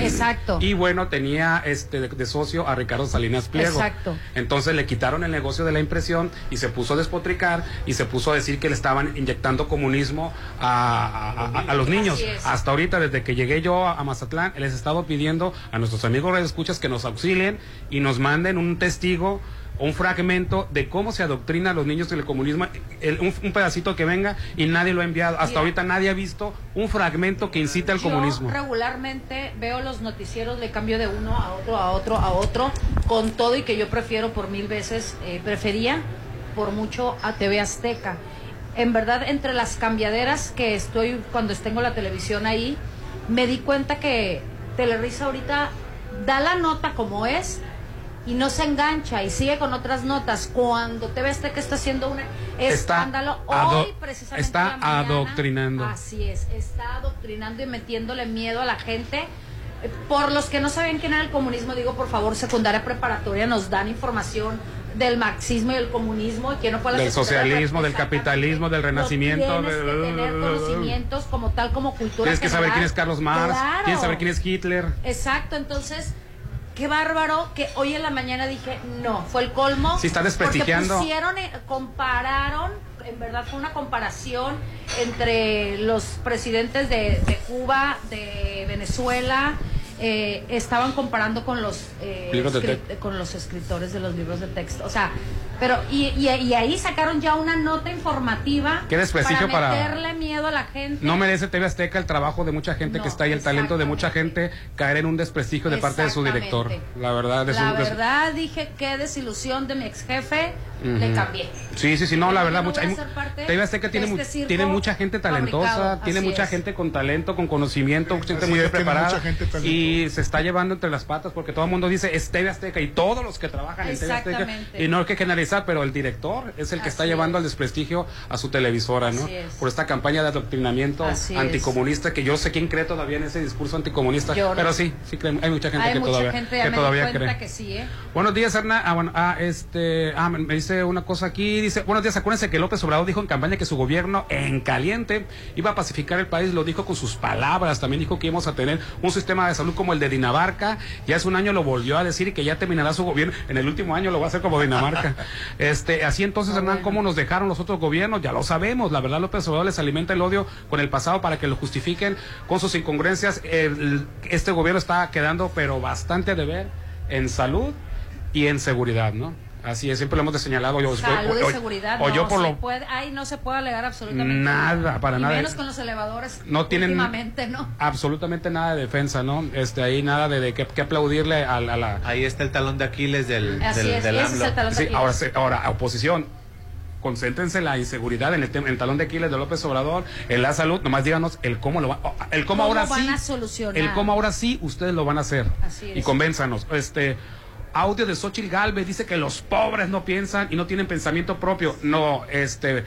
Exacto Y bueno, tenía este de, de socio a Ricardo Salinas Pliego. Exacto. Entonces le quitaron el negocio de la impresión y se puso a despotricar y se puso a decir que le estaban inyectando comunismo a, a- a- a los niños. Hasta ahorita, desde que llegué yo a, a Mazatlán, les he estado pidiendo a nuestros amigos escuchas que nos auxilien y nos manden un testigo un fragmento de cómo se adoctrina a los niños del comunismo, el- un, un pedacito que venga y nadie lo ha enviado. Hasta Mira. ahorita nadie ha visto un fragmento que incita al Yo comunismo. regularmente veo los noticieros, le cambio de uno a otro, a otro, a otro, con todo y que yo prefiero por mil veces, eh, prefería por mucho a TV Azteca. En verdad, entre las cambiaderas que estoy, cuando tengo la televisión ahí, me di cuenta que Telerisa ahorita da la nota como es y no se engancha y sigue con otras notas. Cuando TV Azteca está haciendo un Está escándalo, ado- hoy precisamente está la mañana, adoctrinando. Así es, está adoctrinando y metiéndole miedo a la gente. Eh, Por los que no sabían quién era el comunismo, digo, por favor, secundaria preparatoria, nos dan información del marxismo y el comunismo. y que no fue la Del socialismo, del capitalismo, del renacimiento. Tienes que de- tener conocimientos como tal, como cultura Tienes que saber general. quién es Carlos Marx, Claro. tienes que saber quién es Hitler. Exacto, entonces, qué bárbaro que hoy en la mañana dije, no, fue el colmo. Sí, está desprestigiando. Porque pusieron, eh, compararon, en verdad fue una comparación entre los presidentes de, de Cuba, de Venezuela, eh, estaban comparando con los eh, con los escritores de los libros de texto. O sea, pero y, y- y ahí sacaron ya una nota informativa Qué desprestigio para para- meterle miedo a la gente. No merece TV Azteca el trabajo de mucha gente que está ahí, el talento de mucha gente, caer en un desprestigio de parte de su director. La verdad, de su- La de su- verdad dije qué desilusión de mi ex jefe, le cambié. Sí, sí, sí, no, la verdad, no mucha, hay TV Azteca tiene, este mu- tiene mucha gente talentosa, fabricado, tiene así mucha es. gente con talento, con conocimiento, gente Así muy es, preparada mucha gente talentosa. Y se está llevando entre las patas porque todo el mundo dice es TV Azteca y todos los que trabajan en TV Azteca y no hay que generalizar, pero el director es el que está llevando al desprestigio a su televisora, ¿no? Es. Por esta campaña de adoctrinamiento Así es. anticomunista que yo sé quién cree todavía en ese discurso anticomunista, Yo no. pero sí, sí creen- hay mucha gente Hay que mucha todavía gente, que todavía cree. que sí, ¿eh? Buenos días, Hernán. Ah, bueno, ah, este, ah, me dice una cosa aquí. Dice, buenos días, acuérdense que López Obrador dijo en campaña que su gobierno en caliente iba a pacificar el país. Lo dijo con sus palabras. También dijo que íbamos a tener un sistema de salud como el de Dinamarca. Ya hace un año lo volvió a decir y que ya terminará su gobierno. En el último año lo va a hacer como Dinamarca. este, así entonces, Hernán, ¿cómo nos dejaron los otros gobiernos? Ya lo sabemos. La verdad, López Obrador les alimenta el odio con el pasado para que lo justifiquen con sus incongruencias. El- este gobierno está quedando, pero bastante a deber en salud y en seguridad, ¿no? Así es, siempre lo hemos señalado. Yo, Salud o- o- y seguridad. O no yo por se lo... puede, ay, no se puede alegar absolutamente Nada, para Y nada. menos con los elevadores. No tienen- Últimamente, ¿no? Absolutamente nada de defensa, ¿no? Este, ahí nada de, de que, que aplaudirle a, a la... Ahí está el talón de Aquiles del, Así del, es, del ese es AMLO. el talón de Sí, ahora, se- ahora, oposición. concéntrense en la inseguridad, en el, en el talón de Aquiles de López Obrador, en la salud, nomás díganos el cómo lo va, el cómo, ¿Cómo ahora van sí, a solucionar? el cómo ahora sí ustedes lo van a hacer. Así es. Y convénzanos, este audio de Xochitl Galvez dice que los pobres no piensan y no tienen pensamiento propio. No, este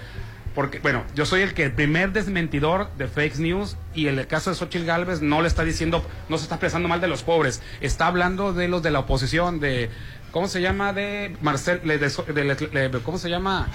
porque, bueno, yo soy el que el primer desmentidor de fake news y en el caso de Xochitl Galvez no le está diciendo, no se está expresando mal de los pobres, está hablando de los de la oposición, de, ¿cómo se llama? De Marcel, de, de- de- de- ¿cómo se llama?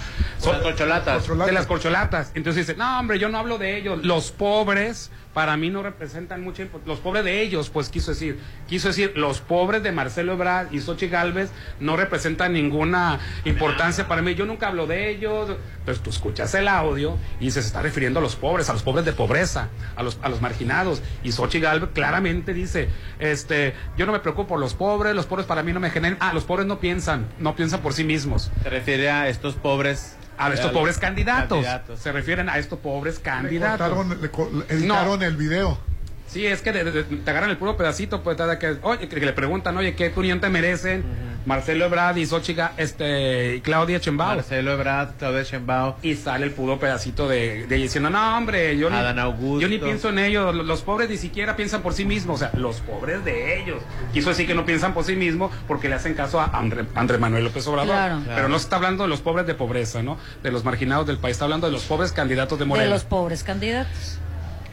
Las corcholatas. De las corcholatas. Entonces dice, no, hombre, yo no hablo de ellos. Los pobres, para mí no representan mucho. Los pobres de ellos, pues quiso decir. Quiso decir, los pobres de Marcelo Ebrard y Xochitl Galvez no representan ninguna importancia para mí. Yo nunca hablo de ellos. Entonces tú escuchas el audio y se está refiriendo a los pobres, a los pobres de pobreza, a los, a los marginados. Y Xochitl Galvez claramente dice, este, yo no me preocupo por los pobres, los pobres para mí no me generan. Ah, los pobres no piensan, no piensan por sí mismos. Se refiere a estos pobres. A estos pobres candidatos. candidatos. Se refieren a estos pobres Le candidatos. cortaron, le le editaron el video. Sí, es que de- de- te agarran el puro pedacito, pues, de que, oye, que, que le preguntan, oye, ¿qué opinión te merecen? Marcelo Ebrard y Xochitl, este, y Claudia Chembao. Marcelo Ebrard, Claudia Chembao. Y sale el puro pedacito de, de ella diciendo, no, hombre, yo ni, Augusto. yo ni pienso en ellos, los, los pobres ni siquiera piensan por sí mismos, o sea, los pobres de ellos. Quiso decir que no piensan por sí mismos porque le hacen caso a André, Andrés Manuel López Obrador. Claro. Pero Claro. no se está hablando de los pobres de pobreza, ¿no? De los marginados del país, está hablando de los pobres candidatos de De Morena. los pobres candidatos.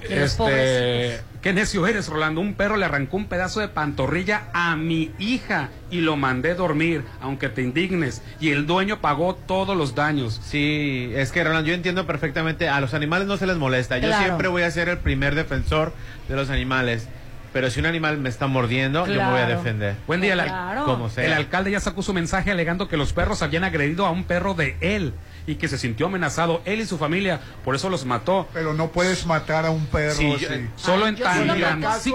Este, qué necio eres, Rolando. Un perro le arrancó un pedazo de pantorrilla a mi hija y lo mandé dormir, aunque te indignes. Y el dueño pagó todos los daños. Sí, es que Ronald, yo entiendo perfectamente, a los animales no se les molesta. Yo Claro. siempre voy a ser el primer defensor de los animales. Pero si un animal me está mordiendo, yo me voy a defender. Buen día, el, al- Claro. Como sea. el alcalde ya sacó su mensaje alegando que los perros habían agredido a un perro de él y que se sintió amenazado él y su familia, por eso los mató. Pero no puedes matar a un perro. Sí, yo- así. Solo en Yo sí, en el Tangan, caso sí,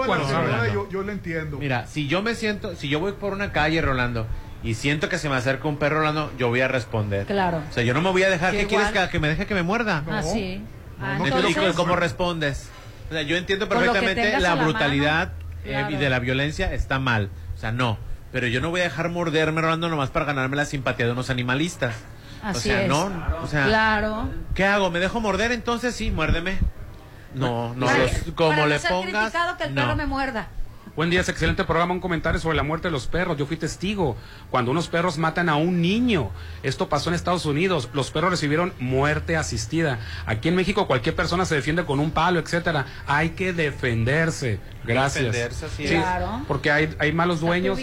yo, yo lo entiendo. Mira, si yo me siento, si yo voy por una calle, Rolando, y siento que se me acerca un perro, Rolando, yo voy a responder. Claro. O sea, yo no me voy a dejar. ¿Qué igual. quieres que, que me deje que me muerda? Ah, sí. Ah, ¿Y entonces- cómo- cómo respondes? O sea, yo entiendo perfectamente la brutalidad mano. eh, Claro. y de la violencia está mal. O sea, no. Pero yo no voy a dejar morderme, Rolando, nomás para ganarme la simpatía de unos animalistas. Así o sea, es. no. O sea, Claro. ¿qué hago? ¿Me dejo morder? Entonces sí, muérdeme. No, no, Para- los- como para le no pongas. criticado que el no. perro me muerda. Buen día, es excelente programa. Un comentario sobre la muerte de los perros. Yo fui testigo cuando unos perros matan a un niño. Esto pasó en Estados Unidos. Los perros recibieron muerte asistida. Aquí en México cualquier persona se defiende con un palo, etcétera. Hay que defenderse. Gracias. Defenderse, así Sí, es. Claro. Porque hay, hay malos dueños.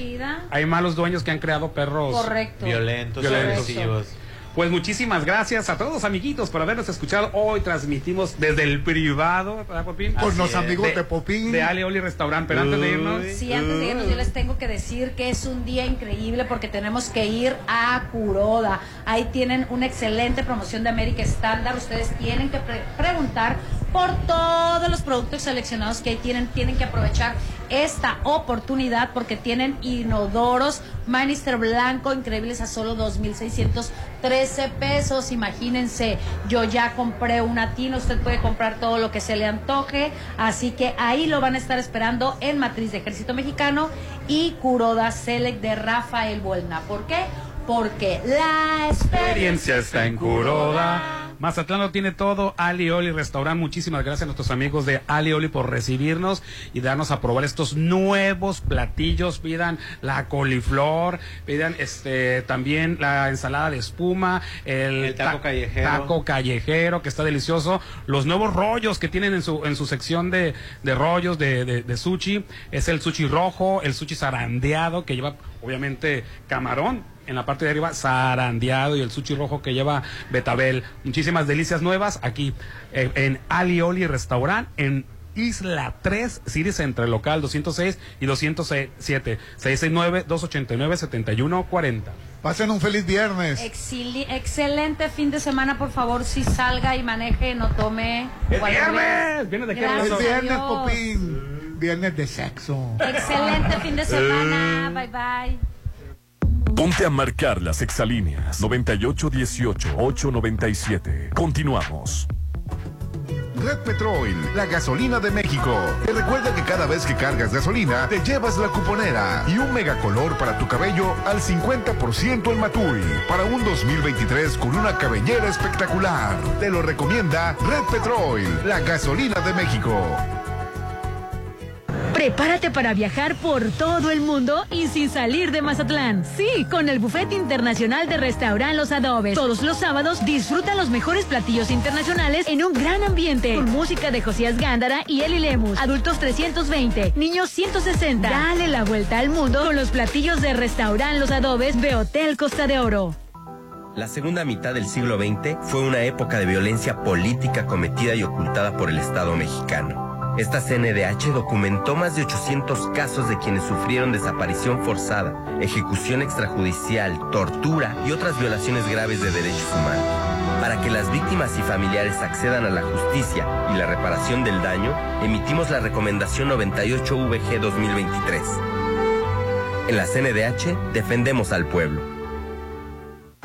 Hay malos dueños que han creado perros Correcto. Violentos, Violentos. agresivos. Pues muchísimas gracias a todos amiguitos por habernos escuchado. Hoy transmitimos desde el privado, ¿verdad, Popín? Con Así los es. amigos de Popín. De Ali Oli Restaurant. Pero antes de irnos... Sí, antes de irnos yo les tengo que decir que es un día increíble porque tenemos que ir a Curoda. Ahí tienen una excelente promoción de América Estándar. Ustedes tienen que pre- preguntar por todos los productos seleccionados que ahí tienen. Tienen que aprovechar esta oportunidad porque tienen inodoros Manister Blanco increíbles a solo 2.613 pesos. Imagínense, yo ya compré una tina, usted puede comprar todo lo que se le antoje. Así que ahí lo van a estar esperando en Matriz de Ejército Mexicano y Curoda Select de Rafael Buelna. ¿Por qué? Porque la experiencia está en Curoda. Mazatlán lo tiene todo. Ali Oli Restaurant. Muchísimas gracias a nuestros amigos de Ali Oli por recibirnos y darnos a probar estos nuevos platillos. Pidan la coliflor, pidan este también la ensalada de espuma, el, El taco ta- callejero. taco callejero que está delicioso. Los nuevos rollos que tienen en su en su sección de, de rollos de, de, de sushi es el sushi rojo, el sushi zarandeado que lleva obviamente camarón en la parte de arriba zarandeado y el sushi rojo que lleva betabel. Muchísimas delicias nuevas aquí eh, en Ali Oli Restaurant en Isla 3, City Central, local 206 y 207, 669-289-7140. Pasen un feliz viernes. Exili- excelente fin de semana, por favor, si salga y maneje, no tome. ¡Es cualquier- viernes! ¡Viernes de qué, Gracias a viernes. Popín. Viernes de sexo. Excelente fin de semana. Bye bye. Ponte a marcar las exalíneas 9818-897. Continuamos. Red Petrol, la gasolina de México. Te recuerda que cada vez que cargas gasolina, te llevas la cuponera y un megacolor para tu cabello al 50% en Matui. Para un 2023 con una cabellera espectacular. Te lo recomienda Red Petrol, la gasolina de México. Prepárate para viajar por todo el mundo y sin salir de Mazatlán. Sí, con el Buffet Internacional de Restaurant Los Adobes. Todos los sábados disfruta los mejores platillos internacionales en un gran ambiente. Con música de Josías Gándara y Eli Lemus. Adultos 320, niños 160. Dale la vuelta al mundo con los platillos de Restaurant Los Adobes de Hotel Costa de Oro. La segunda mitad del siglo XX fue una época de violencia política cometida y ocultada por el Estado mexicano. Esta CNDH documentó más de 800 casos de quienes sufrieron desaparición forzada, ejecución extrajudicial, tortura y otras violaciones graves de derechos humanos. Para que las víctimas y familiares accedan a la justicia y la reparación del daño, emitimos la Recomendación 98VG 2023. En la CNDH defendemos al pueblo.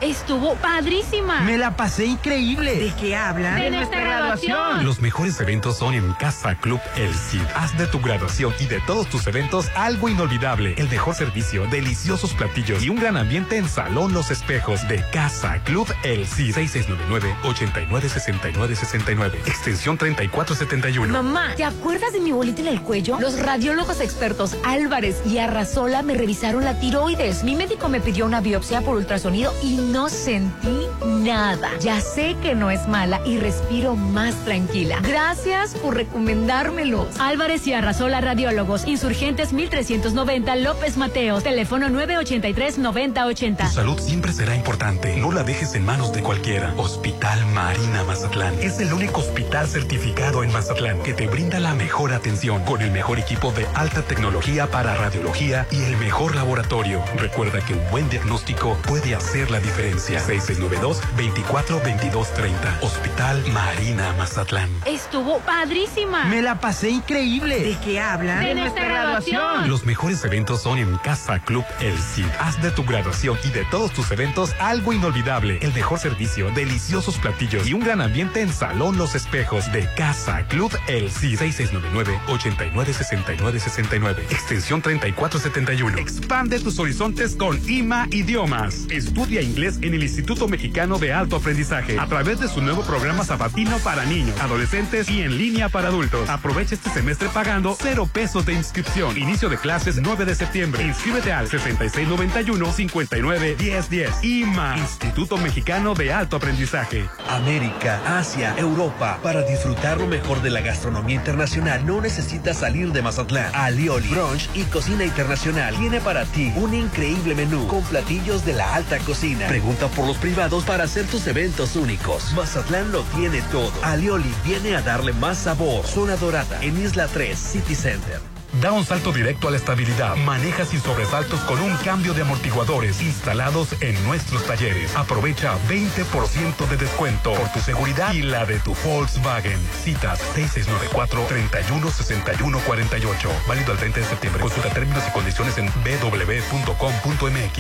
Estuvo padrísima. Me la pasé increíble. ¿De qué hablan? De nuestra graduación. Los mejores eventos son en Casa Club El Cid. Haz de tu graduación y de todos tus eventos algo inolvidable. El mejor servicio, deliciosos platillos y un gran ambiente en Salón Los Espejos de Casa Club El Cid. 6699-896969. Extensión 3471. Mamá, ¿te acuerdas de mi bolita en el cuello? Los radiólogos expertos Álvarez y Arrasola me revisaron la tiroides. Mi médico me pidió una biopsia por ultrasonido y no sentí nada. Ya sé que no es mala y respiro más tranquila. Gracias por recomendármelos. Álvarez y Arrasola Radiólogos, Insurgentes 1390 López Mateos, teléfono 983-9080. Tu salud siempre será importante. No la dejes en manos de cualquiera. Hospital Marina Mazatlán es el único hospital certificado en Mazatlán que te brinda la mejor atención con el mejor equipo de alta tecnología para radiología y el mejor laboratorio. Recuerda que un buen diagnóstico puede hacer la diferencia. 6692-242230. Hospital Marina Mazatlán. Estuvo padrísima. Me la pasé increíble. ¿De qué hablan? De nuestra graduación. Los mejores eventos son en Casa Club El Cid. Haz de tu graduación y de todos tus eventos algo inolvidable. El mejor servicio, deliciosos platillos y un gran ambiente en Salón Los Espejos de Casa Club El Cid. 6699-896969. Extensión 3471. Expande tus horizontes con IMA Idiomas. Estudia inglés en el Instituto Mexicano de Alto Aprendizaje a través de su nuevo programa sabatino para niños, adolescentes y en línea para adultos. Aprovecha este semestre pagando cero pesos de inscripción. Inicio de clases 9 de septiembre. Inscríbete al 6691-591010. IMA, Instituto Mexicano de Alto Aprendizaje. América, Asia, Europa. Para disfrutar lo mejor de la gastronomía internacional no necesitas salir de Mazatlán. Alioli, Brunch y Cocina Internacional tiene para ti un increíble menú con platillos de la alta cocina. Pregunta por los privados para hacer tus eventos únicos. Mazatlán lo tiene todo. Alioli viene a darle más sabor. Zona Dorada en Isla 3 City Center. Da un salto directo a la estabilidad. Maneja sin sobresaltos con un cambio de amortiguadores instalados en nuestros talleres. Aprovecha 20% de descuento por tu seguridad y la de tu Volkswagen. Citas 6694-316148. Válido al 30 de septiembre. Consulta términos y condiciones en www.com.mx.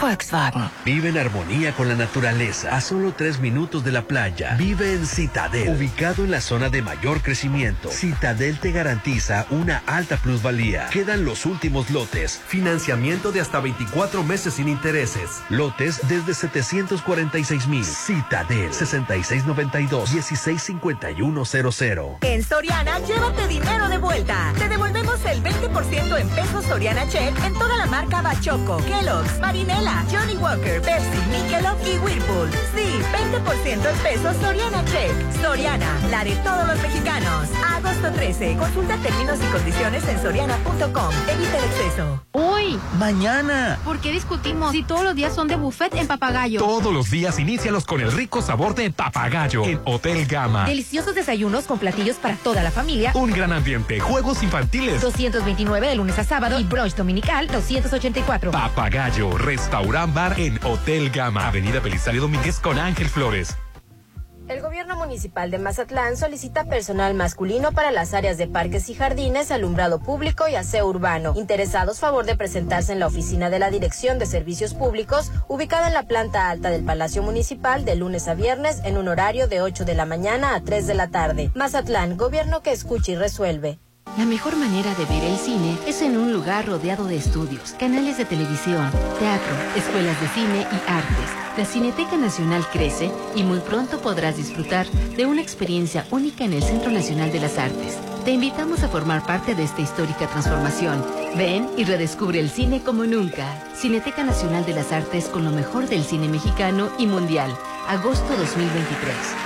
Volkswagen. Vive en armonía con la naturaleza, a solo tres minutos de la playa. Vive en Citadel, ubicado en la zona de mayor crecimiento. Citadel te garantiza una alta plusvalía. Quedan los últimos lotes. Financiamiento de hasta 24 meses sin intereses. Lotes desde 746 mil. Citadel 6692-165100. En Soriana, llévate dinero de vuelta. Te devolvemos el 20% en pesos Soriana Check en toda la marca Bachoco, Kellogg's, Johnny Walker, Pepsi, Michelob y Whirlpool. Sí, 20% en pesos Soriana Check. Soriana, la de todos los mexicanos. Agosto 13. Consulta términos y condiciones en soriana.com. Evita el exceso. Uy, Mañana. ¿por qué discutimos si todos los días son de buffet en Papagayo? Todos los días inícialos con el rico sabor de papagayo en Hotel Gama. Deliciosos desayunos con platillos para toda la familia. Un gran ambiente, juegos infantiles. 229 de lunes a sábado y brunch dominical 284. Papagayo, restaurant bar en Hotel Gama, Avenida Belisario Domínguez con Ángel Flores. El gobierno municipal de Mazatlán solicita personal masculino para las áreas de parques y jardines, alumbrado público y aseo urbano. Interesados, favor de presentarse en la oficina de la Dirección de Servicios Públicos, ubicada en la planta alta del Palacio Municipal de lunes a viernes en un horario de 8 de la mañana a 3 de la tarde. Mazatlán, gobierno que escucha y resuelve. La mejor manera de ver el cine es en un lugar rodeado de estudios, canales de televisión, teatro, escuelas de cine y artes. La Cineteca Nacional crece y muy pronto podrás disfrutar de una experiencia única en el Centro Nacional de las Artes. Te invitamos a formar parte de esta histórica transformación. Ven y redescubre el cine como nunca. Cineteca Nacional de las Artes con lo mejor del cine mexicano y mundial. Agosto 2023.